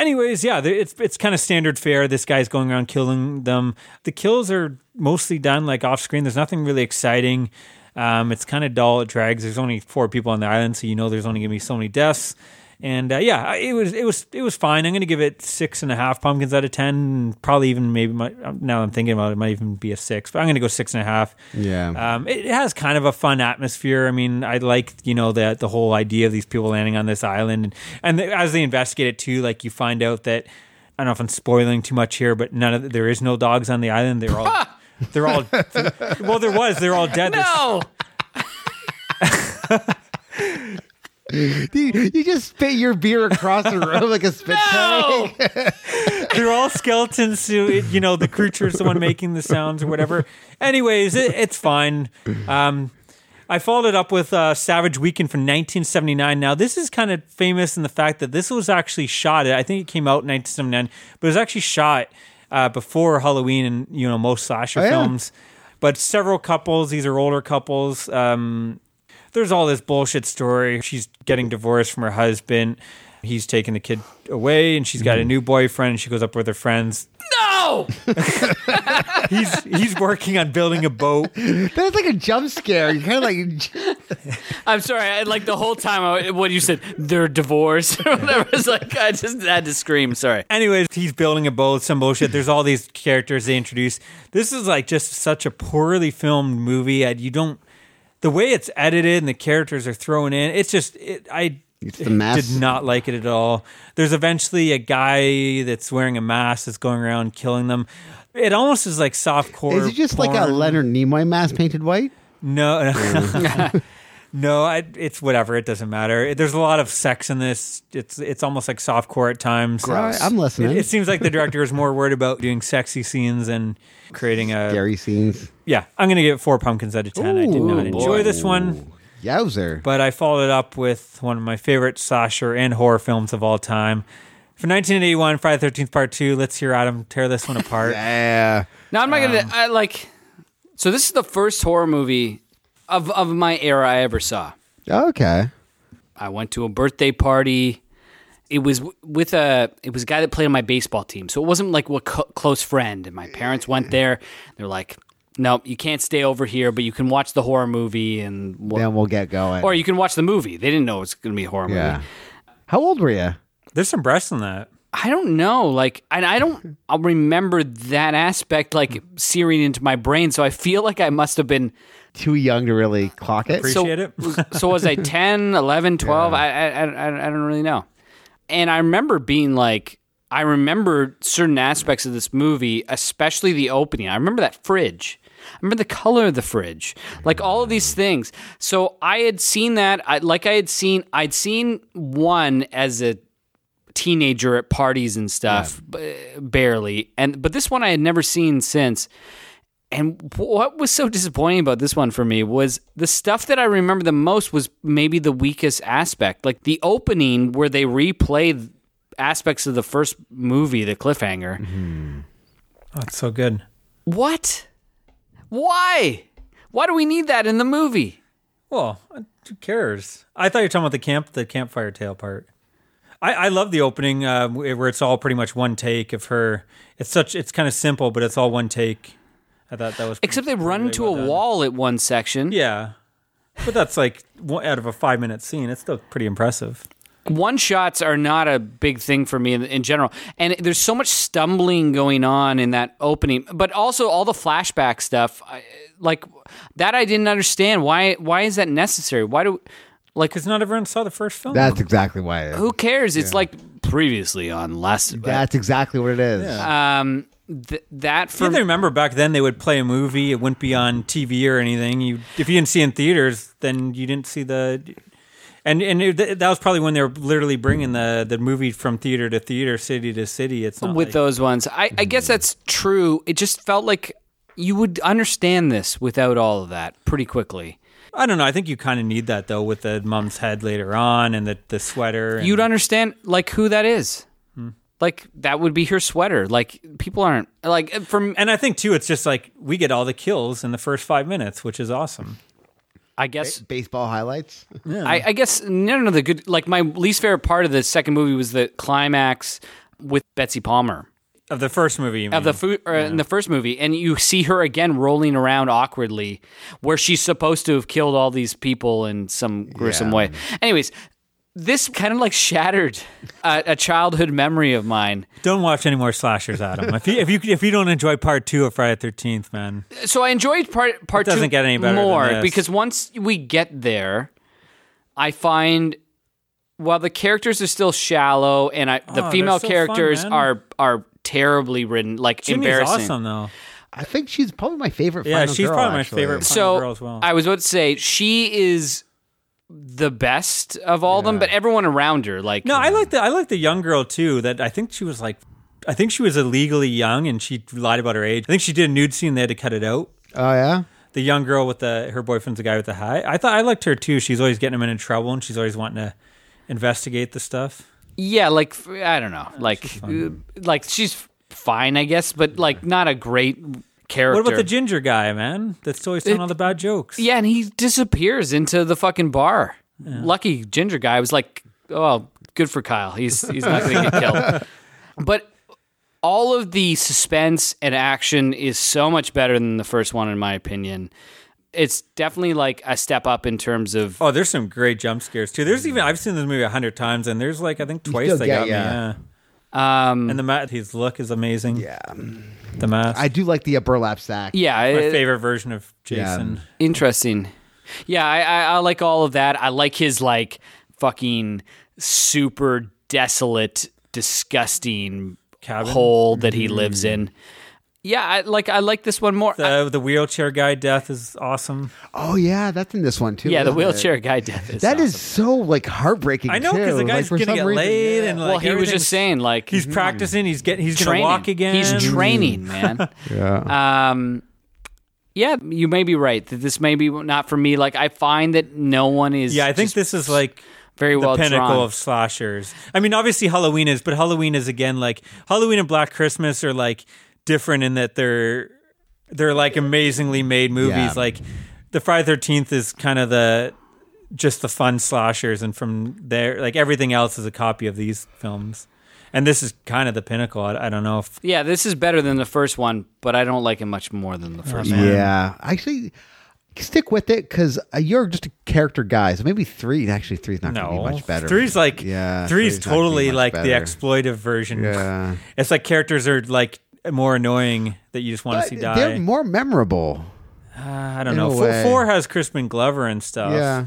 D: Anyways, yeah, it's it's kind of standard fare. This guy's going around killing them. The kills are mostly done like off screen. There's nothing really exciting. Um, it's kind of dull. It drags. There's only four people on the island, so you know there's only gonna be so many deaths. And uh, yeah, it was it was it was fine. I'm gonna give it six and a half pumpkins out of ten. Probably even maybe might, now I'm thinking about it, it might even be a six. But I'm gonna go six and a half.
E: Yeah.
D: Um, it, it has kind of a fun atmosphere. I mean, I like you know the the whole idea of these people landing on this island, and, and the, as they investigate it too, like you find out that I don't know if I'm spoiling too much here, but none of the, there is no dogs on the island. They're all they're all well, there was. They're all dead.
F: No,
E: you, you just spit your beer across the room like a spit
F: no.
D: they're all skeletons. So it, you know, the creature is the one making the sounds or whatever. Anyways, it, it's fine. Um, I followed it up with uh, Savage Weekend from 1979. Now, this is kind of famous in the fact that this was actually shot. I think it came out in 1979, but it was actually shot uh, before Halloween and you know most slasher
E: Oh, yeah.
D: films. But several couples, these are older couples. Um, there's all this bullshit story. She's getting divorced from her husband. He's taking the kid away, and she's got
E: Mm-hmm.
D: a new boyfriend. And she goes up with her friends.
F: No,
D: He's he's working on building a boat.
E: That's like a jump scare. You kind of like.
F: I'm sorry. I, like the whole time, I, what you said, they're divorced or whatever. It's like I just had to scream. Sorry.
D: Anyways, he's building a boat, some bullshit. There's all these characters they introduce. This is like just such a poorly filmed movie. And you don't, the way it's edited and the characters are thrown in, it's just, it, I
E: It's
D: did not like it at all. There's eventually a guy that's wearing a mask that's going around killing them. It almost is like soft core.
E: Is it just like a. Leonard Nimoy mask painted white?
D: No, No, I, it's whatever. It doesn't matter. There's a lot of sex in this. It's it's almost like softcore at times.
G: All right, I'm listening.
D: It, it seems like the director is more worried about doing sexy scenes and creating a.
G: Scary scenes.
D: Yeah, I'm gonna give it four pumpkins out of ten. I did not enjoy
F: boy.
D: this one,
E: Yowzer.
D: but I followed it up with one of my favorite slasher and horror films of all time. For 1981, Friday the 13th Part Two. Let's hear Adam tear this one apart.
E: Yeah.
F: No, I'm not
D: Um,
F: gonna. I like. So this is the first horror movie of of my era I ever saw.
G: Okay.
F: I went to a birthday party. It was with a it was a guy that played on my baseball team, so it wasn't like a co- close friend. And my parents went there. They're like, "No, you can't stay over here, but you can watch the horror movie, and wha-
E: Then we'll get going.
F: or you can watch the movie." They didn't know it was going to be a horror
E: yeah.
F: movie.
E: How old were you?
D: There's some breasts in that.
F: I don't know, like, and I don't. I'll remember that aspect like searing into my brain. So I feel like I must have been.
E: Too young to really clock it.
F: So,
D: Appreciate it.
F: so was I 10, 11, 12? I, I, I, I I don't really know. And I remember being like, I remember certain aspects of this movie, especially the opening. I remember that fridge. I remember the color of the fridge, like all of these things. So I had seen that, I, like I had seen, I'd seen one as a teenager at parties and stuff, b- barely, and but this one I had never seen since. And what was so disappointing about this one for me was the stuff that I remember the most was maybe the weakest aspect. Like the opening where they replay aspects of the first movie, the cliffhanger.
D: Oh, it's so good.
F: What? Why? Why do we need that in the movie?
D: Well, who cares? I thought you were talking about the camp, the campfire tale part. I, I love the opening uh, where it's all pretty much one take of her. It's such, it's kind of simple, but it's all one take. I thought that was
F: Except they run
D: really
F: into
D: well
F: a
D: done.
F: wall at one section.
D: Yeah, but that's like out of a five minute scene. It's still pretty impressive.
F: one shots are not a big thing for me in, in general and there's so much stumbling going on in that opening but also all the flashback stuff I, like that i didn't understand why why is that necessary why do like
D: Because not everyone saw the first film.
E: That's exactly why.
F: Who cares it's like previously on last
E: That's exactly what it is.
F: um th- that
D: If
F: for
D: you remember back then, they would play a movie. It wouldn't be on TV or anything. You, if you didn't see it in theaters, then you didn't see the. And and it, that was probably when they were literally bringing the, the movie from theater to theater, city to city. It's not
F: with
D: like,
F: those ones I, I guess that's true it just felt like you would understand this without all of that pretty quickly
D: I don't know. I think you kind of need that though, with the mom's head later on and the the sweater. And,
F: you'd understand like who that is.
D: Hmm.
F: Like that would be her sweater. Like people aren't like from.
D: and I think too, it's just like we get all the kills in the first five minutes, which is awesome.
F: I guess
E: Baseball highlights.
F: I, I guess none of the good. Like my least favorite part of the second movie was the climax with Betsy Palmer
D: Of the first movie, you
F: of the
D: mean.
F: food or er, in the first movie, and you see her again rolling around awkwardly, where she's supposed to have killed all these people in some gruesome
E: Yeah.
F: way. Anyways. This kind of like shattered a, a childhood memory of mine.
D: Don't watch any more slashers, Adam. if you if you if you don't enjoy part two of Friday Thirteenth, man,
F: so I enjoyed part part
D: It doesn't
F: two
D: get any better
F: more because once we get there, I find while the characters are still shallow and I, the
D: Oh,
F: female
D: so
F: characters
D: man.
F: are are terribly written, like
D: Ginny's
F: embarrassing.
D: awesome though.
E: I think she's probably my favorite.
D: Yeah,
E: final
D: she's
E: girl,
D: probably my
E: actually.
D: favorite.
F: So
D: girl as well.
F: I was about to say she is the best of all them, but everyone around her, like
D: No, I like the I like the young girl too. That I think she was like, I think she was illegally young and she lied about her age. I think she did a nude scene. They had to cut it out.
E: Oh yeah.
D: The young girl with the her boyfriend's the guy with the high. I thought I liked her too. She's always getting him into trouble and she's always wanting to investigate the stuff.
F: Yeah, like I don't know, like uh, like she's fine, I guess, but like not a great character.
D: What about the ginger guy, man? That's always telling all the bad jokes.
F: Yeah, and he disappears into the fucking bar. Lucky ginger guy was like, "Oh, good for Kyle. He's he's not going to get killed." But all of the suspense and action is so much better than the first one, in my opinion. It's definitely like a step up in terms of.
D: Oh, there's some great jump scares too. There's even I've seen this movie a hundred times, and there's like I think twice they
E: get
D: got me. Yeah,
F: Um,
D: and the ma- his look is amazing.
E: Yeah.
D: the mask.
E: I do like the uh, burlap sack.
F: yeah,
D: my
F: it-
D: favorite version of Jason.
F: Interesting. Yeah, I, I, I like all of that. I like his like fucking super desolate, disgusting
D: Cabin?
F: hole that he lives in. Yeah, I like I like this one more. I-
D: The the wheelchair guy death is awesome.
E: Oh yeah, that's in this one too.
F: yeah, the wheelchair
E: it?
F: guy death is
E: That is
F: awesome.
E: so like heartbreaking.
D: I know because the guy's
E: like,
D: gonna
E: some
D: get
E: reason,
D: laid
E: yeah.
D: and like
F: well, he was just saying like
D: he's practicing. He's getting he's
F: training.
D: gonna walk again.
F: He's training, man.
E: Yeah.
F: Um, yeah, you may be right that this may be not for me. Like I find that no one is.
D: Yeah, I think this is like
F: very well
D: the
F: well
D: pinnacle
F: drawn.
D: of slashers. I mean, obviously Halloween is, but Halloween is again like Halloween and Black Christmas are like different in that they're they're like amazingly made movies.
E: Yeah.
D: Like the Friday Thirteenth is kind of the just the fun slashers, and from there, like everything else is a copy of these films. And this is kind of the pinnacle. I, I don't know if
F: yeah, this is better than the first one, but I don't like it much more than the first one.
E: Yeah, actually, stick with it because uh, you're just a character guy. So maybe three. Actually, three's not going to be much better.
D: Three's like
E: yeah,
D: three's,
E: not
D: totally
E: much
D: like the
E: better.
D: exploitive version.
E: Yeah.
D: It's like characters are like more annoying that you just want to see die.
E: they're more memorable.
D: Uh, I don't know. Four, four has Crispin Glover and stuff.
E: Yeah.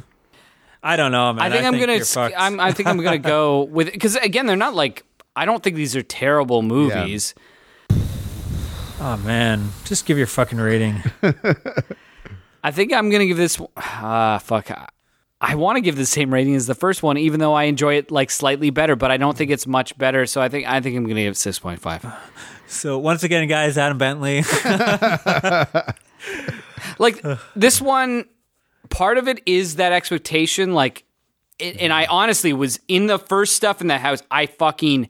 D: I don't know, man.
F: I think I am gonna.
D: you're.
F: I'm, I think I'm gonna go with because again, they're not like. I don't think these are terrible movies.
D: oh man, just give your fucking rating.
F: I think I'm gonna give this. Ah, fuck. I, I want to give the same rating as the first one, even though I enjoy it like slightly better, but I don't think it's much better. So I think I think I'm gonna give it six point five.
D: So once again, guys, Adam Bentley.
F: like this one part of it is that expectation like and i honestly was in the first stuff in that house i fucking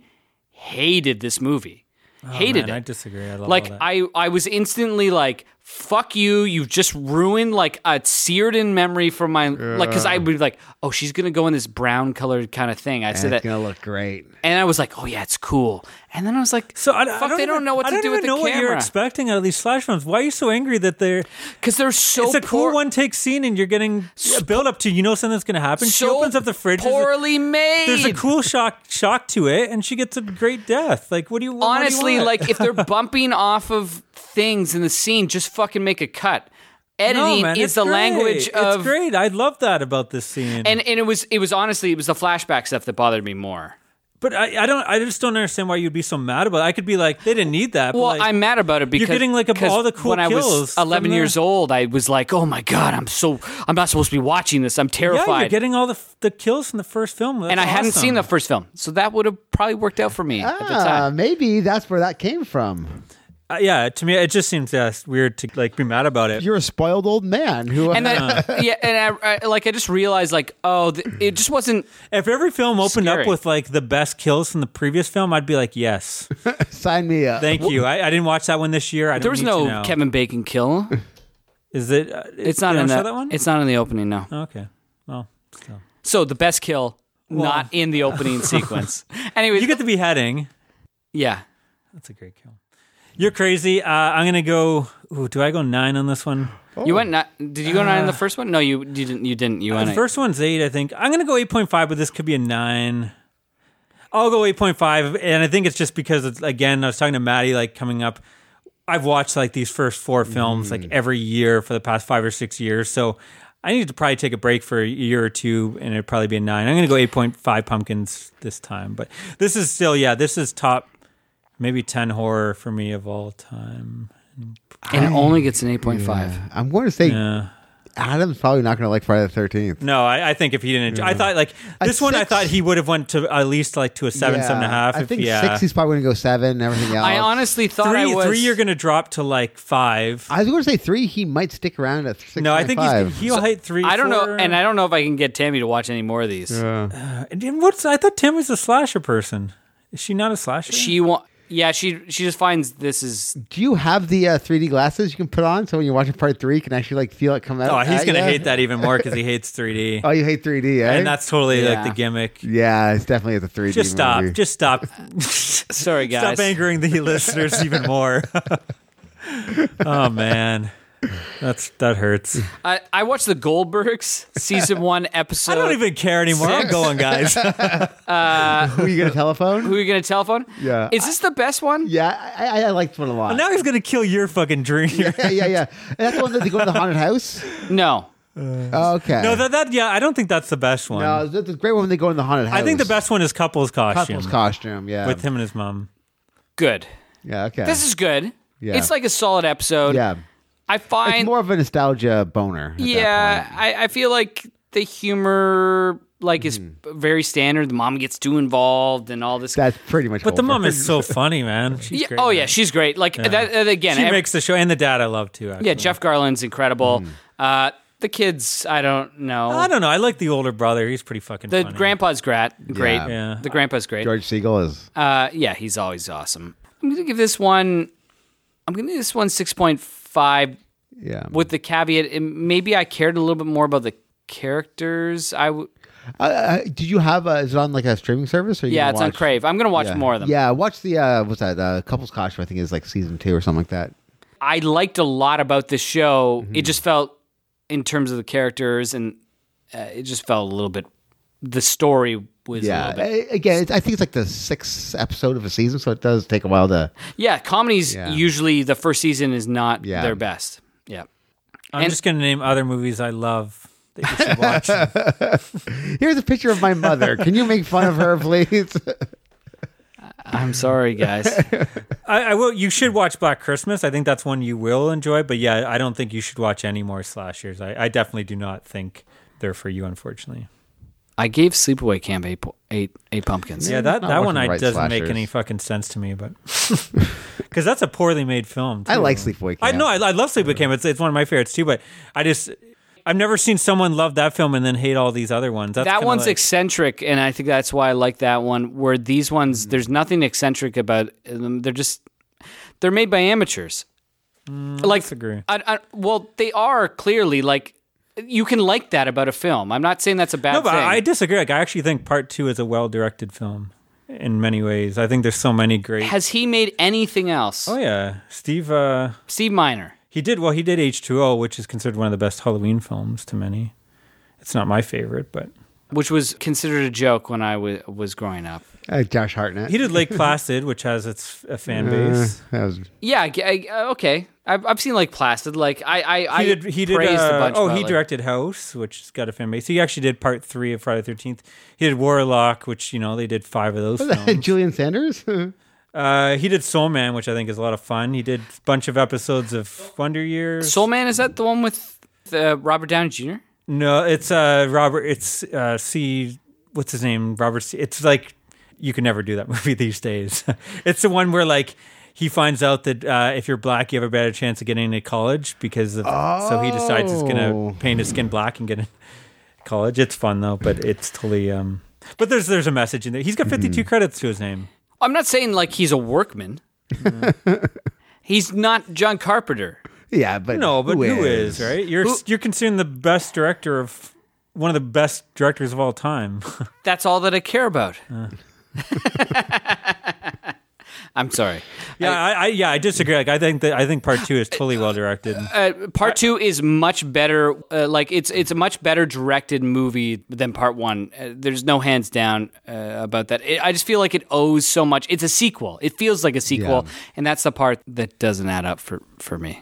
F: hated this movie oh, hated
D: Oh, man, I disagree. I
F: like i i was instantly like fuck you you've just ruined like a seared in memory from my like because i would be like oh she's gonna go in this brown colored kind of thing i said
E: it's
F: that
E: gonna look great.
F: and i was like oh yeah it's cool and then i was like
D: So I,
F: fuck
D: I don't
F: they
D: even,
F: don't know what
D: I
F: to
D: don't
F: do with
D: even
F: the
D: know what you're expecting out of these slash films. Why are you so angry that they're?
F: because they're so
D: it's a cool one take scene, and you're getting a build up to. You know something's going to happen. she opens up the fridge. there's a-
F: poorly made
D: There's a cool shock shock to it, and she gets a great death. Like, what do you what do you
F: honestly,
D: want?
F: like if they're bumping off of things in the scene, just fucking make a cut.
D: No,
F: Editing
D: man,
F: is the
D: great.
F: language of
D: It's great. I love that about this scene.
F: and and it was it was honestly it was the flashback stuff that bothered me more.
D: but I, I don't. I just don't understand why you'd be so mad about. it. I could be like, they didn't need that.
F: Well,
D: like,
F: I'm mad about it because you're
D: getting, like, a- all the cool
F: when I was
D: kills from
F: 11
D: the-
F: years old, I was like, oh my god, I'm so I'm not supposed to be watching this. I'm
D: yeah,
F: terrified.
D: you're getting all the the kills from the first film, That's
F: and I hadn't seen the first film, so that would have probably worked out for me at the
E: Ah,
F: time.
E: maybe that's where that came from.
D: Uh, yeah, to me, it just seems uh, weird to like be mad about it.
E: You're a spoiled old man who.
F: And then, yeah, and I, I like I just realized like, oh, th- it just wasn't.
D: If every film opened
F: Scary.
D: up with like the best kills from the previous film, I'd be like, yes,
E: sign me up.
D: thank you. I, I didn't watch that one this year. I
F: There was no. Kevin Bacon kill.
D: Is it? Uh,
F: It's not in that,
D: that one.
F: It's not in the opening. No.
D: okay. Well, still.
F: So the best kill, not in the opening sequence. Anyway,
D: you get the beheading.
F: yeah.
D: That's a great kill. You're crazy. Uh, I'm gonna go. Ooh, do I go nine on this one?
F: You went. Not, did you go nine in the uh, first one? No, you, you didn't. You didn't. You uh, went.
D: The first one's eight, I think. I'm gonna go eight point five, but this could be a nine. I'll go eight point five, and I think it's just because it's again. I was talking to Maddie like coming up. I've watched like these first four films like mm. every year for the past five or six years, so I need to probably take a break for a year or two, and it'd probably be a nine. I'm gonna go eight point five pumpkins this time, but this is still yeah, this is top maybe ten horror for me of all time.
F: and it only gets an eight point five.
E: I'm going to say
D: Yeah.
E: Adam's probably not going to like Friday the Thirteenth.
D: No, I, I think if he didn't, enjoy, I thought like this one, I thought he would have went to at least like to a seven, seven and a half.
E: I
D: if,
E: think
D: yeah.
E: six. He's probably going to go seven. and Everything else.
F: I honestly thought
D: three,
F: I was.
D: three, you're going to drop to like five.
E: I was going to say three. He might stick around at six.
D: no, I think he's, he'll hit three.
F: I don't know, and I don't know if I can get Tammy to watch any more of these.
D: Uh, and what's I thought Tim was a slasher person. Is she not a slasher?
F: She want. Yeah, she she just finds this is
E: Do you have the uh, 3D glasses you can put on so when you're watching part three, you can actually like feel it come out?
D: Oh, he's going to
E: ya?
D: hate that even more because he hates 3D.
E: Oh, you hate 3D, eh?
D: and that's totally
F: Yeah.
D: like the gimmick.
E: yeah, it's definitely the 3D.
D: Just stop.
E: movie.
D: Just stop.
F: sorry guys.
D: Stop angering the listeners even more. oh man, that's that hurts.
F: I, I watched the Goldbergs season one episode.
D: I don't even care anymore. I'm going, guys.
E: Uh, who are you gonna telephone?
F: Who are you gonna telephone?
E: Yeah.
F: Is this the best one?
E: yeah, I, I, I liked one a lot.
D: now he's gonna kill your fucking dream.
E: yeah, yeah, yeah. And that's the one that they go to the haunted house.
F: No.
E: Oh, okay.
D: No, that that yeah, I don't think that's the best one.
E: no, that's a great one when they go in the haunted house.
D: I think the best one is couple's costume
E: couple's costume. Yeah,
D: with him and his mom.
F: Good.
E: Yeah, okay.
F: This is good.
E: Yeah.
F: It's like a solid episode.
E: yeah.
F: I find
E: It's more of a nostalgia boner.
F: Yeah. I, I feel like the humor like is
E: Mm-hmm.
F: very standard. The mom gets too involved and all this.
E: That's pretty much.
D: But the mom is so funny, man. She's
F: yeah,
D: great.
F: oh
D: man.
F: yeah, she's great. Like that, that again.
D: she
F: ev-
D: makes the show, and the dad I love too. Actually.
F: yeah, Jeff Garlin's incredible.
E: Mm.
F: Uh, the kids, I don't know.
D: I don't know. I like the older brother. He's pretty fucking.
F: the
D: funny.
F: grandpa's great. Great.
E: Yeah.
D: Yeah.
F: The grandpa's great.
E: George Segal is.
F: Uh, yeah, he's always awesome. I'm gonna give this one. I'm gonna give this one six point five
E: Yeah.
F: with the caveat. it- Maybe I cared a little bit more about the characters. I w-
E: Uh, did you have? Uh, is it on like a streaming service? Or you
F: yeah, it's on Crave. I'm gonna watch
E: Yeah.
F: more of them.
E: Yeah, watch the uh, what's that? Uh, Couples Costume. I think is like season two or something like that.
F: I liked a lot about this show.
E: Mm-hmm.
F: It just felt, in terms of the characters, and uh, it just felt a little bit. The story was a
E: Yeah.
F: little bit.
E: Again, it's, I think it's like the sixth episode of a season, so it does take a while to.
F: Yeah, comedies
E: Yeah.
F: usually the first season is not
E: Yeah.
F: their best. Yeah.
D: I'm
F: and-
D: just gonna name other movies I love that you should watch.
E: Here's a picture of my mother. Can you make fun of her, please?
F: I'm sorry, guys.
D: I, I will. You should watch Black Christmas. I think that's one you will enjoy. But yeah, I don't think you should watch any more slashers. I, I definitely do not think they're for you, unfortunately.
F: I gave Sleepaway Camp eight, eight, eight pumpkins.
D: Yeah, that
E: not
D: that one I
E: right
D: doesn't make any fucking sense to me, but because that's a poorly made film.
E: I like Sleepaway Camp.
D: I know I, I love Sleepaway Camp. It's it's one of my favorites too. But I just I've never seen someone love that film and then hate all these other ones. That's
F: that one's
D: like,
F: eccentric, and I think that's why I like that one. Where these ones, mm. there's nothing eccentric about them. They're just they're made by amateurs. Mm, like,
D: disagree.
F: I, I, well, they are clearly like you can like that about a film. I'm not saying that's a bad
D: no, but
F: thing.
D: I disagree. Like, I actually think Part Two is a well directed film in many ways. I think there's so many great.
F: Has he made anything else?
D: oh yeah, Steve. Uh,
F: Steve Miner.
D: He did well. He did H two O, which is considered one of the best Halloween films to many. It's not my favorite, but
F: which was considered a joke when I wa- was growing up.
E: Uh, Josh Hartnett.
D: he did Lake Placid, which has its a fan base.
E: That was
F: Yeah, I, I- uh, okay. I've, I've seen Lake Placid. Like I, I, I
D: He did. He did. uh,
F: a bunch.
D: oh, he
F: like-
D: directed House, which has got a fan base. He actually did part three of Friday the Thirteenth. He did Warlock, which you know they did five of those films.
E: Julian Sanders.
D: uh, he did Soul Man, which I think is a lot of fun. He did a bunch of episodes of Wonder Years.
F: Soul Man is that the one with uh, Robert Downey Jr.
D: No, it's uh Robert. It's uh C. What's his name? Robert. C. It's like you can never do that movie these days. it's the one where like he finds out that uh, if you're black, you have a better chance of getting into college because of. So he decides he's
E: Oh.
D: gonna paint his skin black and get in college. It's fun though, but it's totally. um But there's there's a message in there. He's got 52 credits to his name.
F: I'm not saying like he's a workman. he's not John Carpenter.
E: Yeah, but
D: No, but
E: who
D: who is right? You're
F: Who-
D: you're considered the best director of one of the best directors of all time.
F: That's all that I care about. I'm sorry.
D: Yeah, I, I yeah, I disagree. Like, I think that I think part two is totally well directed.
F: Uh, part two is much better. Uh, like it's it's a much better directed movie than part one. Uh, there's no hands down uh, about that. It, I just feel like it owes so much. It's a sequel. It feels like a sequel,
E: Yeah.
F: and that's the part that doesn't add up for for me.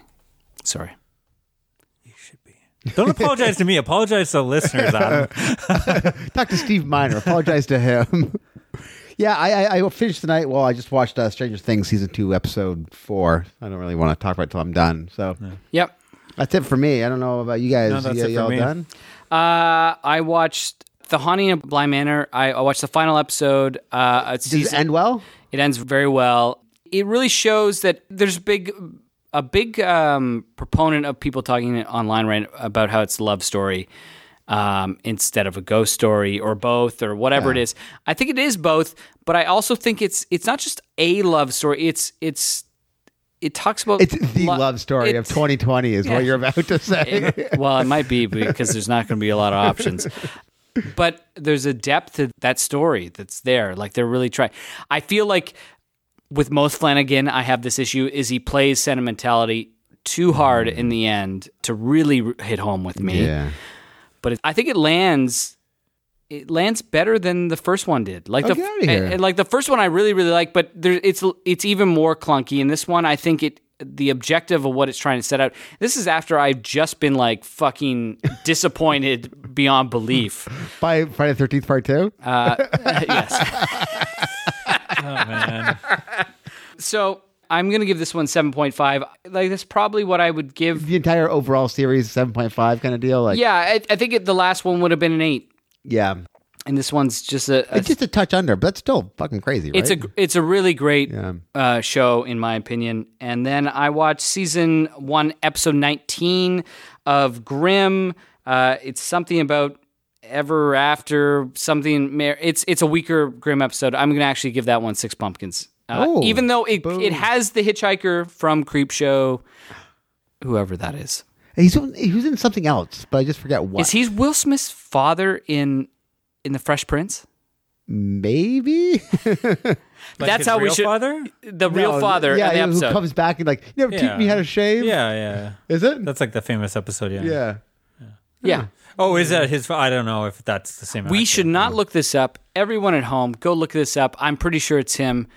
F: Sorry. You should be.
D: Don't apologize to me. Apologize to the listeners, Adam.
E: Talk to Steve Miner. Apologize to him. yeah, I, I I finished tonight. Well, I just watched uh, Stranger Things season two, episode four. I don't really want to talk about it till I'm done. So
F: Yep.
E: that's it for me. I don't know about you guys.
D: No, that's
E: you,
D: it for
E: y'all
D: me.
E: done?
F: Uh, I watched The Haunting of Bly Manor. I, I watched the final episode. Uh, it's
E: Does it
F: season-
E: end well?
F: It ends very well. It really shows that there's big a big um, proponent of people talking online right about how it's a love story um, instead of a ghost story or both or whatever it is. I think it is both, but I also think it's it's not just a love story. It's it's it talks about
E: It's the
F: lo-
E: love story of 2020, is
F: Yeah.
E: what you're about to say.
F: it- well, it might be because there's not going to be a lot of options. But there's a depth to that story that's there. Like they're really trying. I feel like with most Flanagan, I have this issue: is he plays sentimentality too hard in the end to really hit home with me.
E: yeah.
F: But it, I think it lands. It lands better than the first one did. Like
E: Oh,
F: the
E: get outta here.
F: and- and like the first one, I really really like, but there, it's it's even more clunky. In this one, I think it the objective of what it's trying to set out. This is after I've just been like fucking disappointed beyond belief.
E: By Friday the 13th, part two?
F: Uh, yes.
D: Oh man,
F: So I'm gonna give this one seven point five. Like that's probably what I would give.
E: The entire overall series, seven point five kind of deal. Like,
F: Yeah, I, I think it, the last one would have been an eight,
E: yeah.
F: and this one's just a. a
E: It's just a touch under, but that's still fucking crazy, right?
F: it's a it's a really great
E: Yeah.
F: uh, show in my opinion. And then I watched season one, episode nineteen of Grimm. Uh, it's something about ever after something. It's it's a weaker Grimm episode. I'm gonna actually give that one six pumpkins. Uh,
E: Oh,
F: even though it it has the hitchhiker from Creepshow, whoever that is.
E: He's he was in something else, but I just forget what.
F: Is he Will Smith's father in in the Fresh Prince?
E: Maybe
D: Like
F: That's
D: his
F: how we should-
D: Father?
F: The real
E: No,
F: father
E: Yeah,
F: in the
E: who comes back and like, you never teach me how to shave.
D: Yeah, yeah.
E: is it?
D: That's like the famous episode. Yeah.
E: yeah.
F: yeah.
D: Oh, is that his? I don't know if that's the same.
F: We
D: actor.
F: should not look this up. Everyone at home, go look this up. I'm pretty sure it's him.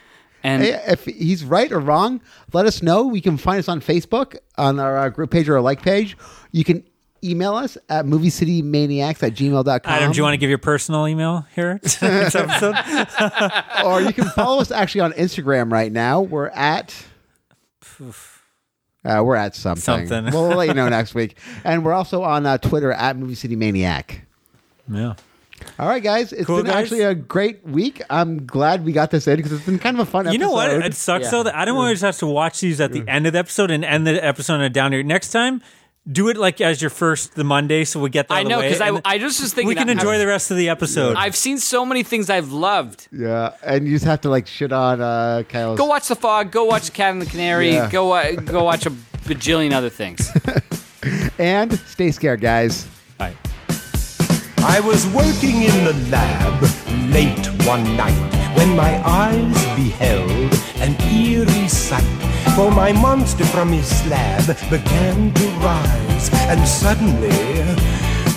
F: And
E: Hey, if he's right or wrong, let us know. We can find us on Facebook on our uh, group page or our like page. You can email us at moviecitymaniacs at gmail.com.
D: Adam, do you want to give your personal email here this episode?
E: or you can follow us actually on Instagram right now. We're at. Uh, we're at something.
D: Something.
E: We'll let you know next week. And we're also on uh, Twitter at Movie City Maniac.
D: yeah.
E: All right, guys. It's
D: Cool,
E: been
D: guys.
E: actually a great week. I'm glad we got this in because it's been kind of a fun
D: You know what? It sucks
F: Yeah.
D: though that I don't always have to watch these at the end of the episode and end the episode on a downer. Next time, do it like as your first the Monday, so we get that.
F: I know because I, I just was thinking
D: we can
F: I've-
D: enjoy the rest of the episode.
F: I've seen so many things I've loved.
E: Yeah, and you just have to like shit on uh, Kyle's.
F: Go watch The Fog. Go watch Cat and the Canary.
E: Yeah.
F: Go uh, go watch a bajillion other things.
E: and stay scared, guys.
D: Bye.
G: I was working in the lab late one night when my eyes beheld an eerie sight. For my monster from his slab began to rise, and suddenly,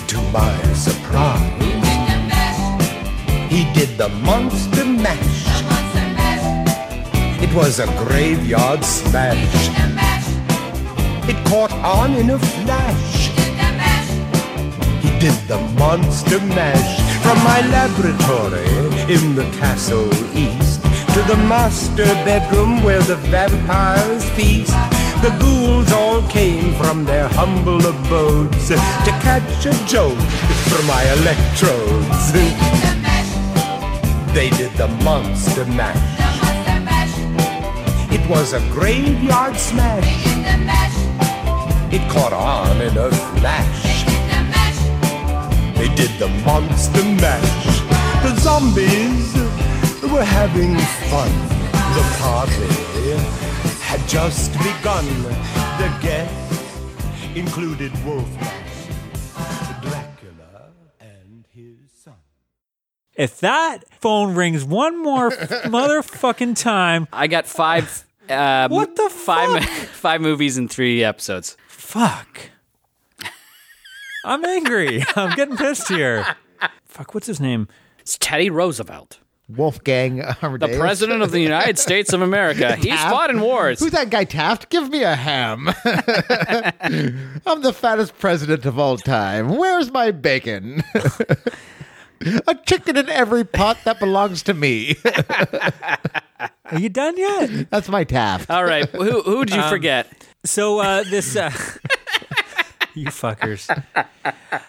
G: to my surprise, he did the monster mash. It was a graveyard smash. It caught on in a flash. He did the monster mash from my laboratory in the castle east to the master bedroom where the vampires feast. The ghouls all came from their humble abodes to catch a joke from my electrodes. They did the monster mash. It was a graveyard smash. It caught on in a flash. They did the monster mash. The zombies were having fun. The party had just begun. The guests included Wolfman, Dracula, and his son.
D: If that phone rings one more motherfucking time,
F: I got five. Uh,
D: What the
F: five?
D: fuck?
F: Five movies in three episodes.
D: fuck. I'm angry. I'm getting pissed here. Fuck, what's his name?
F: It's Teddy Roosevelt,
E: Wolfgang
F: the president of the United States of America. He's
E: Taft?
F: fought in wars.
E: Who's that guy Taft? Give me a ham. I'm the fattest president of all time. Where's my bacon? a chicken in every pot that belongs to me.
D: Are you done yet?
E: That's my Taft.
F: All right, who who did you
D: Um,
F: forget?
D: So uh, this, uh, you fuckers.